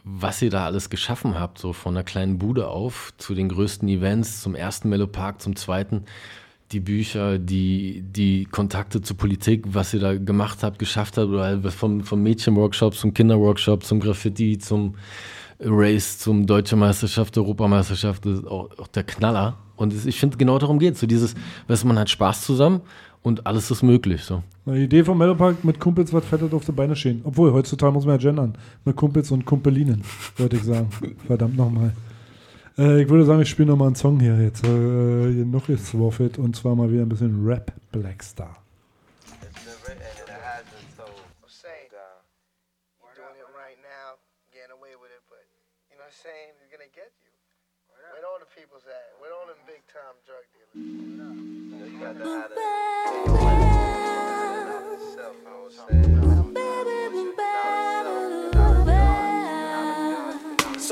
S5: was ihr da alles geschaffen habt, so von einer kleinen Bude auf zu den größten Events, zum ersten Mellow Park, zum zweiten, die Bücher, die, die Kontakte zur Politik, was ihr da gemacht habt, geschafft habt, oder vom, vom Mädchenworkshop zum Kinderworkshop, zum Graffiti, zum Race, zum Deutsche Meisterschaft, Europameisterschaft, das ist auch, auch der Knaller. Und ich finde, genau darum geht es. So dieses, weißt man hat Spaß zusammen und alles ist möglich. So.
S4: Die Idee vom Mellow Park mit Kumpels was fettet auf die Beine stehen. Obwohl, heutzutage muss man ja gendern. Mit Kumpels und Kumpelinen, wollte ich sagen. Verdammt nochmal. Äh, ich würde sagen, ich spiele nochmal einen Song hier jetzt. Äh, hier noch ist Swafit und zwar mal wieder ein bisschen Rap Blackstar.
S2: doing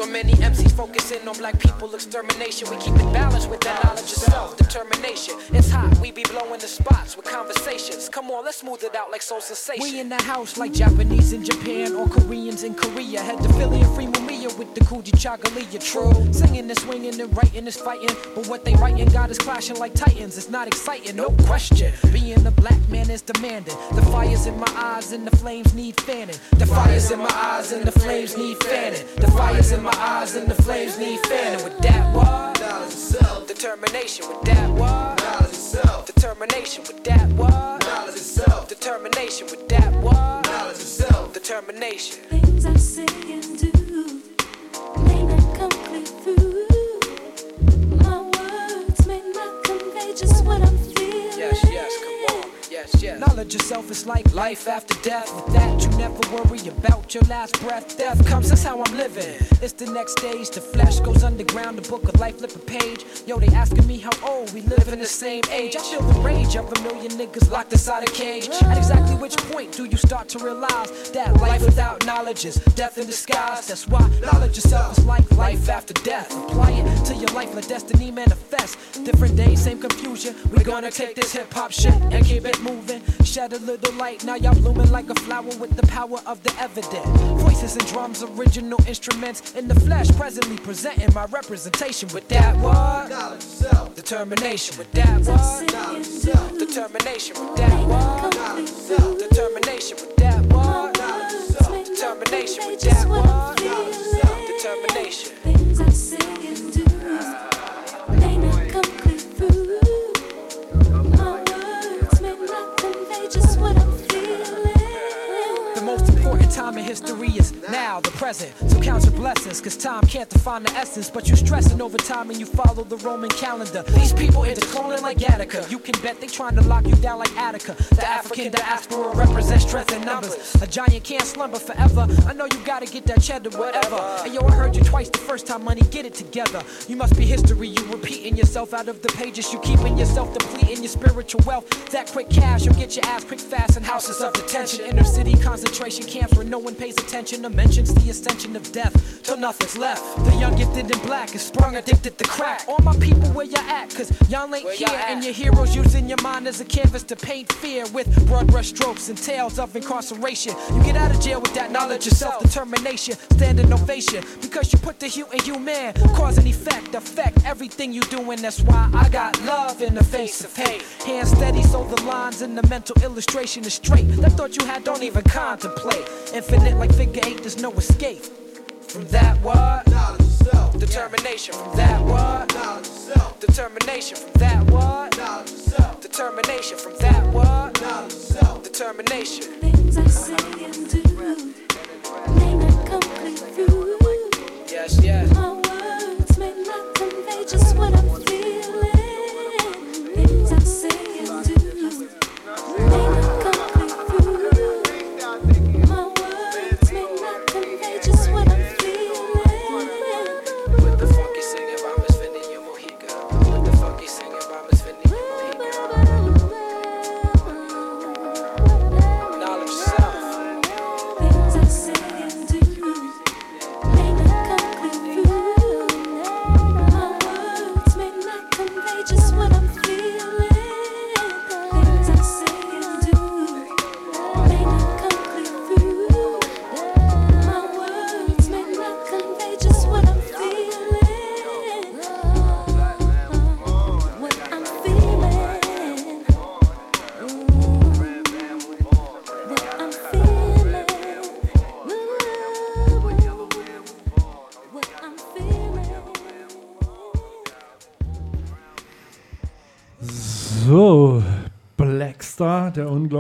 S20: So many MCs focusing on black people extermination. We keep it balanced with that knowledge of self determination. It's hot, we be blowing the spots with conversations. Come on, let's smooth it out like soul sensation. We in the house like Japanese in Japan or Koreans in Korea. Head to Philly and free Maria with the Coogee Chagalia. True, singing and swinging and writing is fighting, but what they writing got us clashing like titans. It's not exciting, no question. Being a black man is demanding. The fires in my eyes and the flames need fanning. The fires in my eyes and the flames need fanning. The fires in my eyes and the flames need fanning. With that what? Determination. With that what? Determination. With that what? Determination. With that what? Determination.
S21: Things I say and do may not come clear through. My words may not convey just what I'm feeling.
S20: Yes, yes, come on. Yes, yes. Knowledge of self is like life after death. With that, you never worry about your last breath. Death comes, that's how I'm living. It's the next stage. The flesh goes underground. The book of life, flip a page. Yo, they asking me how old we live in the same age. I feel the rage of a million niggas locked inside a cage. At exactly which point do you start to realize that life without knowledge is death in disguise? That's why knowledge of self is like life after death. Apply it to your life, let destiny manifest. Different days, same confusion. we gonna take this hip hop shit and keep it moving. Shed a little light, now y'all blooming like a flower with the power of the evident. Voices and drums, original instruments in the flesh, presently presenting my representation. With that what? Determination. With that what? Determination. With that what? Determination. With that what? Determination. With that what? Determination.
S21: Things I say and do
S20: history is now, the present. So count your blessings, cause time can't define the essence. But you're stressing over time and you follow the Roman calendar. These people into cloning like Attica. You can bet they trying to lock you down like Attica. The African diaspora represents strength in numbers. A giant can't slumber forever. I know you gotta get that cheddar, whatever. And yo, I heard you twice the first time, money, get it together. You must be history, you repeating yourself out of the pages. You keeping yourself depleting your spiritual wealth. That quick cash, you'll get your ass quick fast in houses of detention. Inner city concentration camps where no one pays attention to mentions the ascension of death till nothing's left. The young gifted in black is sprung addicted to crack. All my people, where you at? Cause y'all ain't here, and your heroes using your mind as a canvas to paint fear with broad brush strokes and tales of incarceration. You get out of jail with that knowledge of self determination, standing ovation because you put the hue in human, cause and effect, affect everything you do, and that's why I got love in the face of hate. Hand steady, so the lines in the mental illustration is straight. That thought you had, don't even contemplate. Infinite like figure eight, there's no escape. From that what? Determination from that what? Determination from that what? Determination from that what? Determination.
S21: Things I say and do may not complete through.
S20: Yes, yes.
S21: My words may not convey just what I'm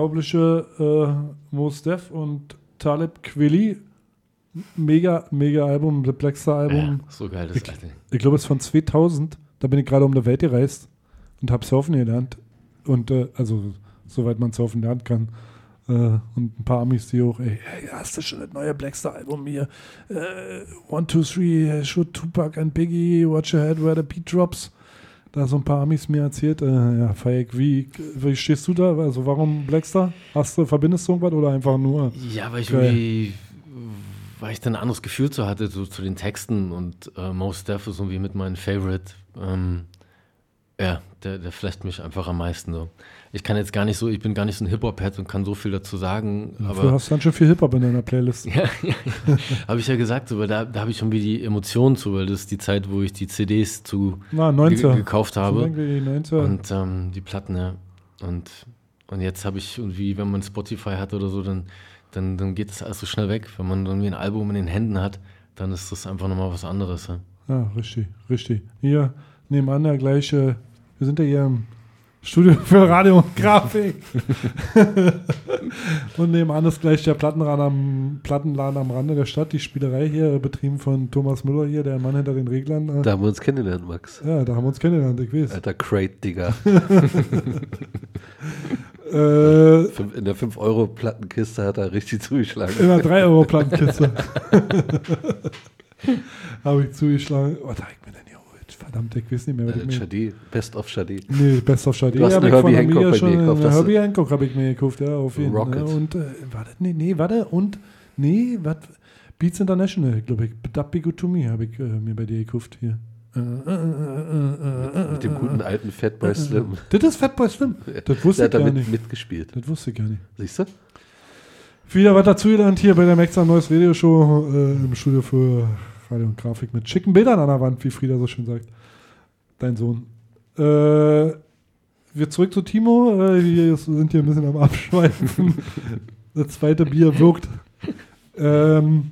S4: unglaubliche äh, Mos Def und Talib Kweli. Mega, mega Album, das Blackstar Album.
S5: Ja, so geil, das
S4: ich, ich glaube, es ist von 2000. Da bin ich gerade um die Welt gereist und habe Surfen gelernt. Und äh, also, soweit man Surfen lernen kann. Äh, und ein paar Amis, die auch, ey, hast du schon das neue Blackstar Album hier? Äh, one, two, three, shoot Tupac and Biggie, watch your head where the beat drops. Da so ein paar Amis mir erzählt, äh, ja, Fake, wie, wie stehst du da? Also warum Blackstar? Hast du, verbindest du irgendwas oder einfach nur?
S5: Ja, weil ich
S4: Geil.
S5: irgendwie, weil ich dann ein anderes Gefühl zu hatte, so zu den Texten und äh, Most Def ist irgendwie mit meinem Favorite. Ähm, ja, der, der flasht mich einfach am meisten so. Ich kann jetzt gar nicht so, ich bin gar nicht so ein Hip-Hop-Head und kann so viel dazu sagen.
S4: Dafür
S5: aber
S4: hast du dann schon viel Hip-Hop in deiner Playlist.
S5: ja, ja, ja. habe ich ja gesagt, so, weil da, da habe ich schon wieder die Emotionen zu, weil das ist die Zeit, wo ich die CDs zu
S4: Na, 90er.
S5: ge gekauft
S4: So
S5: habe.
S4: die 90er.
S5: Und ähm, die Platten, ja. Und, und jetzt habe ich irgendwie, wenn man Spotify hat oder so, dann, dann, dann geht das alles so schnell weg. Wenn man irgendwie ein Album in den Händen hat, dann ist das einfach nochmal was anderes. Ja.
S4: Ja, richtig, richtig. Hier nebenan der gleiche, wir sind ja hier im Studio für Radio und Grafik. und nebenan ist gleich der Plattenladen am, Plattenladen am Rande der Stadt, die Spielerei hier, betrieben von Thomas Müller hier, der Mann hinter den Reglern. Äh,
S16: Da haben wir uns kennengelernt, Max.
S4: Ja, da haben wir uns kennengelernt, ich weiß.
S16: Alter Crate-Digger.
S4: Äh,
S16: Fünf- in der 5-Euro-Plattenkiste hat er richtig zugeschlagen.
S4: In einer 3-Euro-Plattenkiste. Habe ich zugeschlagen. Was habe ich mir denn? Verdammt, ich weiß nicht mehr,
S16: Äh,
S4: mir...
S16: Shadi, Best of Shadi.
S4: Nee, Best of Shadi.
S16: Du hast
S4: ich von
S16: Herbie Hancock bei
S4: schon-
S16: mir gekauft. du-
S4: Herbie Hancock habe ich mir gekauft, ja, auf jeden Fall.
S16: Rocket.
S4: Und, äh, warte, nee, nee, warte, und, nee, was, Beats International, glaube ich. That Be Good To Me habe ich äh, mir bei dir gekauft hier. Äh, äh, äh, äh, äh,
S16: Mit dem
S4: äh,
S16: guten
S4: äh,
S16: alten Fatboy
S4: äh, äh,
S16: Slim.
S4: Das ist Fatboy Slim. Das wusste
S16: Der
S4: ich
S16: hat
S4: gar
S16: damit
S4: nicht.
S16: mitgespielt.
S4: Das wusste ich gar nicht.
S16: Siehst du?
S4: Wieder was dazugelernt hier bei der Maxam Neues Radio Show äh, im Studio für Radio und Grafik mit schicken Bildern an der Wand, wie Frieda so schön sagt. Dein Sohn. Äh, wir zurück zu Timo. Äh, wir sind hier ein bisschen am Abschweifen. das zweite Bier wirkt. Ähm,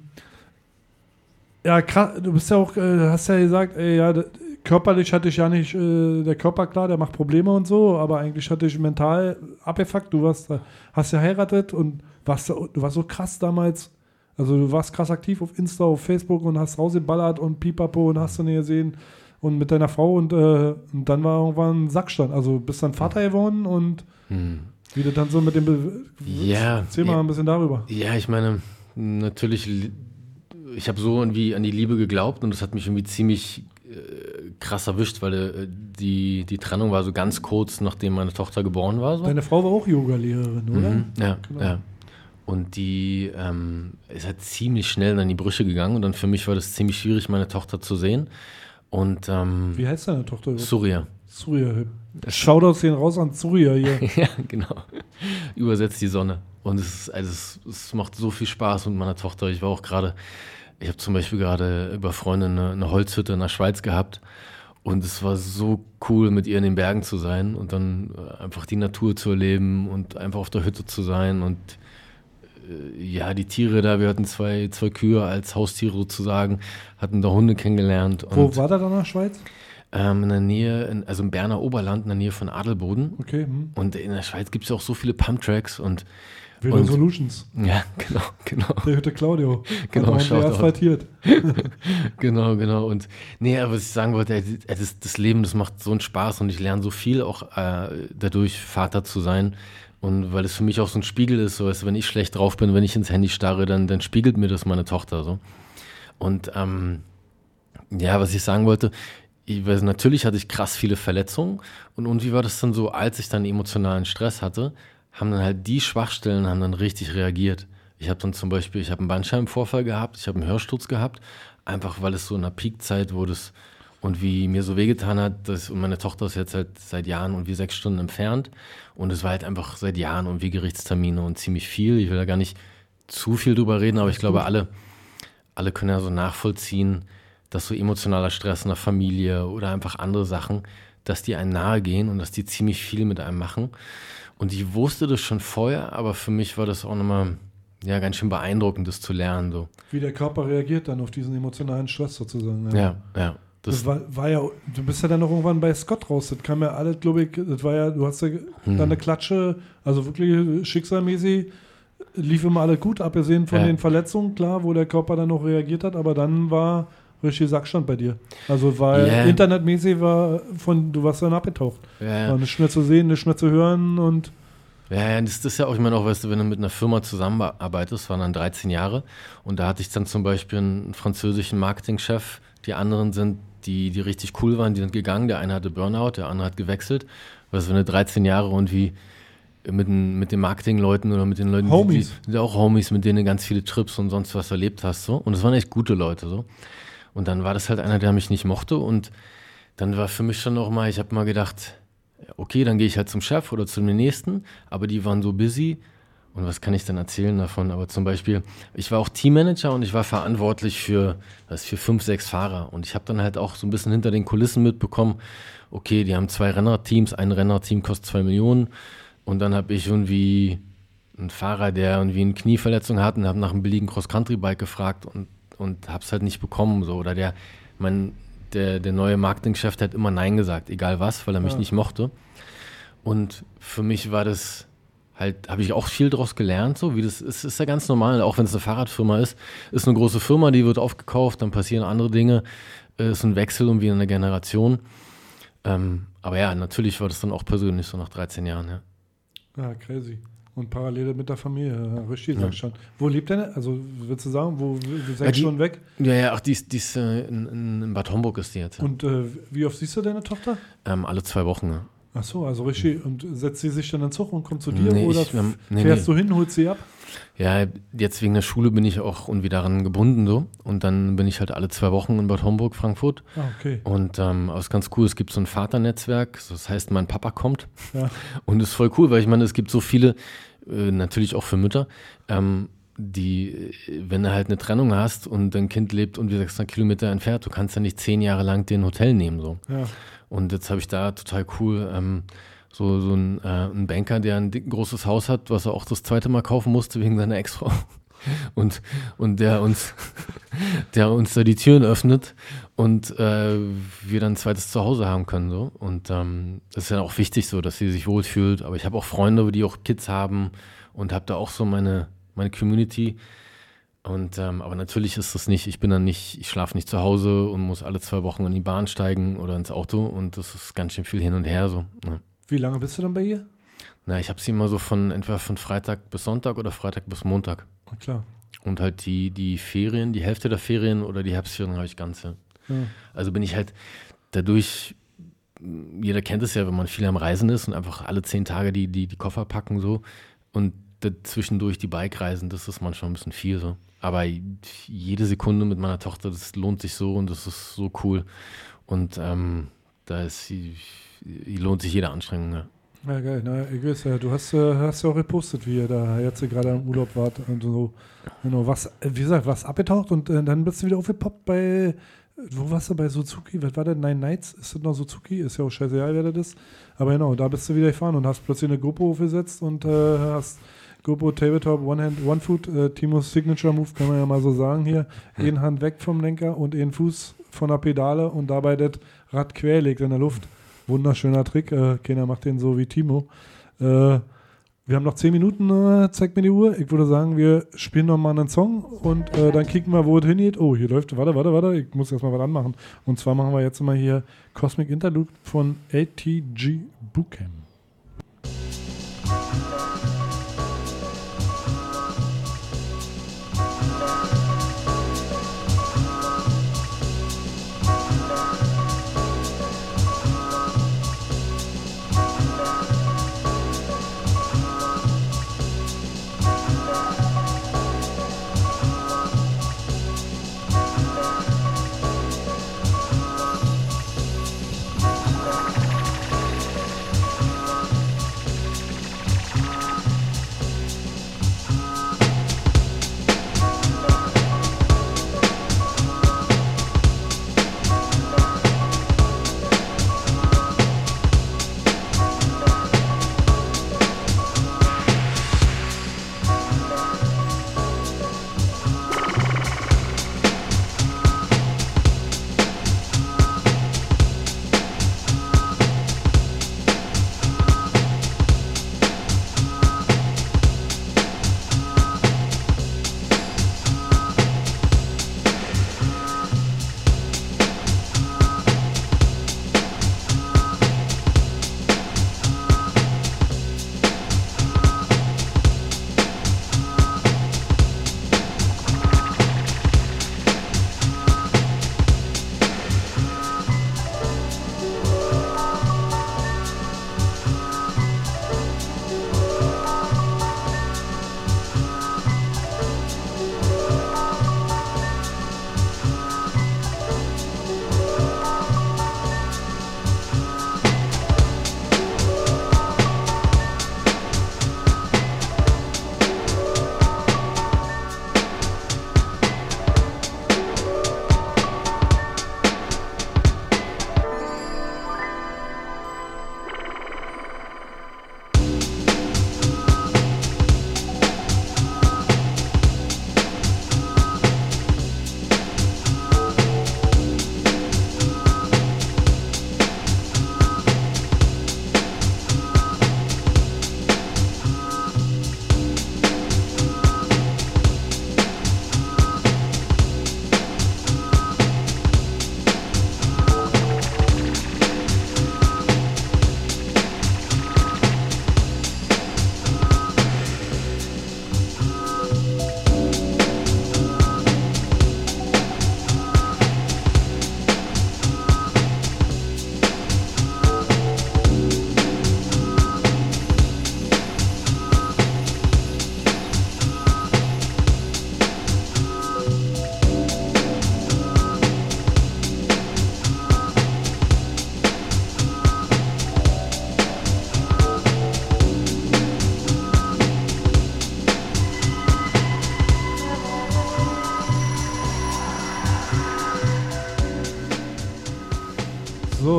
S4: ja, krass, du bist ja auch, äh, hast ja gesagt, ey, ja, körperlich hatte ich ja nicht äh, der Körper klar, der macht Probleme und so, aber eigentlich hatte ich mental abgefuckt. Du warst, äh, hast ja heiratet und warst, du warst so krass damals. Also du warst krass aktiv auf Insta, auf Facebook und hast rausgeballert und pipapo und hast du nicht gesehen und mit deiner Frau und, äh, und dann war irgendwann ein Sackstand. Also bist dann Vater geworden und
S5: Hm.
S4: wie du dann so mit dem Be
S5: Ja.
S4: Erzähl mal ein bisschen darüber.
S5: Ja, ich meine, natürlich, li- ich habe so irgendwie an die Liebe geglaubt und das hat mich irgendwie ziemlich äh, krass erwischt, weil äh, die, die Trennung war so ganz kurz, nachdem meine Tochter geboren war. So.
S4: Deine Frau war auch Yoga-Lehrerin, oder?
S5: Mhm, ja,
S4: Genau.
S5: ja. Und die ähm, ist halt ziemlich schnell in die Brüche gegangen. Und dann für mich war das ziemlich schwierig, meine Tochter zu sehen. Und ähm,
S4: Wie heißt deine Tochter?
S5: Surya.
S4: Surya. Shoutouts gehen raus an Surya hier.
S5: ja, genau. Übersetzt die Sonne. Und es, ist, also es, es macht so viel Spaß mit meiner Tochter. Ich war auch gerade, ich habe zum Beispiel gerade über Freunde eine, eine Holzhütte in der Schweiz gehabt. Und es war so cool, mit ihr in den Bergen zu sein und dann äh, einfach die Natur zu erleben und einfach auf der Hütte zu sein. Und ja, die Tiere da, wir hatten zwei, zwei Kühe als Haustiere sozusagen, hatten da Hunde kennengelernt.
S4: Wo war der dann in der Schweiz?
S5: ähm, in der Nähe, in, also im Berner Oberland, in der Nähe von Adelboden.
S4: Okay. Hm.
S5: Und in der Schweiz gibt es ja auch so viele Pumptracks und. Und,
S4: Solutions.
S5: Ja, genau, genau.
S4: Der Hütte Claudio.
S5: Genau,
S4: Hat asphaltiert.
S5: genau, genau. Und nee, aber was ich sagen wollte, das, das Leben, das macht so einen Spaß und ich lerne so viel auch äh, dadurch, Vater zu sein. Und weil es für mich auch so ein Spiegel ist, so weißt du, wenn ich schlecht drauf bin, wenn ich ins Handy starre, dann, dann spiegelt mir das meine Tochter so. Und ähm, ja, was ich sagen wollte, ich weiß, natürlich hatte ich krass viele Verletzungen und irgendwie war das dann so, als ich dann emotionalen Stress hatte, haben dann halt die Schwachstellen haben dann richtig reagiert. Ich habe dann zum Beispiel, ich habe einen Bandscheibenvorfall gehabt, ich habe einen Hörsturz gehabt, einfach weil es so in der Peakzeit wurde es und wie mir so wehgetan hat, dass, und meine Tochter ist jetzt halt seit Jahren und wie sechs Stunden entfernt und es war halt einfach seit Jahren und wie Gerichtstermine und ziemlich viel. Ich will da gar nicht zu viel drüber reden, aber ich glaube, alle, alle können ja so nachvollziehen, dass so emotionaler Stress in der Familie oder einfach andere Sachen, dass die einem nahe gehen und dass die ziemlich viel mit einem machen. Und ich wusste das schon vorher, aber für mich war das auch nochmal ja, ganz schön beeindruckend, das zu lernen. So.
S4: Wie der Körper reagiert dann auf diesen emotionalen Stress sozusagen.
S5: Ja, ja.
S4: Das,
S5: Das,
S4: war, war ja, du bist ja dann noch irgendwann bei Scott raus. Das kam ja alles, glaube ich, das war ja, du hast ja
S5: Hm.
S4: dann eine Klatsche, also wirklich schicksalmäßig, lief immer alles gut, abgesehen von
S5: Ja.
S4: den Verletzungen, klar, wo der Körper dann noch reagiert hat, aber dann war richtig Sackstand bei dir. Also war
S5: Ja.
S4: internetmäßig war von, du warst dann abgetaucht.
S5: Ja.
S4: War nicht mehr zu sehen, nicht mehr zu hören und
S5: Ja, ja, das ist ja auch, ich meine auch, weißt du, wenn du mit einer Firma zusammenarbeitest, waren dann 13 Jahre und da hatte ich dann zum Beispiel einen französischen Marketingchef, die anderen sind, die, die richtig cool waren, die sind gegangen, der eine hatte Burnout, der andere hat gewechselt. Du, wenn du 13 Jahre und wie mit, den- mit den Marketingleuten oder mit den Leuten,
S4: Homies.
S5: Die, die auch Homies, mit denen du ganz viele Trips und sonst was erlebt hast, so. Und es waren echt gute Leute, so. Und dann war das halt einer, der mich nicht mochte und dann war für mich schon noch mal, ich habe mal gedacht, okay, dann gehe ich halt zum Chef oder zum nächsten, aber die waren so busy. Und was kann ich dann erzählen davon? Aber zum Beispiel, ich war auch Teammanager und ich war verantwortlich für, was, für fünf, sechs Fahrer. Und ich habe dann halt auch so ein bisschen hinter den Kulissen mitbekommen, okay, die haben zwei Rennerteams, ein Rennerteam kostet zwei Millionen. Und dann habe ich irgendwie einen Fahrer, der irgendwie eine Knieverletzung hat und habe nach einem billigen Cross-Country-Bike gefragt und, und habe es halt nicht bekommen. So. Oder der, mein, der, der neue Marketingchef, hat immer Nein gesagt, egal was, weil er mich
S4: Ja.
S5: nicht mochte. Und für mich war das halt, habe ich auch viel daraus gelernt, so wie das ist, ist ja ganz normal, auch wenn es eine Fahrradfirma ist, ist eine große Firma, die wird aufgekauft, dann passieren andere Dinge, äh, ist ein Wechsel irgendwie in einer Generation. Ähm, aber ja, natürlich war das dann auch persönlich so nach 13 Jahren, ja.
S4: ja, crazy. Und parallel mit der Familie, richtig,
S5: Ja.
S4: schon. Wo lebt der? Also, willst du sagen, wo, du
S5: Ja,
S4: sechs
S5: die-
S4: Stunden weg?
S5: Ja, ja, ach, die ist, die ist äh, in, in, Bad Homburg ist die jetzt.
S4: Und äh, wie oft siehst du deine Tochter?
S5: Ähm, alle zwei Wochen, ja.
S4: Ach so, also richtig. Und setzt sie sich dann in den Zug und kommt zu dir?
S5: Nee,
S4: oder
S5: ich, ähm, nee,
S4: fährst
S5: nee.
S4: du hin, holst sie ab?
S5: Ja, jetzt wegen der Schule bin ich auch irgendwie daran gebunden so. Und dann bin ich halt alle zwei Wochen in Bad Homburg, Frankfurt.
S4: Ah, okay.
S5: Und ähm, aber es ist ganz cool, es gibt so ein Vaternetzwerk, das heißt, mein Papa kommt.
S4: Ja.
S5: Und ist voll cool, weil ich meine, es gibt so viele, äh, natürlich auch für Mütter, ähm, die, äh, wenn du halt eine Trennung hast und dein Kind lebt und wie 600 Kilometer entfernt, du kannst ja nicht zehn Jahre lang den Hotel nehmen. so.
S4: Ja.
S5: Und jetzt habe ich da total cool ähm, so, so ein, äh, einen Banker, der ein dick, großes Haus hat, was er auch das zweite Mal kaufen musste wegen seiner Ex-Frau. Und, und der uns, der uns da die Türen öffnet und äh, wir dann ein zweites Zuhause haben können. So. Und ähm, das ist ja auch wichtig so, dass sie sich wohlfühlt. Aber ich habe auch Freunde, die auch Kids haben und habe da auch so meine, meine Community. Und ähm, aber natürlich ist das nicht, ich bin dann nicht, ich schlafe nicht zu Hause und muss alle zwei Wochen in die Bahn steigen oder ins Auto und das ist ganz schön viel hin und her so. Ne.
S4: Wie lange bist du dann bei ihr?
S5: Na, ich habe sie immer so von entweder von Freitag bis Sonntag oder Freitag bis Montag.
S4: Na klar.
S5: Und halt die, die Ferien, die Hälfte der Ferien oder die Herbstferien habe ich ganze.
S4: Ja.
S5: Also bin ich halt dadurch, jeder kennt es ja, wenn man viel am Reisen ist und einfach alle zehn Tage die, die, die Koffer packen so. Und zwischendurch die Bike-Reisen, das ist manchmal ein bisschen viel so. Aber jede Sekunde mit meiner Tochter, das lohnt sich so und das ist so cool. Und ähm, da ist, lohnt sich jede Anstrengung. Ja.
S4: Ja, geil. Na, ich weiß ja, du hast, äh, hast ja auch gepostet, wie ihr da jetzt gerade im Urlaub wart und so. Genau, was, äh, wie gesagt, was abgetaucht und äh, dann bist du wieder aufgepoppt bei, wo warst du bei Suzuki? Was war denn? Nine Nights? Ist das noch Suzuki? Ist ja auch scheißegal, wer das ist. Aber genau, da bist du wieder gefahren und hast plötzlich eine GoPro aufgesetzt und äh, hast GoPro Tabletop One Hand, One Foot, äh, Timos Signature Move, kann man ja mal so sagen hier. Eine Hand weg vom Lenker und einen Fuß von der Pedale und dabei das Rad quer legt in der Luft. Wunderschöner Trick. Äh, keiner macht den so wie Timo. Äh, wir haben noch 10 Minuten, äh, zeigt mir die Uhr. Ich würde sagen, wir spielen noch mal einen Song und äh, dann kicken wir, wo es hingeht. Oh, hier läuft, warte, warte, warte, ich muss erstmal was anmachen. Und zwar machen wir jetzt mal hier Cosmic Interlude von ATG Bootcamp.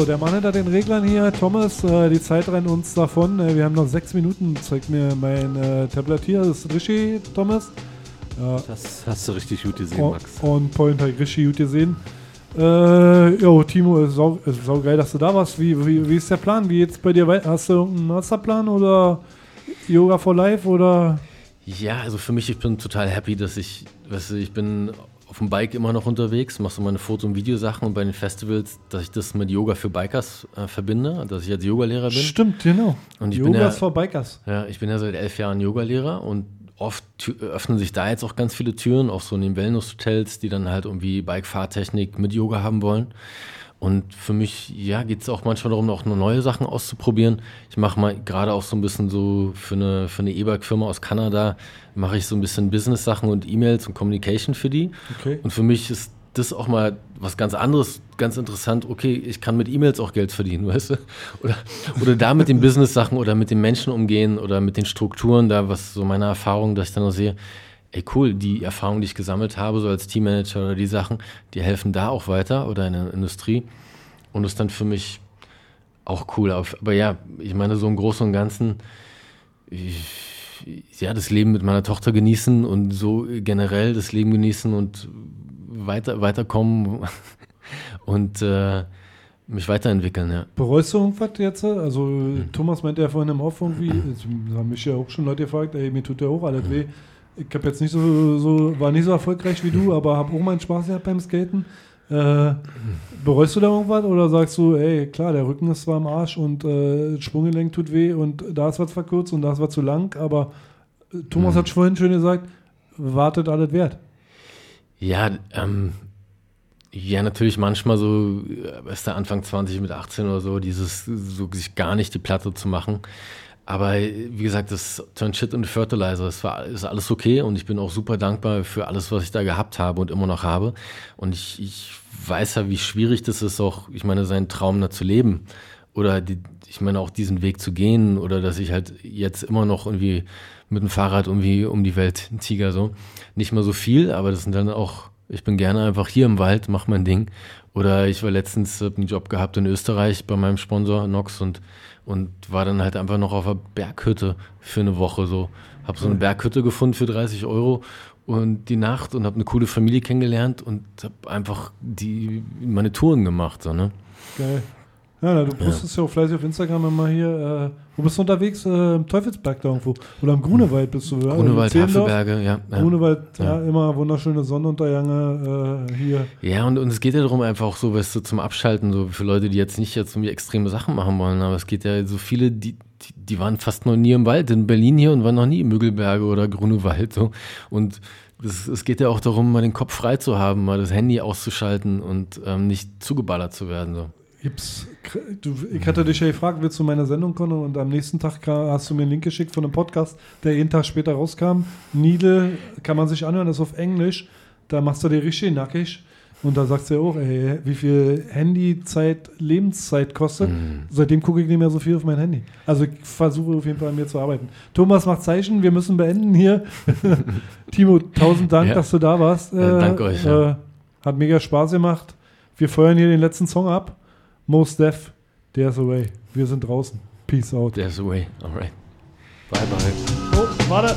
S4: So, der Mann hinter den Reglern hier, Thomas, äh, die Zeit rennt uns davon. Äh, wir haben noch sechs Minuten, zeigt mir mein äh, Tablet hier. Das ist Rishi, Thomas.
S16: Das hast du richtig gut gesehen,
S4: Oh,
S16: Max.
S4: Und Point hat richtig gut gesehen. Äh, jo, Timo, ist sau, ist sau geil, dass du da warst. Wie, wie, wie ist der Plan? Wie jetzt bei dir weiter? Hast du irgendeinen Masterplan oder Yoga for Life oder?
S5: Ja, also für mich, ich bin total happy, dass ich, weißt du, ich bin auf dem Bike immer noch unterwegs, mache so meine Foto- und Videosachen und bei den Festivals, dass ich das mit Yoga für Bikers äh, verbinde, dass ich als Yogalehrer bin.
S4: Stimmt, genau.
S5: Und ich
S4: Yogas
S5: bin ja,
S4: for Bikers.
S5: Ja, ich bin ja seit elf Jahren Yogalehrer und oft öffnen sich da jetzt auch ganz viele Türen, auch so in den Wellness-Hotels, die dann halt irgendwie Bike-Fahrtechnik mit Yoga haben wollen. Und für mich, ja, geht es auch manchmal darum, auch nur neue Sachen auszuprobieren. Ich mache mal gerade auch so ein bisschen so für eine, für eine E-Bike-Firma aus Kanada, mache ich so ein bisschen Business-Sachen und E-Mails und Communication für die.
S4: Okay.
S5: Und für mich ist das auch mal was ganz anderes, ganz interessant. Okay, ich kann mit E-Mails auch Geld verdienen, weißt du? Oder, oder da mit den Business-Sachen oder mit den Menschen umgehen oder mit den Strukturen, da was so meine Erfahrung, dass ich dann auch sehe, ey cool, die Erfahrung, die ich gesammelt habe, so als Teammanager oder die Sachen, die helfen da auch weiter oder in der Industrie. Und das ist dann für mich auch cool. Aber ja, ich meine, so im Großen und Ganzen, ich, ja, das Leben mit meiner Tochter genießen und so generell das Leben genießen und weiter, weiterkommen und äh, mich weiterentwickeln, ja.
S4: Bereust du irgendwas jetzt? Also
S5: Hm.
S4: Thomas meinte ja vorhin im Off irgendwie, es haben mich ja auch schon Leute gefragt, ey, mir tut ja auch alles
S5: Hm.
S4: weh. Ich habe jetzt nicht so, so, war nicht so erfolgreich wie du, aber habe auch meinen Spaß gehabt beim Skaten. Äh, bereust du da irgendwas oder sagst du, ey, klar, der Rücken ist zwar am Arsch und äh, das Sprunggelenk tut weh und da ist was verkürzt und da ist was zu lang, aber äh, Thomas
S5: Mhm.
S4: hat vorhin schön gesagt, wartet alles wert.
S5: Ja, ähm, ja, natürlich manchmal so, äh, ist der Anfang 20 mit 18 oder so, dieses, so sich gar nicht die Platte zu machen. Aber äh, wie gesagt, das Turn Shit und Fertilizer, das war, ist alles okay und ich bin auch super dankbar für alles, was ich da gehabt habe und immer noch habe. Und ich, ich weiß ja, wie schwierig das ist, auch, ich meine, seinen Traum da zu leben. Oder die, ich meine, auch diesen Weg zu gehen oder dass ich halt jetzt immer noch irgendwie mit dem Fahrrad irgendwie um die Welt Tiger so. Nicht mehr so viel, aber das sind dann auch, ich bin gerne einfach hier im Wald, mach mein Ding. Oder ich war letztens, einen Job gehabt in Österreich bei meinem Sponsor Nox und, und war dann halt einfach noch auf einer Berghütte für eine Woche so. Hab so eine Berghütte gefunden für 30 Euro und die Nacht und hab eine coole Familie kennengelernt und hab einfach die, meine Touren gemacht, so, ne?
S4: Geil. Ja, du postest ja. auch fleißig auf Instagram immer hier. Äh, wo bist du unterwegs? Äh, Im Teufelsberg da irgendwo. Oder am Grunewald bist du. Ja?
S5: Grunewald? Havelberge, ja, ja.
S4: Grunewald, ja.
S5: Ja.
S4: immer wunderschöne Sonnenuntergänge äh, hier.
S5: Ja, und, und es geht ja darum, einfach auch so, weißt du, zum Abschalten, so für Leute, die jetzt nicht jetzt irgendwie extreme Sachen machen wollen, aber es geht ja so viele, die, die, die waren fast noch nie im Wald, in Berlin hier und waren noch nie im Müggelberge oder Grunewald, so. Und es, es geht ja auch darum, mal den Kopf frei zu haben, mal das Handy auszuschalten und ähm, nicht zugeballert zu werden, so.
S4: Gibt's, du, ich hatte dich ja gefragt, willst du in meine Sendung kommen? Und am nächsten Tag hast du mir einen Link geschickt von einem Podcast, der jeden Tag später rauskam. Needle kann man sich anhören, das ist auf Englisch. Da machst du dir richtig nackig. Und da sagst du ja auch, ey, wie viel Handyzeit, Lebenszeit kostet. Seitdem gucke ich nicht mehr so viel auf mein Handy. Also ich versuche auf jeden Fall an mir zu arbeiten. Thomas macht Zeichen, wir müssen beenden hier. Timo, tausend Dank,
S5: Ja.
S4: dass du da warst.
S5: Ja, danke euch, ja.
S4: Äh, hat mega Spaß gemacht. Wir feuern hier den letzten Song ab. Most Def, There's a Way. Wir sind draußen. Peace out.
S5: There's a way, alright.
S16: Bye bye.
S4: Oh, warte.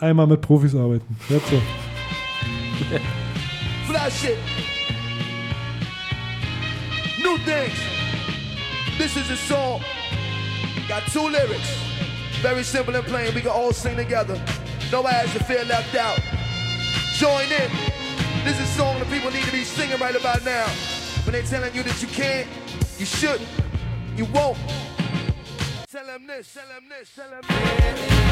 S4: Einmal mit Profis arbeiten. Jetzt so.
S22: Flash it. New things. This is a song. Got two lyrics. Very simple and plain. We can all sing together. Nobody has to feel left out. Join in. This is a song that people need to be singing right about now. When they're telling you that you can't, you shouldn't, you won't. Tell them this, tell them this, tell them this.